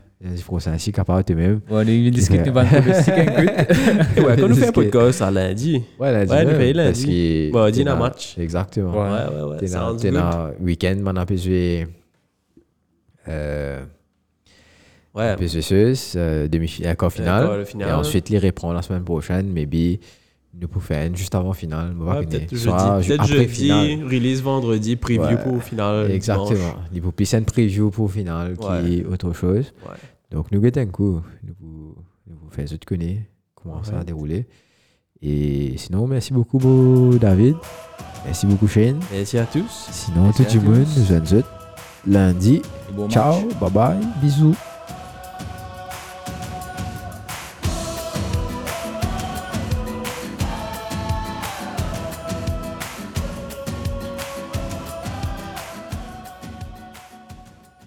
capable de même. Bon, on est discute, nous and quit. Ouais, quand nous fait un podcast à lundi. Ouais, lundi. Ouais, nous même, fait lundi. parce que Bon, un dans- match. Exactement. Ouais. Ouais, ouais, ouais. T'es dans Sounds t'es good. week-end, on a pu jouer. Euh, Ouais. PSVSeuse, euh, demi-finale, quart finale. Et ensuite, les reprend la semaine prochaine, maybe nous pouvons faire une juste avant finale. on va Ouais, voir peut-être jeudi, peut-être après jeudi, finale. release vendredi, preview Ouais. pour finale. Exactement. Il faut plus une preview pour finale qui est autre chose. Ouais. Donc, nous guettons un coup. Nous vous, nous vous faisons connaître comment ça a déroulé. Et sinon, merci beaucoup, beau David. Merci beaucoup, Shane. Merci à tous. Sinon, Merci tout le monde, nous sommes lundi. Bon Ciao, match. bye bye, bisous.